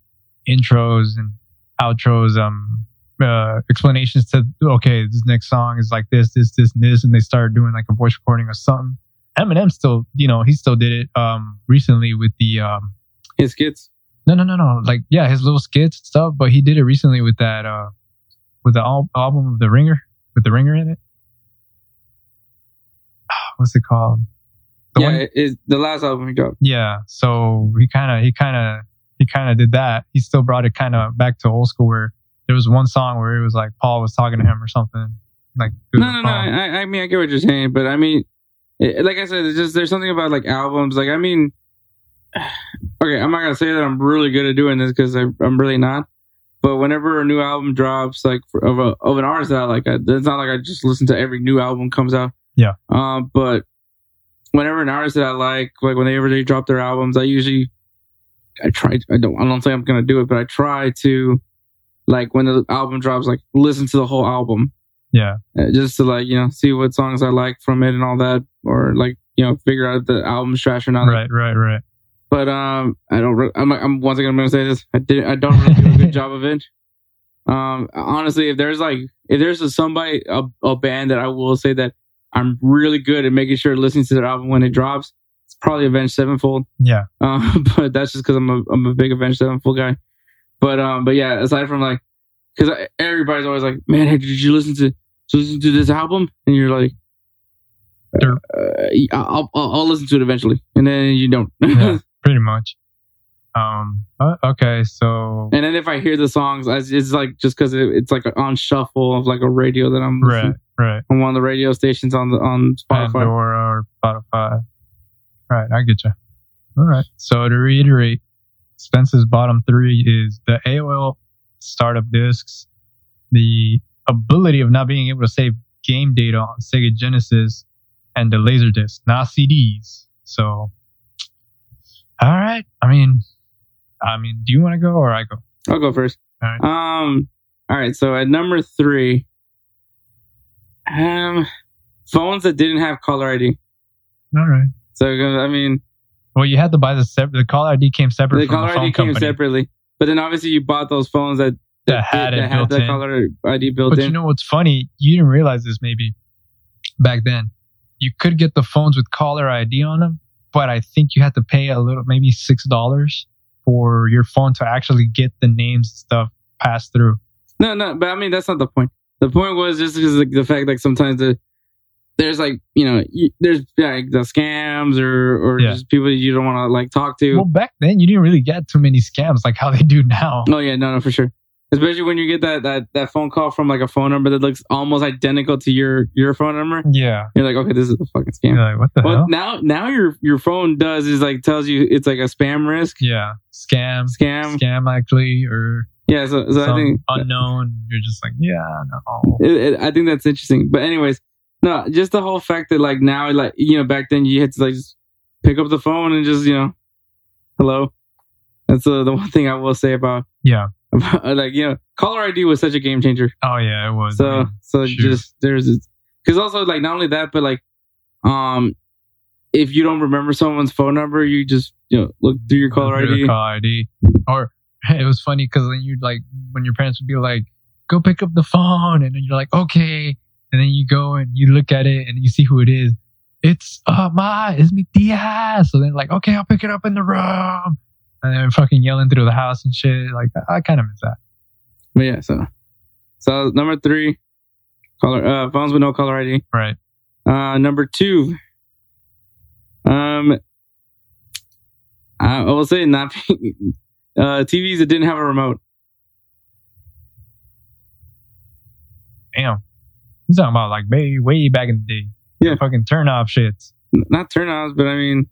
Speaker 3: intros and outros, um, uh, explanations to okay, this next song is like this, this, this, and this, and they started doing like a voice recording or something. Eminem still, you know, he still did it um recently with the um
Speaker 2: His skits.
Speaker 3: no no no no like yeah his little skits and stuff, but he did it recently with that uh with the al- album of the Ringer with the Ringer in it. what's it called? The
Speaker 2: yeah,
Speaker 3: one-
Speaker 2: it, the last album he dropped.
Speaker 3: yeah. So he kind of he kind of he kind of did that. He still brought it kind of back to old school where there was one song where it was like Paul was talking to him or something. Like
Speaker 2: No, no, no. I, I mean, I get what you're saying, but I mean, it, like I said, it's just there's something about like albums. Like, I mean, okay, I'm not gonna say that I'm really good at doing this because I'm really not. But whenever a new album drops, like for, of a of an artist that I like, I, it's not like I just listen to every new album comes out.
Speaker 3: Yeah.
Speaker 2: Um, but whenever an artist that I like, like whenever they drop their albums, I usually I try. I don't. I don't think I'm gonna do it, but I try to like when the album drops, like listen to the whole album
Speaker 3: yeah,
Speaker 2: uh, just to like you know see what songs I like from it and all that, or like you know figure out if the album's trash or not.
Speaker 3: right, right, right.
Speaker 2: But um, I don't. Re- I'm. I'm once again. I'm gonna say this. I did. I don't really do a good job of it. Um, honestly, if there's like if there's a somebody a, a band that I will say that I'm really good at making sure listening to their album when it drops, probably Avenged Sevenfold.
Speaker 3: Yeah,
Speaker 2: Um, but that's just because I'm a I'm a big Avenged Sevenfold guy. But um, but yeah, aside from like, because everybody's always like, man, hey, did you listen to listen to this album? And you're like, uh, I'll, I'll I'll listen to it eventually, and then you don't.
Speaker 3: yeah, pretty much. Um. uh, okay, so
Speaker 2: and then if I hear the songs, I- it's like just because it, it's like on shuffle of like a radio that I'm
Speaker 3: right, right.
Speaker 2: on one of the radio stations on the on Spotify.
Speaker 3: Pandora or Spotify. Right, I get you. All right. So to reiterate, Spence's bottom three is the AOL startup discs, the ability of not being able to save game data on Sega Genesis, and the Laserdisc, not CDs. So, all right. I mean, I mean, do you want to go or I go?
Speaker 2: I'll go first.
Speaker 3: All right.
Speaker 2: Um. All right. So at number three, um, phones that didn't have caller ID.
Speaker 3: All right.
Speaker 2: So I mean,
Speaker 3: Well, you had to buy the separate. The caller ID came separate
Speaker 2: the
Speaker 3: from
Speaker 2: caller
Speaker 3: the phone
Speaker 2: ID came
Speaker 3: company
Speaker 2: separately, but then obviously you bought those phones that
Speaker 3: that had it
Speaker 2: that
Speaker 3: built
Speaker 2: had the
Speaker 3: in.
Speaker 2: caller ID built
Speaker 3: But
Speaker 2: in.
Speaker 3: you know what's funny? You didn't realize this maybe back then. You could get the phones with caller ID on them, but I think you had to pay a little, maybe six dollars for your phone to actually get the names and stuff passed through.
Speaker 2: No, no, but I mean that's not the point. The point was just because like, the fact like sometimes the there's like you know there's like the scams or or
Speaker 3: Yeah.
Speaker 2: just people you don't want to like talk to.
Speaker 3: Well, back then you didn't really get too many scams like how they do now.
Speaker 2: oh yeah, no, no, for sure. Especially when you get that that that phone call from like a phone number that looks almost identical to your your phone number.
Speaker 3: Yeah.
Speaker 2: You're like, okay, this is a fucking
Speaker 3: You're
Speaker 2: scam.
Speaker 3: like, what the
Speaker 2: Well,
Speaker 3: hell?
Speaker 2: now now your your phone does is like tells you it's like a spam risk
Speaker 3: Yeah. Scam.
Speaker 2: scam.
Speaker 3: Scam likely or
Speaker 2: Yeah, so so I think
Speaker 3: unknown. You're just like, yeah, no.
Speaker 2: it, it, I think that's interesting. But anyways, no, just the whole fact that like now, like you know, back then you had to like just pick up the phone and just you know, hello. That's uh, the one thing I will say about
Speaker 3: Yeah.
Speaker 2: about like you know, caller ID was such a game changer.
Speaker 3: Oh yeah, it was.
Speaker 2: So
Speaker 3: man.
Speaker 2: so
Speaker 3: Shoot.
Speaker 2: just there's because also like not only that, but like um, if you don't remember someone's phone number, you just you know look through your caller
Speaker 3: Through
Speaker 2: ID.
Speaker 3: Caller ID. Or it was funny because then you'd like when your parents would be like, "Go pick up the phone," and then you're like, "Okay," and then you go and you look at it and you see who it is. It's uh ma, it's mi tia. So then like, okay, I'll pick it up in the room, and then fucking yelling through the house and shit. Like I, I kind of miss that.
Speaker 2: But yeah, so so number three, color uh, phones with no caller ID.
Speaker 3: Right.
Speaker 2: Uh, number two, um, I I will say not uh, TVs that didn't have a remote.
Speaker 3: Damn. He's talking about like way way back in the day.
Speaker 2: Yeah.
Speaker 3: Fucking turn off shits.
Speaker 2: N- Not turn-offs, but I mean,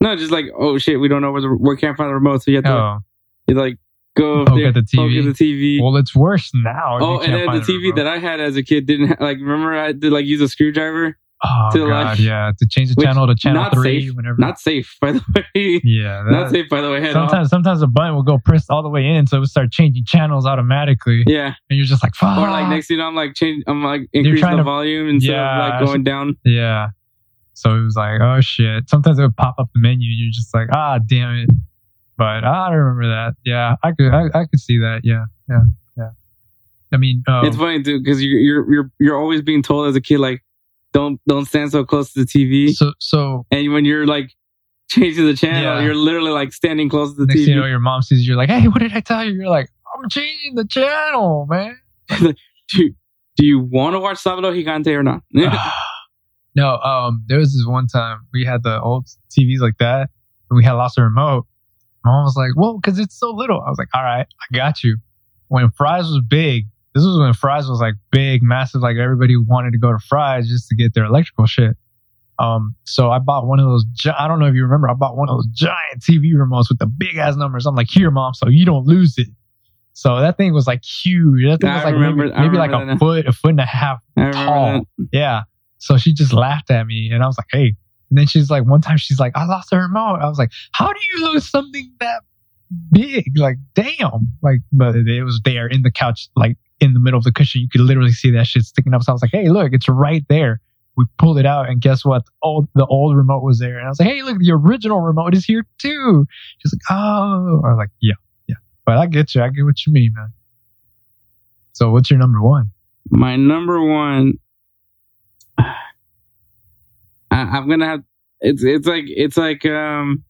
Speaker 2: no, just like oh shit, we don't know where the we can't find the remote, so you have to
Speaker 3: Oh.
Speaker 2: you like go
Speaker 3: Poke
Speaker 2: there,
Speaker 3: at the TV.
Speaker 2: poke at the TV.
Speaker 3: Well, it's worse now.
Speaker 2: oh, and then the
Speaker 3: find
Speaker 2: TV
Speaker 3: remote.
Speaker 2: that I had as a kid didn't ha- like. Remember, I did like use a screwdriver.
Speaker 3: Oh
Speaker 2: to,
Speaker 3: god,
Speaker 2: like-
Speaker 3: yeah, to change the channel to channel
Speaker 2: not
Speaker 3: three
Speaker 2: safe,
Speaker 3: whenever.
Speaker 2: Not safe, by the way.
Speaker 3: yeah,
Speaker 2: not safe, by the way.
Speaker 3: Sometimes sometimes the button will go pressed all the way in, so it would start changing channels automatically,
Speaker 2: Yeah,
Speaker 3: and you're just like, fuck.
Speaker 2: or like next thing you know, I'm like change. I'm like increasing the
Speaker 3: to-
Speaker 2: volume instead
Speaker 3: Yeah,
Speaker 2: of like going down.
Speaker 3: Yeah. So it was like, oh shit. Sometimes it would pop up the menu, and you're just like, ah, damn it. But I remember that. Yeah, I could, I, I could see that. Yeah, yeah, yeah. I mean, uh,
Speaker 2: It's funny too because you're you're you're you're always being told as a kid like don't don't stand so close to the TV,
Speaker 3: so so
Speaker 2: and when you're like changing the channel,
Speaker 3: Yeah.
Speaker 2: you're literally like standing close to the
Speaker 3: next
Speaker 2: TV.
Speaker 3: you know, your mom sees you, you're like, hey, what did I tell you? You're like, I'm changing the channel, man.
Speaker 2: do, do you want to watch Sábado Gigante or not?
Speaker 3: No, um, there was this one time we had the old TVs like that, and we had lost the remote. Mom was like, "Well, because it's so little." I was like, "All right, I got you." When Fry's was big, this was when Fry's was like big, massive. Like everybody wanted to go to Fry's just to get their electrical shit. Um, so I bought one of those. gi- I don't know if you remember. I bought one of those giant TV remotes with the big ass numbers. I'm like, "Here, mom, so you don't lose it." So that thing was like huge. That thing
Speaker 2: I
Speaker 3: was like
Speaker 2: remember-
Speaker 3: maybe, maybe like a foot, a foot and a half tall.
Speaker 2: that.
Speaker 3: Yeah. So she just laughed at me and I was like, hey. And then she's like, one time she's like, I lost the remote. I was like, how do you lose something that big? Like, damn. Like, but it was there in the couch, like in the middle of the cushion. You could literally see that shit sticking up. So I was like, hey, look, it's right there. We pulled it out and guess what? The old, the old remote was there. And I was like, hey, look, the original remote is here too. She's like, oh. I was like, yeah, yeah. But I get you. I get what you mean, man. So what's your number one?
Speaker 2: My number one. I, I'm gonna have. It's it's like it's like um.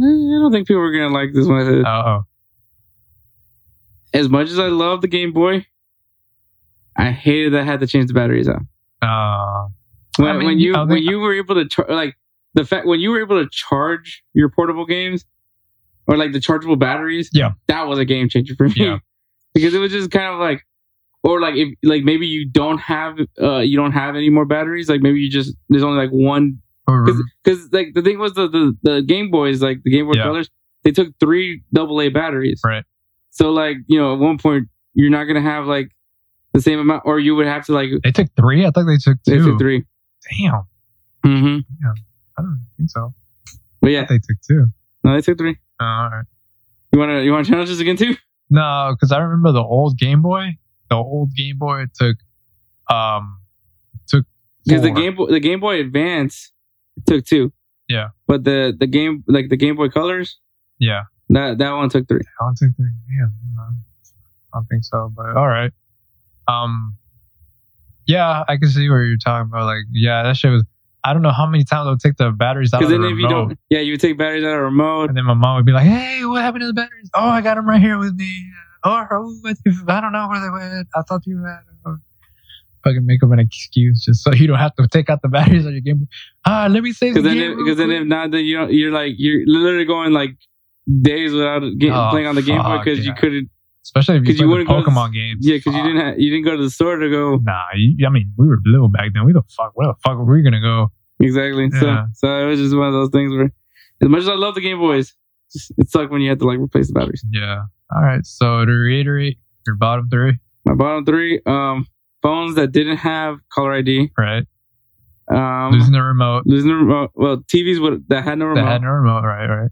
Speaker 2: I don't think people are gonna like this one.
Speaker 3: Uh oh.
Speaker 2: As much as I love the Game Boy, I hated that I had to change the batteries out.
Speaker 3: Uh,
Speaker 2: When,
Speaker 3: I mean,
Speaker 2: when you when you were able to char- like the fact when you were able to charge your portable games or like the chargeable batteries,
Speaker 3: Yeah.
Speaker 2: that was a game changer for me
Speaker 3: Yeah.
Speaker 2: because it was just kind of like, or like if like maybe you don't have uh you don't have any more batteries, like maybe you just there's only like one because like the thing was the, the the Game Boys like the Game Boy
Speaker 3: Yeah.
Speaker 2: Colors they took three double A batteries,
Speaker 3: Right.
Speaker 2: So like you know at one point you're not gonna have like the same amount, or you would have to like
Speaker 3: They took three. I thought they took
Speaker 2: they
Speaker 3: two.
Speaker 2: took three.
Speaker 3: Damn,
Speaker 2: Mm-hmm.
Speaker 3: I don't think so.
Speaker 2: But yeah,
Speaker 3: they took two.
Speaker 2: no, they took three.
Speaker 3: Oh, all right.
Speaker 2: You wanna you wanna challenge this again too?
Speaker 3: No, because I remember the old Game Boy. The old Game Boy took, um, took
Speaker 2: Because the. Game Boy the Game Boy Advance took two.
Speaker 3: Yeah.
Speaker 2: But the the game like the Game Boy Colors
Speaker 3: Yeah,
Speaker 2: that that one took three.
Speaker 3: I don't think three. Yeah, I don't think so. But all right. Um, yeah, I can see where you're talking about. Like, yeah, that shit was. I don't know how many times I would take the batteries out of
Speaker 2: Because
Speaker 3: the
Speaker 2: then if you don't, yeah, you would take batteries out of the remote.
Speaker 3: and then my mom would be like, "Hey, what happened to the batteries? Oh, I got them right here with me. Or oh, I don't know where they went. I thought you had." them." Fucking make up an excuse just so you don't have to take out the batteries on your Game Boy. Ah, let me save the
Speaker 2: Because then,
Speaker 3: game.
Speaker 2: if, because then if not, then you don't, you're like you're literally going like days without game,
Speaker 3: Oh,
Speaker 2: playing on the Game Boy because you couldn't.
Speaker 3: Especially if you
Speaker 2: you
Speaker 3: play
Speaker 2: wouldn't
Speaker 3: the
Speaker 2: go to the-
Speaker 3: Pokemon games.
Speaker 2: Yeah, because you didn't have, you didn't go to the store to go
Speaker 3: Nah, you, I mean, we were little back then. We the fuck, where the fuck were we gonna go?
Speaker 2: exactly.
Speaker 3: Yeah.
Speaker 2: So so it was just one of those things where, as much as I love the Game Boys, just, it sucked when you had to like replace the batteries.
Speaker 3: Yeah. All right. So to reiterate, your bottom three,
Speaker 2: My bottom three, um, phones that didn't have caller ID,
Speaker 3: right?
Speaker 2: um,
Speaker 3: Losing the remote.
Speaker 2: losing the remote. Well, TVs would, that had no remote.
Speaker 3: That had no remote, right? Right.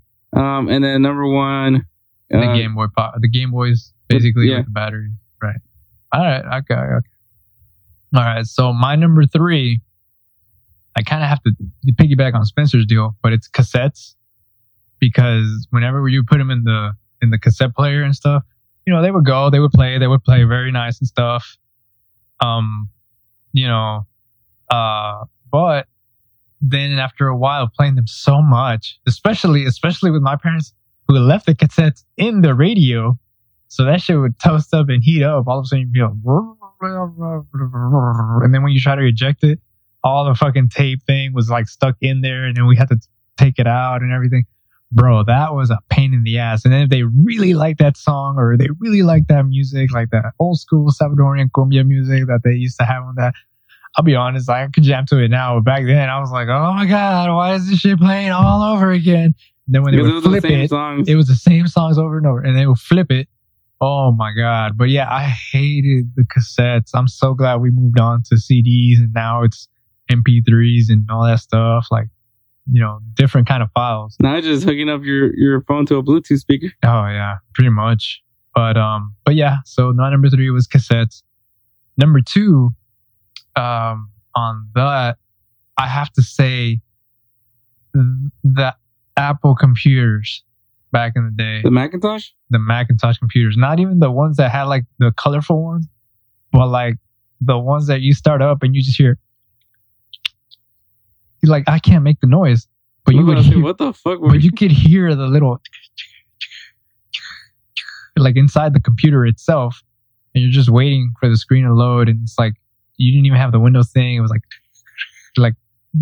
Speaker 2: um, and then number one,
Speaker 3: And
Speaker 2: uh,
Speaker 3: the Game Boy, po- the Game Boys, basically
Speaker 2: yeah.
Speaker 3: with the batteries, right? All right. Okay. Okay. All right. So my number three, I kind of have to piggyback on Spencer's deal, but it's cassettes because whenever you put them in the in the cassette player and stuff, you know, they would go, they would play, they would play very nice and stuff. Um, you know, uh, but then after a while playing them so much, especially especially with my parents who left the cassettes in the radio, so that shit would toast up and heat up. All of a sudden, you'd be like, and then when you try to eject it, all the fucking tape thing was like stuck in there, and then we had to take it out and everything. Bro, that was a pain in the ass. And then if they really like that song or they really like that music, like that old school Salvadorian cumbia music that they used to have on that, I'll be honest, I could jam to it now. But back then, I was like, oh my god, why is this shit playing all over again? Then when they
Speaker 2: it
Speaker 3: would
Speaker 2: was the
Speaker 3: flip
Speaker 2: same
Speaker 3: it,
Speaker 2: songs.
Speaker 3: it was the same songs over and over, and they would flip it. Oh my god! But yeah, I hated the cassettes. I'm so glad we moved on to CDs, and now it's MP3s and all that stuff. Like, you know, different kind of files.
Speaker 2: now just hooking up your your phone to a Bluetooth speaker.
Speaker 3: Oh yeah, pretty much. But um, but yeah. So my number three was cassettes. Number two, um, on that, I have to say th- the Apple computers back in the day
Speaker 2: The Macintosh.
Speaker 3: the Macintosh computers, not even the ones that had like the colorful ones, but like the ones that you start up and you just hear. You're like, I can't make the noise, but you
Speaker 2: I
Speaker 3: would
Speaker 2: about to say,
Speaker 3: hear,
Speaker 2: what the fuck?
Speaker 3: But you could hear the little like inside the computer itself, and you're just waiting for the screen to load, and it's like you didn't even have the Windows thing. It was like like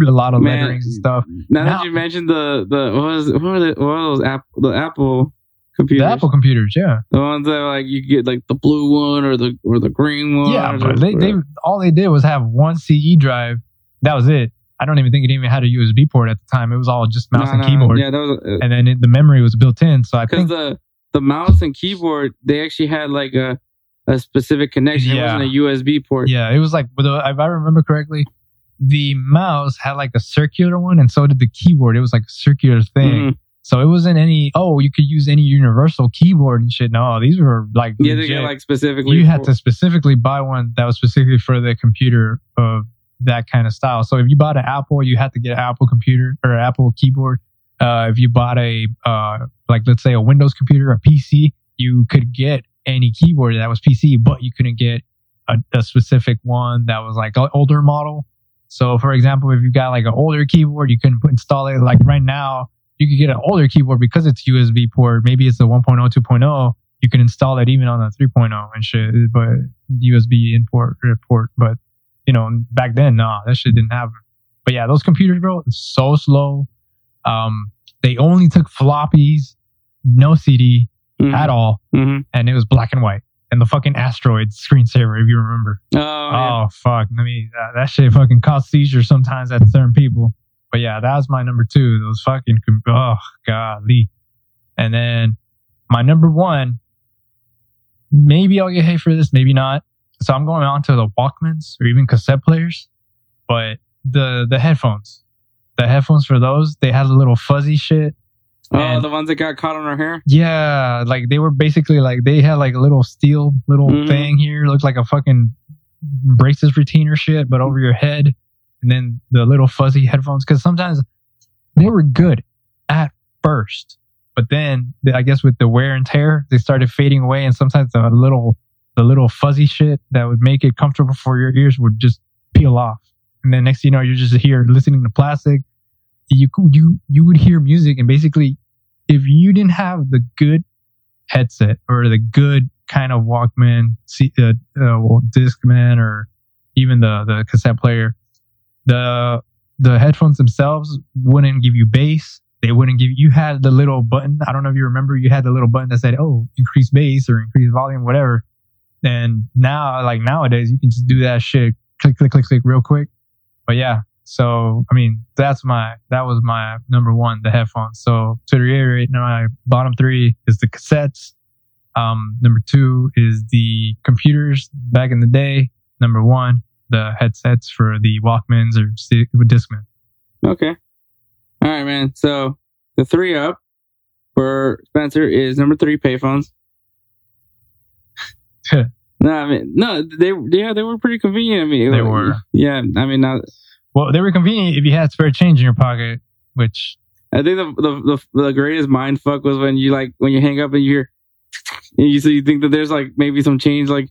Speaker 3: a lot of
Speaker 2: Man,
Speaker 3: letterings and stuff.
Speaker 2: Now,
Speaker 3: Now-
Speaker 2: that you mentioned the the what was what were the what were those Apple the Apple computers?
Speaker 3: The Apple computers, yeah,
Speaker 2: the ones that like you get like the blue one or the or the green one.
Speaker 3: yeah. But they, they all they did was have one CE drive. That was it. I don't even think it even had a USB port at the time. It was all just mouse
Speaker 2: No,
Speaker 3: and
Speaker 2: no,
Speaker 3: keyboard,
Speaker 2: Yeah, that was uh,
Speaker 3: and then it, the memory was built in. So I
Speaker 2: because
Speaker 3: think
Speaker 2: the the mouse and keyboard they actually had like a a specific connection.
Speaker 3: Yeah.
Speaker 2: It wasn't a USB port.
Speaker 3: Yeah, it was like, uh, if I remember correctly, the mouse had like a circular one, and so did the keyboard. It was like a circular thing.
Speaker 2: Mhm.
Speaker 3: So it wasn't any, oh, you could use any universal keyboard and shit. No, these were like,
Speaker 2: Yeah, they
Speaker 3: legit.
Speaker 2: get like specifically.
Speaker 3: you had to specifically buy one that was specifically for the computer of that kind of style. So if you bought an Apple, you had to get an Apple computer or an Apple keyboard. Uh, if you bought a, uh, like let's say a Windows computer, a PC, you could get any keyboard that was PC, but you couldn't get a, a specific one that was like an older model. So for example, if you got like an older keyboard, you couldn't install it. Like right now, you could get an older keyboard because it's USB port. Maybe it's the 1.0, 2.0 you can install it even on a 3.0 and shit, but USB import or port. But you know, back then, nah, that shit didn't happen. But yeah, those computers, bro, so slow. Um, they only took floppies, no CD
Speaker 2: Mhm.
Speaker 3: at all,
Speaker 2: Mhm.
Speaker 3: and it was black and white. And the fucking Asteroid screensaver, if you remember.
Speaker 2: Oh.
Speaker 3: Oh fuck! I mean, that, uh, that shit fucking caused seizures sometimes at certain people. But yeah, that was my number two. Those fucking com- oh golly. And then my number one, maybe I'll get hate for this, maybe not. So I'm going on to the Walkmans or even cassette players, but the the headphones, the headphones for those, they had a little fuzzy shit.
Speaker 2: Oh,
Speaker 3: and-
Speaker 2: the ones that got caught on her hair.
Speaker 3: Yeah, like they were basically like they had like a little steel little
Speaker 2: Mhm.
Speaker 3: thing here, looked like a fucking braces retainer shit, but over your head, and then the little fuzzy headphones. Because sometimes they were good at first, but then the- I guess with the wear and tear, they started fading away, and sometimes the little the little fuzzy shit that would make it comfortable for your ears would just peel off, and then next thing you know, you're just here listening to plastic. You you you would hear music, and basically if you didn't have the good headset or the good kind of Walkman, uh, uh, Discman, or even the the cassette player, the the headphones themselves wouldn't give you bass. They wouldn't give you had the little button. I don't know if you remember. You had the little button that said, "Oh, increase bass" or "increase volume," whatever. And now, like nowadays, you can just do that shit, click, click, click, click, real quick. But yeah, so I mean, that's my that was my number one, the headphones. So to reiterate, my bottom three is the cassettes. Um, number two is the computers back in the day. Number one, the headsets for the Walkmans or Discman.
Speaker 2: Okay. All right, man. So the three up for Spencer is number three, payphones. no, I mean, no, they, yeah, they were pretty convenient. I mean,
Speaker 3: They
Speaker 2: like,
Speaker 3: were.
Speaker 2: Yeah, I mean, not,
Speaker 3: Well, they were convenient if you had spare change in your pocket, which
Speaker 2: I think the, the the the greatest mind fuck was when you like when you hang up and you hear, and you so you think that there's like maybe some change like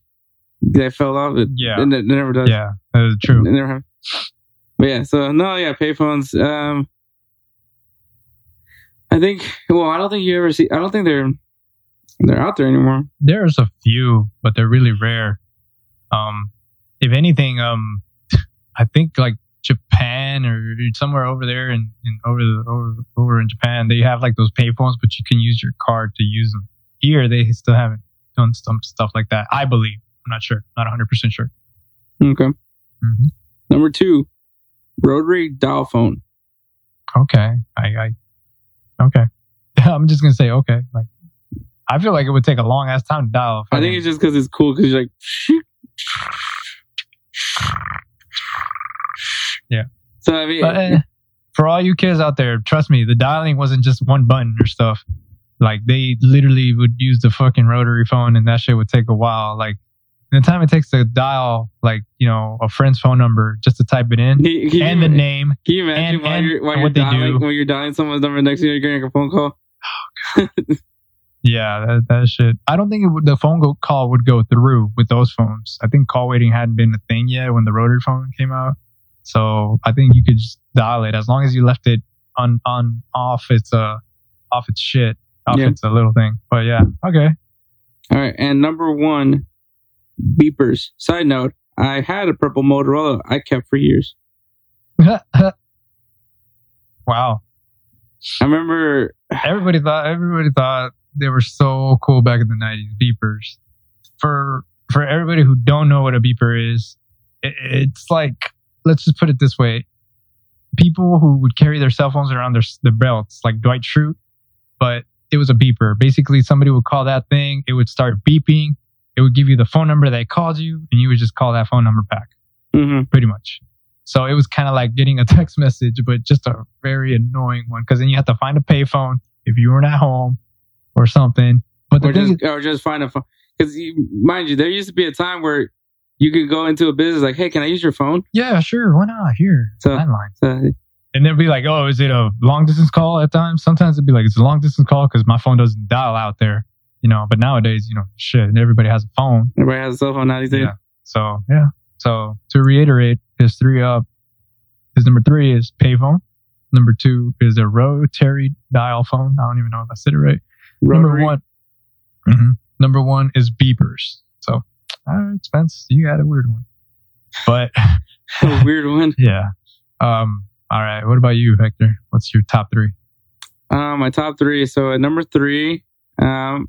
Speaker 2: that fell off. It,
Speaker 3: Yeah.
Speaker 2: and it never does.
Speaker 3: yeah, that is true.
Speaker 2: It never. But yeah, so no, yeah, payphones. Um, I think. Well, I don't think you ever see. I don't think they're they're out there anymore.
Speaker 3: There's a few, but they're really rare. Um, if anything, um, I think like Japan or somewhere over there and over the over over in Japan, they have like those payphones, but you can use your card to use them. Here, they still haven't done some stuff like that. I believe. I'm not sure. Not 100 percent sure.
Speaker 2: Okay.
Speaker 3: Mhm.
Speaker 2: Number two, rotary dial phone.
Speaker 3: Okay. I, I okay. I'm just gonna say okay. Like, I feel like it would take a long ass time to dial.
Speaker 2: I think it's just because it's cool because you're like.
Speaker 3: Yeah.
Speaker 2: So I mean,
Speaker 3: But eh, for all you kids out there, trust me, the dialing wasn't just one button or stuff. Like they literally would use the fucking rotary phone, and that shit would take a while. Like the time it takes to dial, like you know, a friend's phone number just to type it in and the name.
Speaker 2: Can you imagine
Speaker 3: and-
Speaker 2: while
Speaker 3: and
Speaker 2: you're while you're dialing
Speaker 3: do.
Speaker 2: when you're dialing someone's number next to you, you're getting a phone call?
Speaker 3: Yeah, that, that shit. I don't think it would, the phone go, call would go through with those phones. I think call waiting hadn't been a thing yet when the rotary phone came out. So I think you could just dial it as long as you left it on on off its uh off its shit off
Speaker 2: Yeah.
Speaker 3: its a little thing. But yeah, okay.
Speaker 2: All right, and number one, beepers. Side note: I had a purple Motorola I kept for years.
Speaker 3: Wow.
Speaker 2: I remember
Speaker 3: Everybody thought everybody thought they were so cool back in the nineties. Beepers. For for everybody who don't know what a beeper is, it, it's like let's just put it this way: people who would carry their cell phones around their their belts, like Dwight Schrute, but it was a beeper. Basically, somebody would call that thing, it would start beeping, it would give you the phone number they called you, and you would just call that phone number back.
Speaker 2: mhm.
Speaker 3: pretty much. So it was kind of like getting a text message, but just a very annoying one because then you have to find a payphone if you weren't at home or something. But
Speaker 2: or just or just find a phone. Because mind you, there used to be a time where you could go into a business like, "Hey, can I use your phone?"
Speaker 3: yeah, sure, why not? Here,
Speaker 2: So-
Speaker 3: landline.
Speaker 2: Uh,
Speaker 3: And then be like, oh, is it a long distance call at times? Sometimes it'd be like, it's a long distance call because my phone doesn't dial out there, you know. But nowadays, you know, shit, everybody has a phone.
Speaker 2: everybody has a cell phone now these days.
Speaker 3: Yeah. So, yeah. So to reiterate, his three up, his number three is payphone. Number two is a rotary dial phone. I don't even know if I said it right. Number
Speaker 2: Rotary.
Speaker 3: one. Mhm. Number one is beepers. All right, Spence, you got a weird one. But
Speaker 2: a weird one.
Speaker 3: yeah. Um, all right. What about you, Hector? What's your top three?
Speaker 2: Um, my top three. So at number three, um,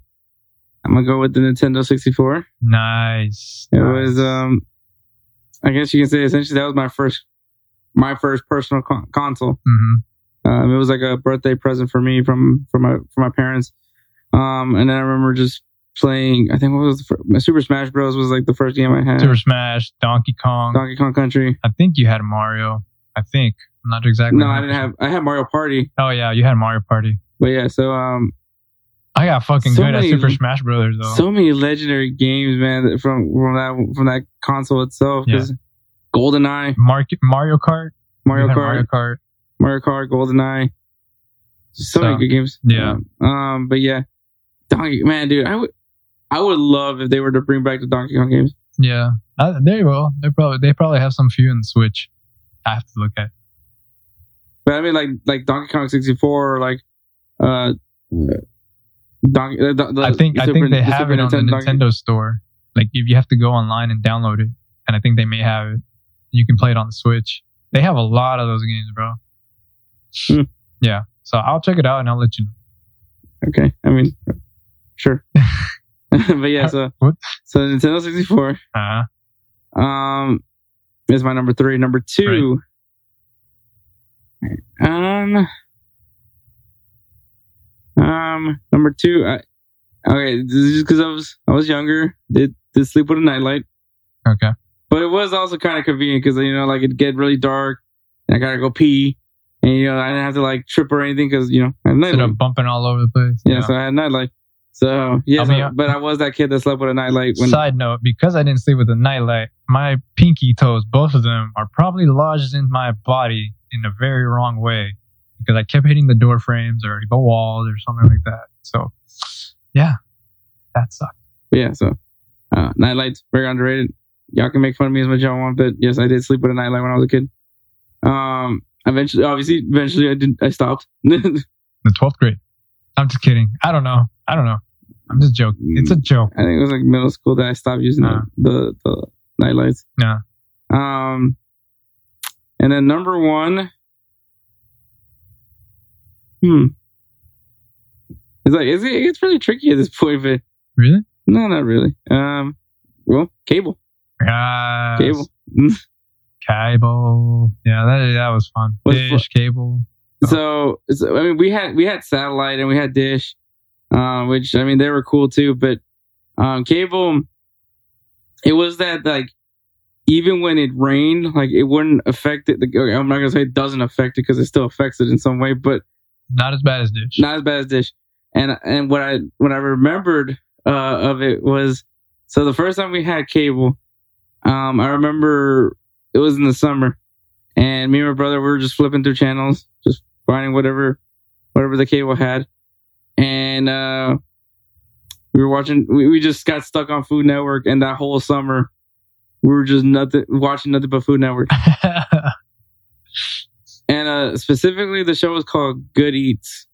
Speaker 2: I'm gonna go with the Nintendo 64.
Speaker 3: Nice.
Speaker 2: It
Speaker 3: nice.
Speaker 2: was, um, I guess you can say essentially that was my first, my first personal con- console.
Speaker 3: Mhm.
Speaker 2: Um, it was like a birthday present for me from from my from my parents. Um, and then I remember just playing. I think what was the fir- my Super Smash Bros was like the first game I had.
Speaker 3: Super Smash, Donkey Kong.
Speaker 2: Donkey Kong Country.
Speaker 3: I think you had Mario. I think. I'm not exactly.
Speaker 2: No, I didn't have. I had Mario Party,
Speaker 3: Oh yeah, you had Mario Party.
Speaker 2: but yeah. So um,
Speaker 3: I got fucking
Speaker 2: So
Speaker 3: good
Speaker 2: many-
Speaker 3: at Super Smash Brothers though.
Speaker 2: so many legendary games, man, from from that from that console itself.
Speaker 3: Yeah.
Speaker 2: GoldenEye,
Speaker 3: Mar- Mario Kart.
Speaker 2: Mario Kart,
Speaker 3: Mario Kart.
Speaker 2: Mario Kart, GoldenEye. So,
Speaker 3: So,
Speaker 2: many good games.
Speaker 3: yeah.
Speaker 2: Um, but yeah, Donkey man, dude, I would, I would love if they were to bring back the Donkey Kong games.
Speaker 3: Yeah, uh, they will. They probably they probably have some few in the Switch. I have to look at.
Speaker 2: But I mean, like like Donkey Kong 64 like uh, Donkey. The, the
Speaker 3: I think I
Speaker 2: Super-
Speaker 3: think they
Speaker 2: the
Speaker 3: have it on the
Speaker 2: Donkey-
Speaker 3: Nintendo store. Like if you have to go online and download it, and I think they may have it. You can play it on the Switch. They have a lot of those games, bro.
Speaker 2: Hmm.
Speaker 3: Yeah, so I'll check it out and I'll let you know.
Speaker 2: Okay, I mean, sure. but yeah, so
Speaker 3: What?
Speaker 2: so Nintendo 64
Speaker 3: Uh,
Speaker 2: um is my number three. Number two, um, um, number two. I, okay, this is just because I was I was younger. Did did sleep with a nightlight,
Speaker 3: okay.
Speaker 2: but it was also kind of convenient because you know like it'd get really dark and I gotta go pee, and you know I didn't have to like trip or anything because you know I had
Speaker 3: Instead
Speaker 2: nightlight.
Speaker 3: of bumping all over the place.
Speaker 2: Yeah, so I had nightlight. So yeah,
Speaker 3: I
Speaker 2: so-
Speaker 3: mean,
Speaker 2: but I was that kid that slept with a nightlight when
Speaker 3: Side note, because I didn't sleep with a nightlight, my pinky toes, both of them, are probably lodged in my body in a very wrong way because I kept hitting the door frames or the walls or something like that. So, yeah, that sucked.
Speaker 2: Yeah, so uh, nightlights very underrated. Y'all can make fun of me as much as y'all want, but yes, I did sleep with a nightlight when I was a kid. Um, eventually, obviously, eventually, I did. I stopped.
Speaker 3: The 12th grade. I'm just kidding. I don't know. I don't know. I'm just joking. It's a joke.
Speaker 2: I think it was like middle school that I stopped using
Speaker 3: Uh.
Speaker 2: the, the the nightlights.
Speaker 3: Yeah.
Speaker 2: Um, and then number one, hmm, it's like it's it's really tricky at this point, but
Speaker 3: Really?
Speaker 2: no, not really. Um, well, cable,
Speaker 3: Yes.
Speaker 2: cable.
Speaker 3: Cable. Yeah, that, that was fun.
Speaker 2: What's
Speaker 3: Dish, cable.
Speaker 2: so, so I mean, we had we had satellite and we had dish, uh, which I mean they were cool too. But um, cable, it was that like even when it rained, like it wouldn't affect it. Okay, I'm not gonna say it doesn't affect it because it still affects it in some way, but
Speaker 3: Not as bad as Dish.
Speaker 2: not as bad as dish. And and what I what I remembered uh, of it was so the first time we had cable, um, I remember it was in the summer, and me and my brother we were just flipping through channels, just finding whatever whatever the cable had, and uh, we were watching. We, we just got stuck on Food Network, and that whole summer we were just nothing watching nothing but Food Network. And uh, specifically, the show was called Good Eats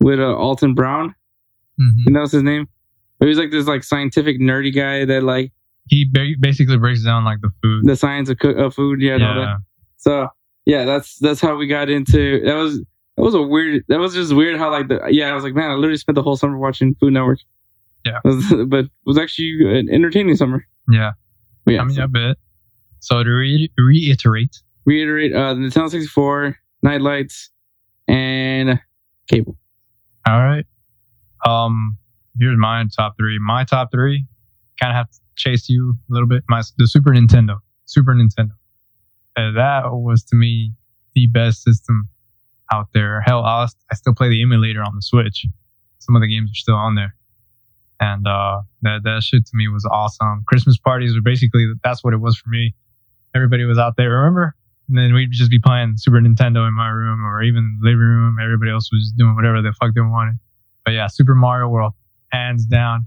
Speaker 2: with uh, Alton Brown.
Speaker 3: Mhm.
Speaker 2: You know what's his name? He was like this like scientific nerdy guy that like
Speaker 3: He ba- basically breaks down like the food.
Speaker 2: the science of, cook, of food. Yeah, and all that.
Speaker 3: yeah.
Speaker 2: So yeah, that's that's how we got into. That was that was a weird. That was just weird how like the yeah. I was like, man, I literally spent the whole summer watching Food Network.
Speaker 3: Yeah.
Speaker 2: but it was actually an entertaining summer.
Speaker 3: Yeah.
Speaker 2: But yeah.
Speaker 3: I mean, a bit. So to re- reiterate,
Speaker 2: reiterate, uh, the Nintendo 64, Night Lights, and Cable.
Speaker 3: all right. Um, here's my top three. My top three kind of have to chase you a little bit. My the Super Nintendo, Super Nintendo. Uh, that was to me the best system out there. Hell, I, I still play the emulator on the Switch. Some of the games are still on there, and uh, that that shit to me was awesome. Christmas parties were basically that's what it was for me. Everybody was out there, remember? And then we'd just be playing Super Nintendo in my room or even living room. Everybody else was doing whatever the fuck they wanted. But yeah, Super Mario World, hands down.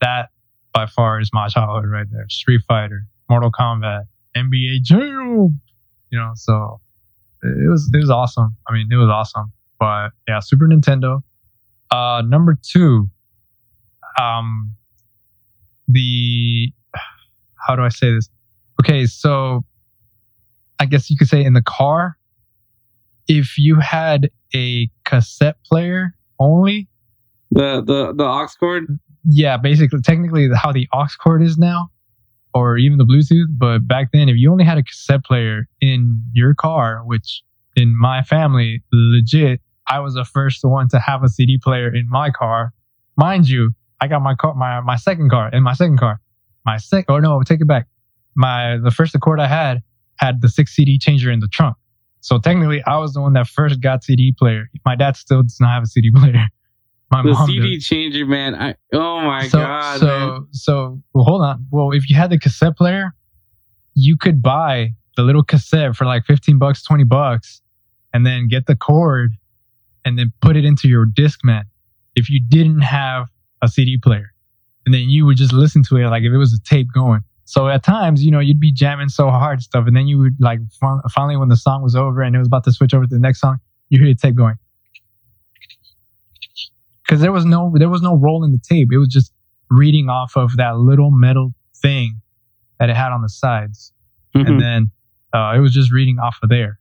Speaker 3: That by far is my childhood right there. Street Fighter, Mortal Kombat, NBA Jam. You know, so it was it was awesome. I mean, it was awesome. But yeah, Super Nintendo. Uh, number two, um, the how do I say this? Okay, so I guess you could say in the car, if you had a cassette player only,
Speaker 2: The the the aux cord.
Speaker 3: yeah, basically, technically, how the aux cord is now, or even the Bluetooth. But back then, if you only had a cassette player in your car, which in my family, legit, I was the first one to have a CD player in my car. Mind you, I got my car, my my second car, in my second car, my sec. Oh no, take it back. My the first Accord I had had the six CD changer in the trunk. So technically, I was the one that first got CD player. My dad still does not have a CD player. My
Speaker 2: The CD
Speaker 3: does
Speaker 2: changer, man. I oh my
Speaker 3: so,
Speaker 2: god,
Speaker 3: so,
Speaker 2: man.
Speaker 3: so, well, hold on. Well, if you had the cassette player, you could buy the little cassette for like 15 bucks, 20 bucks, and then get the cord and then put it into your Discman if you didn't have a CD player. And then you would just listen to it like if it was a tape going. So at times, you know, you'd be jamming so hard stuff. And then you would like fin- finally, when the song was over and it was about to switch over to the next song, you hear the tape going because there was no there was no roll in the tape. It was just reading off of that little metal thing that it had on the sides,
Speaker 2: Mhm.
Speaker 3: and then uh, it was just reading off of there.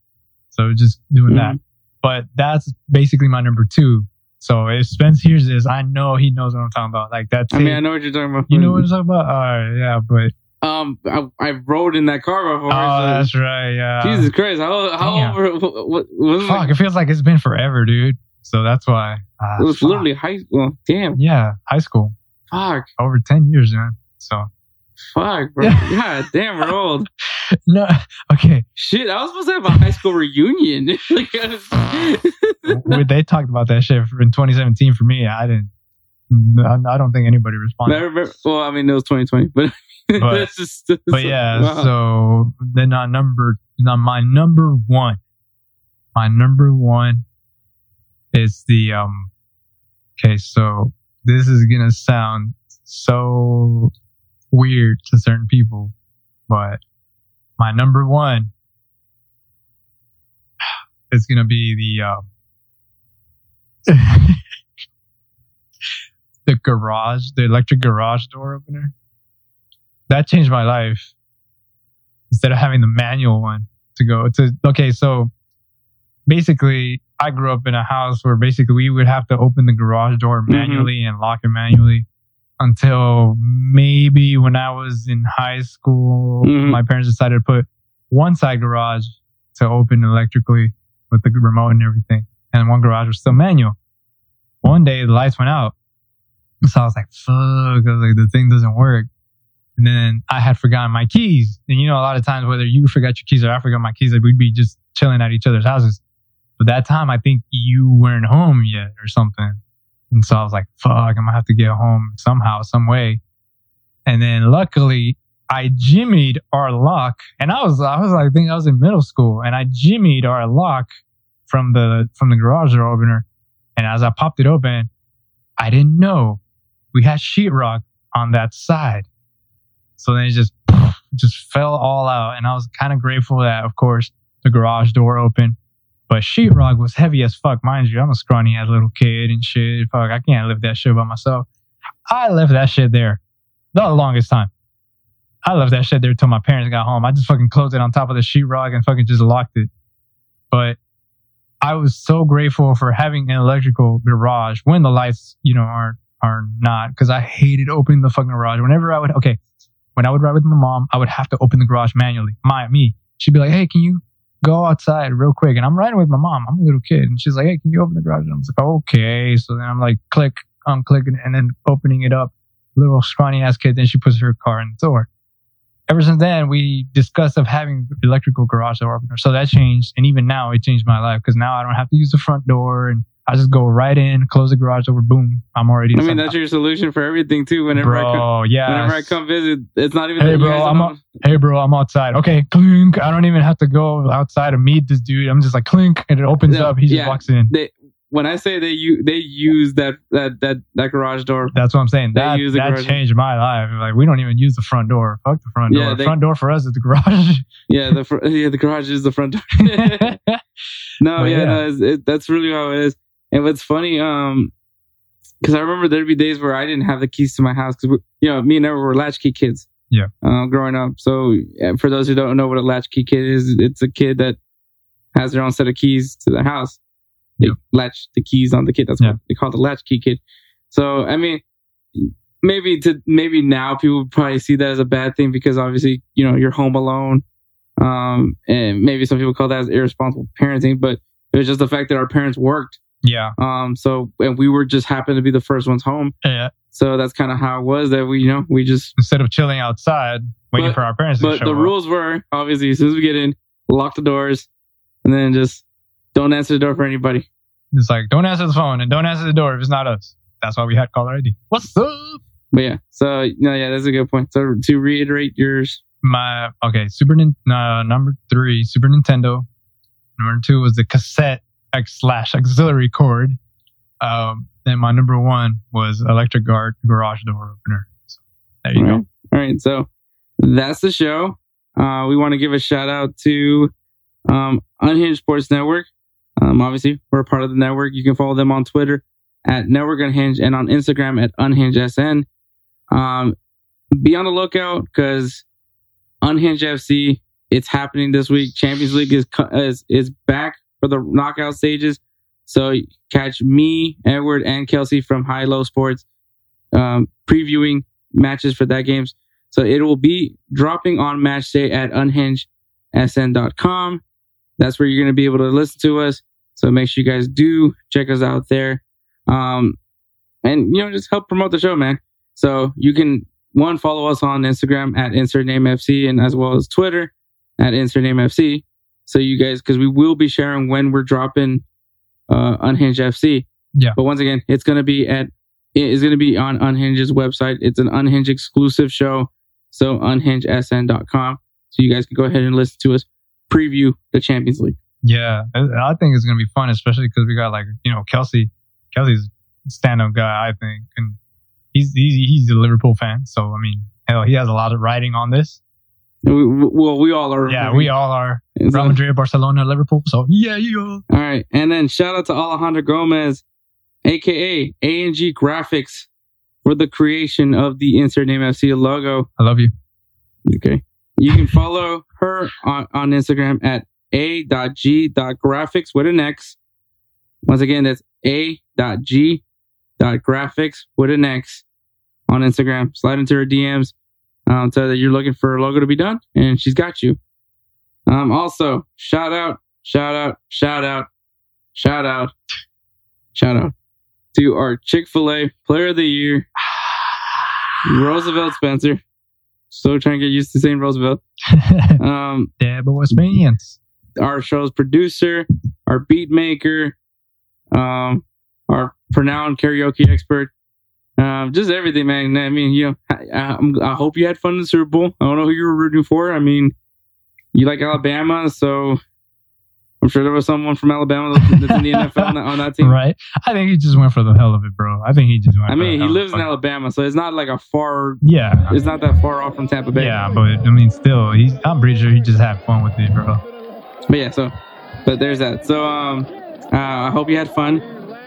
Speaker 3: So it was just doing that. But that's basically my number two. So if Spence hears this, I know he knows what I'm talking about. Like that.
Speaker 2: I mean, I know what you're talking about.
Speaker 3: you know what I'm talking about? Uh, yeah, but
Speaker 2: Um, I, I rode in that car before.
Speaker 3: oh,
Speaker 2: so-
Speaker 3: that's right. Yeah.
Speaker 2: Jesus Christ! How how
Speaker 3: Damn.
Speaker 2: over? What, what it?
Speaker 3: Fuck, it feels like it's been forever, dude. So that's why. Ah,
Speaker 2: It was
Speaker 3: fuck.
Speaker 2: literally high. Well, damn.
Speaker 3: yeah, high school
Speaker 2: Fuck.
Speaker 3: over ten years, man. So
Speaker 2: Fuck, bro.
Speaker 3: Yeah.
Speaker 2: God damn, we're old.
Speaker 3: no, okay.
Speaker 2: Shit, I was supposed to have a high school reunion. like, I was-
Speaker 3: when they talked about that shit in 2017 for me, I didn't. I don't think anybody
Speaker 2: I
Speaker 3: responded.
Speaker 2: remember- well, I mean, it was 2020, but
Speaker 3: But-
Speaker 2: that's just.
Speaker 3: But
Speaker 2: so-
Speaker 3: yeah,
Speaker 2: wow.
Speaker 3: so then on number, on my number one, my number one is the um. Okay, so this is gonna sound so weird to certain people, but my number one is gonna be the um. the garage, the electric garage door opener. That changed my life. Instead of having the manual one to go to, okay, so basically, I grew up in a house where basically we would have to open the garage door manually and lock it manually until maybe when I was in high school,
Speaker 2: Mhm.
Speaker 3: my parents decided to put one side garage to open electrically with the remote and everything, and one garage was still manual. One day the lights went out, so I was like, "Fuck!" I was like, "The thing doesn't work." And then I had forgotten my keys, and you know, a lot of times whether you forgot your keys or I forgot my keys, like we'd be just chilling at each other's houses. But that time, I think you weren't home yet or something, and so I was like, "Fuck!" I'm gonna have to get home somehow, some way. And then luckily, I jimmied our lock, and I was I was like, I think I was in middle school, and I jimmied our lock from the from the garage door opener, and as I popped it open, I didn't know we had sheetrock on that side, so then it just just fell all out, and I was kind of grateful that, of course, the garage door opened. But sheetrock was heavy as fuck, mind you. I'm a scrawny ass little kid and shit. Fuck, I can't lift that shit by myself. I left that shit there the longest time. I left that shit there till my parents got home. I just fucking closed it on top of the sheetrock and fucking just locked it. But I was so grateful for having an electrical garage when the lights, you know, aren't are not because I hated opening the fucking garage. Whenever I would, okay, when I would ride with my mom, I would have to open the garage manually. My me, she'd be like, "Hey, can you go outside real quick?" And I'm riding with my mom. I'm a little kid, and she's like, "Hey, can you open the garage?" And I was like, "Okay." So then I'm like, click, I'm clicking, and then opening it up. Little scrawny ass kid. Then she puts her car in the door. Ever since then, we discussed of having electrical garage door opener. So that changed, and even now, it changed my life because now I don't have to use the front door and I just go right in, close the garage door, boom, I'm already.
Speaker 2: I mean, that's your solution for everything too. Whenever I come,
Speaker 3: bro, yeah.
Speaker 2: whenever I come visit, it's not even.
Speaker 3: Hey, bro, I'm out- Hey, bro, I'm outside. Okay, clink. I don't even have to go outside to meet this dude. I'm just like clink, and it opens
Speaker 2: Yeah,
Speaker 3: up. He just
Speaker 2: yeah.
Speaker 3: walks in.
Speaker 2: They, when I say they use they use that that that that garage door.
Speaker 3: That's what I'm saying.
Speaker 2: They
Speaker 3: That
Speaker 2: use the
Speaker 3: that
Speaker 2: garage.
Speaker 3: changed my life. Like we don't even use the front door. Fuck the front
Speaker 2: Yeah,
Speaker 3: door.
Speaker 2: they-
Speaker 3: front door for us is the garage.
Speaker 2: Yeah, the fr- yeah the garage is the front door. no, yeah,
Speaker 3: yeah.
Speaker 2: no, it's, it, that's really how it is. And what's funny, um, because I remember there'd be days where I didn't have the keys to my house because you know me and Ever were latchkey kids.
Speaker 3: Yeah.
Speaker 2: Uh, growing up. So for those who don't know what a latchkey kid is, it's a kid that has their own set of keys to the house. They
Speaker 3: Yeah.
Speaker 2: latch the keys on the kid. That's
Speaker 3: Yeah.
Speaker 2: what they call the latchkey kid. So I mean, maybe to maybe now people probably see that as a bad thing because obviously you know you're home alone um and maybe some people call that as irresponsible parenting but it was just the fact that our parents worked
Speaker 3: yeah.
Speaker 2: um so and we were just happened to be the first ones home
Speaker 3: Yeah.
Speaker 2: so that's kind of how it was that we you know we just
Speaker 3: Instead of chilling outside waiting
Speaker 2: But-
Speaker 3: for our parents to
Speaker 2: but the
Speaker 3: up.
Speaker 2: rules were obviously as soon as we get in lock the doors and then just don't answer the door for anybody
Speaker 3: It's like don't answer the phone and don't answer the door if it's not us. That's why we had caller ID. What's up?
Speaker 2: but yeah so no yeah that's a good point so to reiterate yours
Speaker 3: my okay super uh, number three super nintendo number two was the cassette x slash auxiliary cord um then my number one was electric guard garage door opener so there you
Speaker 2: All
Speaker 3: go
Speaker 2: right. All right. So that's the show. Uh, we want to give a shout out to um, Unhinged Sports Network. Um, obviously, we're a part of the network. You can follow them on Twitter at Network Unhinged and on Instagram at UnhingedSN. Um, be on the lookout because Unhinged FC, it's happening this week. Champions League is, is, is back for the knockout stages. So catch me, Edward, and Kelsey from High Low Sports um, previewing matches for that games. So it will be dropping on match day at unhingedsn.com. That's where you're going to be able to listen to us. So make sure you guys do check us out there. Um, and you know, just help promote the show, man. So you can one follow us on Instagram at insert name FC and as well as Twitter at insert name FC. So you guys, because we will be sharing when we're dropping uh, Unhinged FC.
Speaker 3: Yeah.
Speaker 2: But once again, it's going to be at it is going to be on Unhinged's website. It's an Unhinged exclusive show. So unhingedsn.com. So you guys can go ahead and listen to us preview the Champions League.
Speaker 3: yeah i think it's gonna be fun especially because we got like you know kelsey kelsey's stand-up guy i think and he's he's, he's a liverpool fan so i mean hell he has a lot of writing on this
Speaker 2: And we, we- well, we all are.
Speaker 3: yeah we all are
Speaker 2: so-
Speaker 3: real madrid barcelona liverpool so yeah yeah
Speaker 2: All right. And then shout out to Alejandro Gomez, aka A&G Graphics, for the creation of the Insert Name FC logo.
Speaker 3: i love you
Speaker 2: Okay. You can follow her on, on Instagram at a.g.graphics with an X. Once again, that's a.g.graphics with an X on Instagram. Slide into her DMs. Um, tell her that you're looking for a logo to be done, and she's got you. Um, also, shout out, shout out, shout out, shout out, shout out to our Chick fil A Player of the Year, Roosevelt Spencer. So trying to get used to saying Roosevelt. Um,
Speaker 3: but what's means
Speaker 2: our show's producer, our beat maker, um, our pronounced karaoke expert, um, just everything, man. I mean, you know, I, I'm- I hope you had fun in the Super Bowl. I don't know who you were rooting for. I mean, you like Alabama, so I'm sure there was someone from Alabama that's in the NFL on that, on that team.
Speaker 3: right i think he just went for the hell of it bro i think he just went
Speaker 2: I mean, he lives in. Alabama, so it's not like a far.
Speaker 3: yeah
Speaker 2: It's not that far off from Tampa Bay.
Speaker 3: yeah but i mean still he's i'm pretty sure he just had fun with it bro
Speaker 2: But yeah, so but there's that. So um, uh, I hope you had fun.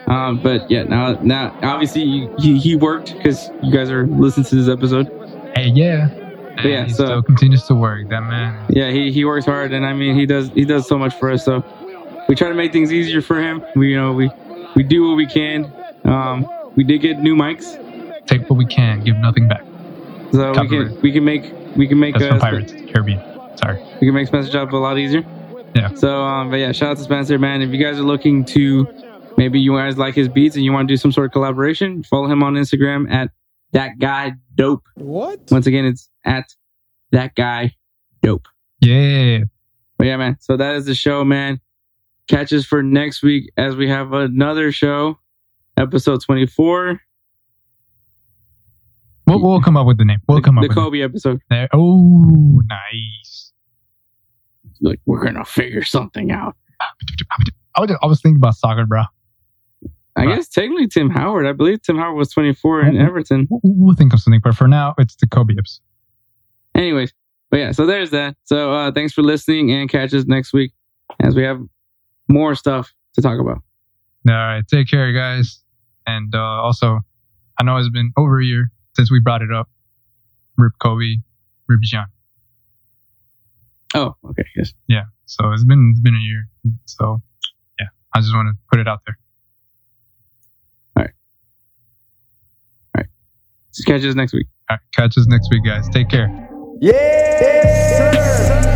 Speaker 2: Um, but yeah, now now obviously you, he he worked because you guys are listening to this episode.
Speaker 3: hey yeah
Speaker 2: But yeah,
Speaker 3: he
Speaker 2: so-
Speaker 3: still continues to work that man
Speaker 2: Yeah, he he works hard, and I mean he does he does so much for us. So we try to make things easier for him. We you know we we do what we can. Um, we did get new mics,
Speaker 3: Take what we can, give nothing back.
Speaker 2: so we can we can make we can make
Speaker 3: That's
Speaker 2: uh,
Speaker 3: from Pirates Caribbean. Sorry.
Speaker 2: we can make Spencer's job a lot easier.
Speaker 3: Yeah.
Speaker 2: So, um, but yeah, shout out to Spencer, man. If you guys are looking to, maybe you guys like his beats and you want to do some sort of collaboration, follow him on Instagram at that guy dope.
Speaker 6: What?
Speaker 2: Once again, it's at that guy dope.
Speaker 3: Yeah.
Speaker 2: But yeah, man. So that is the show, man. Catch us for next week as we have another show, episode 24,
Speaker 3: We'll, we'll come up with the name. We'll
Speaker 2: the,
Speaker 3: come up
Speaker 2: the
Speaker 3: with it.
Speaker 2: Kobe episode.
Speaker 3: There. Oh, nice.
Speaker 2: Like, we're going to figure something out.
Speaker 3: I was, I was thinking about soccer, bro.
Speaker 2: I
Speaker 3: Right.
Speaker 2: guess technically Tim Howard. I believe Tim Howard was 24 in. Everton.
Speaker 3: We'll, think of something, but for now, it's the Kobe episode.
Speaker 2: Anyways, but yeah, so there's that. So uh thanks for listening and catch us next week as we have more stuff to talk about.
Speaker 3: All right. Take care, guys. And uh, also, I know it's been over a year since we brought it up. Rip Kobe, Rip Jean.
Speaker 2: Oh, okay, yes.
Speaker 3: Yeah. So it's been it's been a year. So yeah, I just want to put it out there.
Speaker 2: Catch us next week.
Speaker 3: All right. Catch us next week, guys. Take care.
Speaker 7: Mary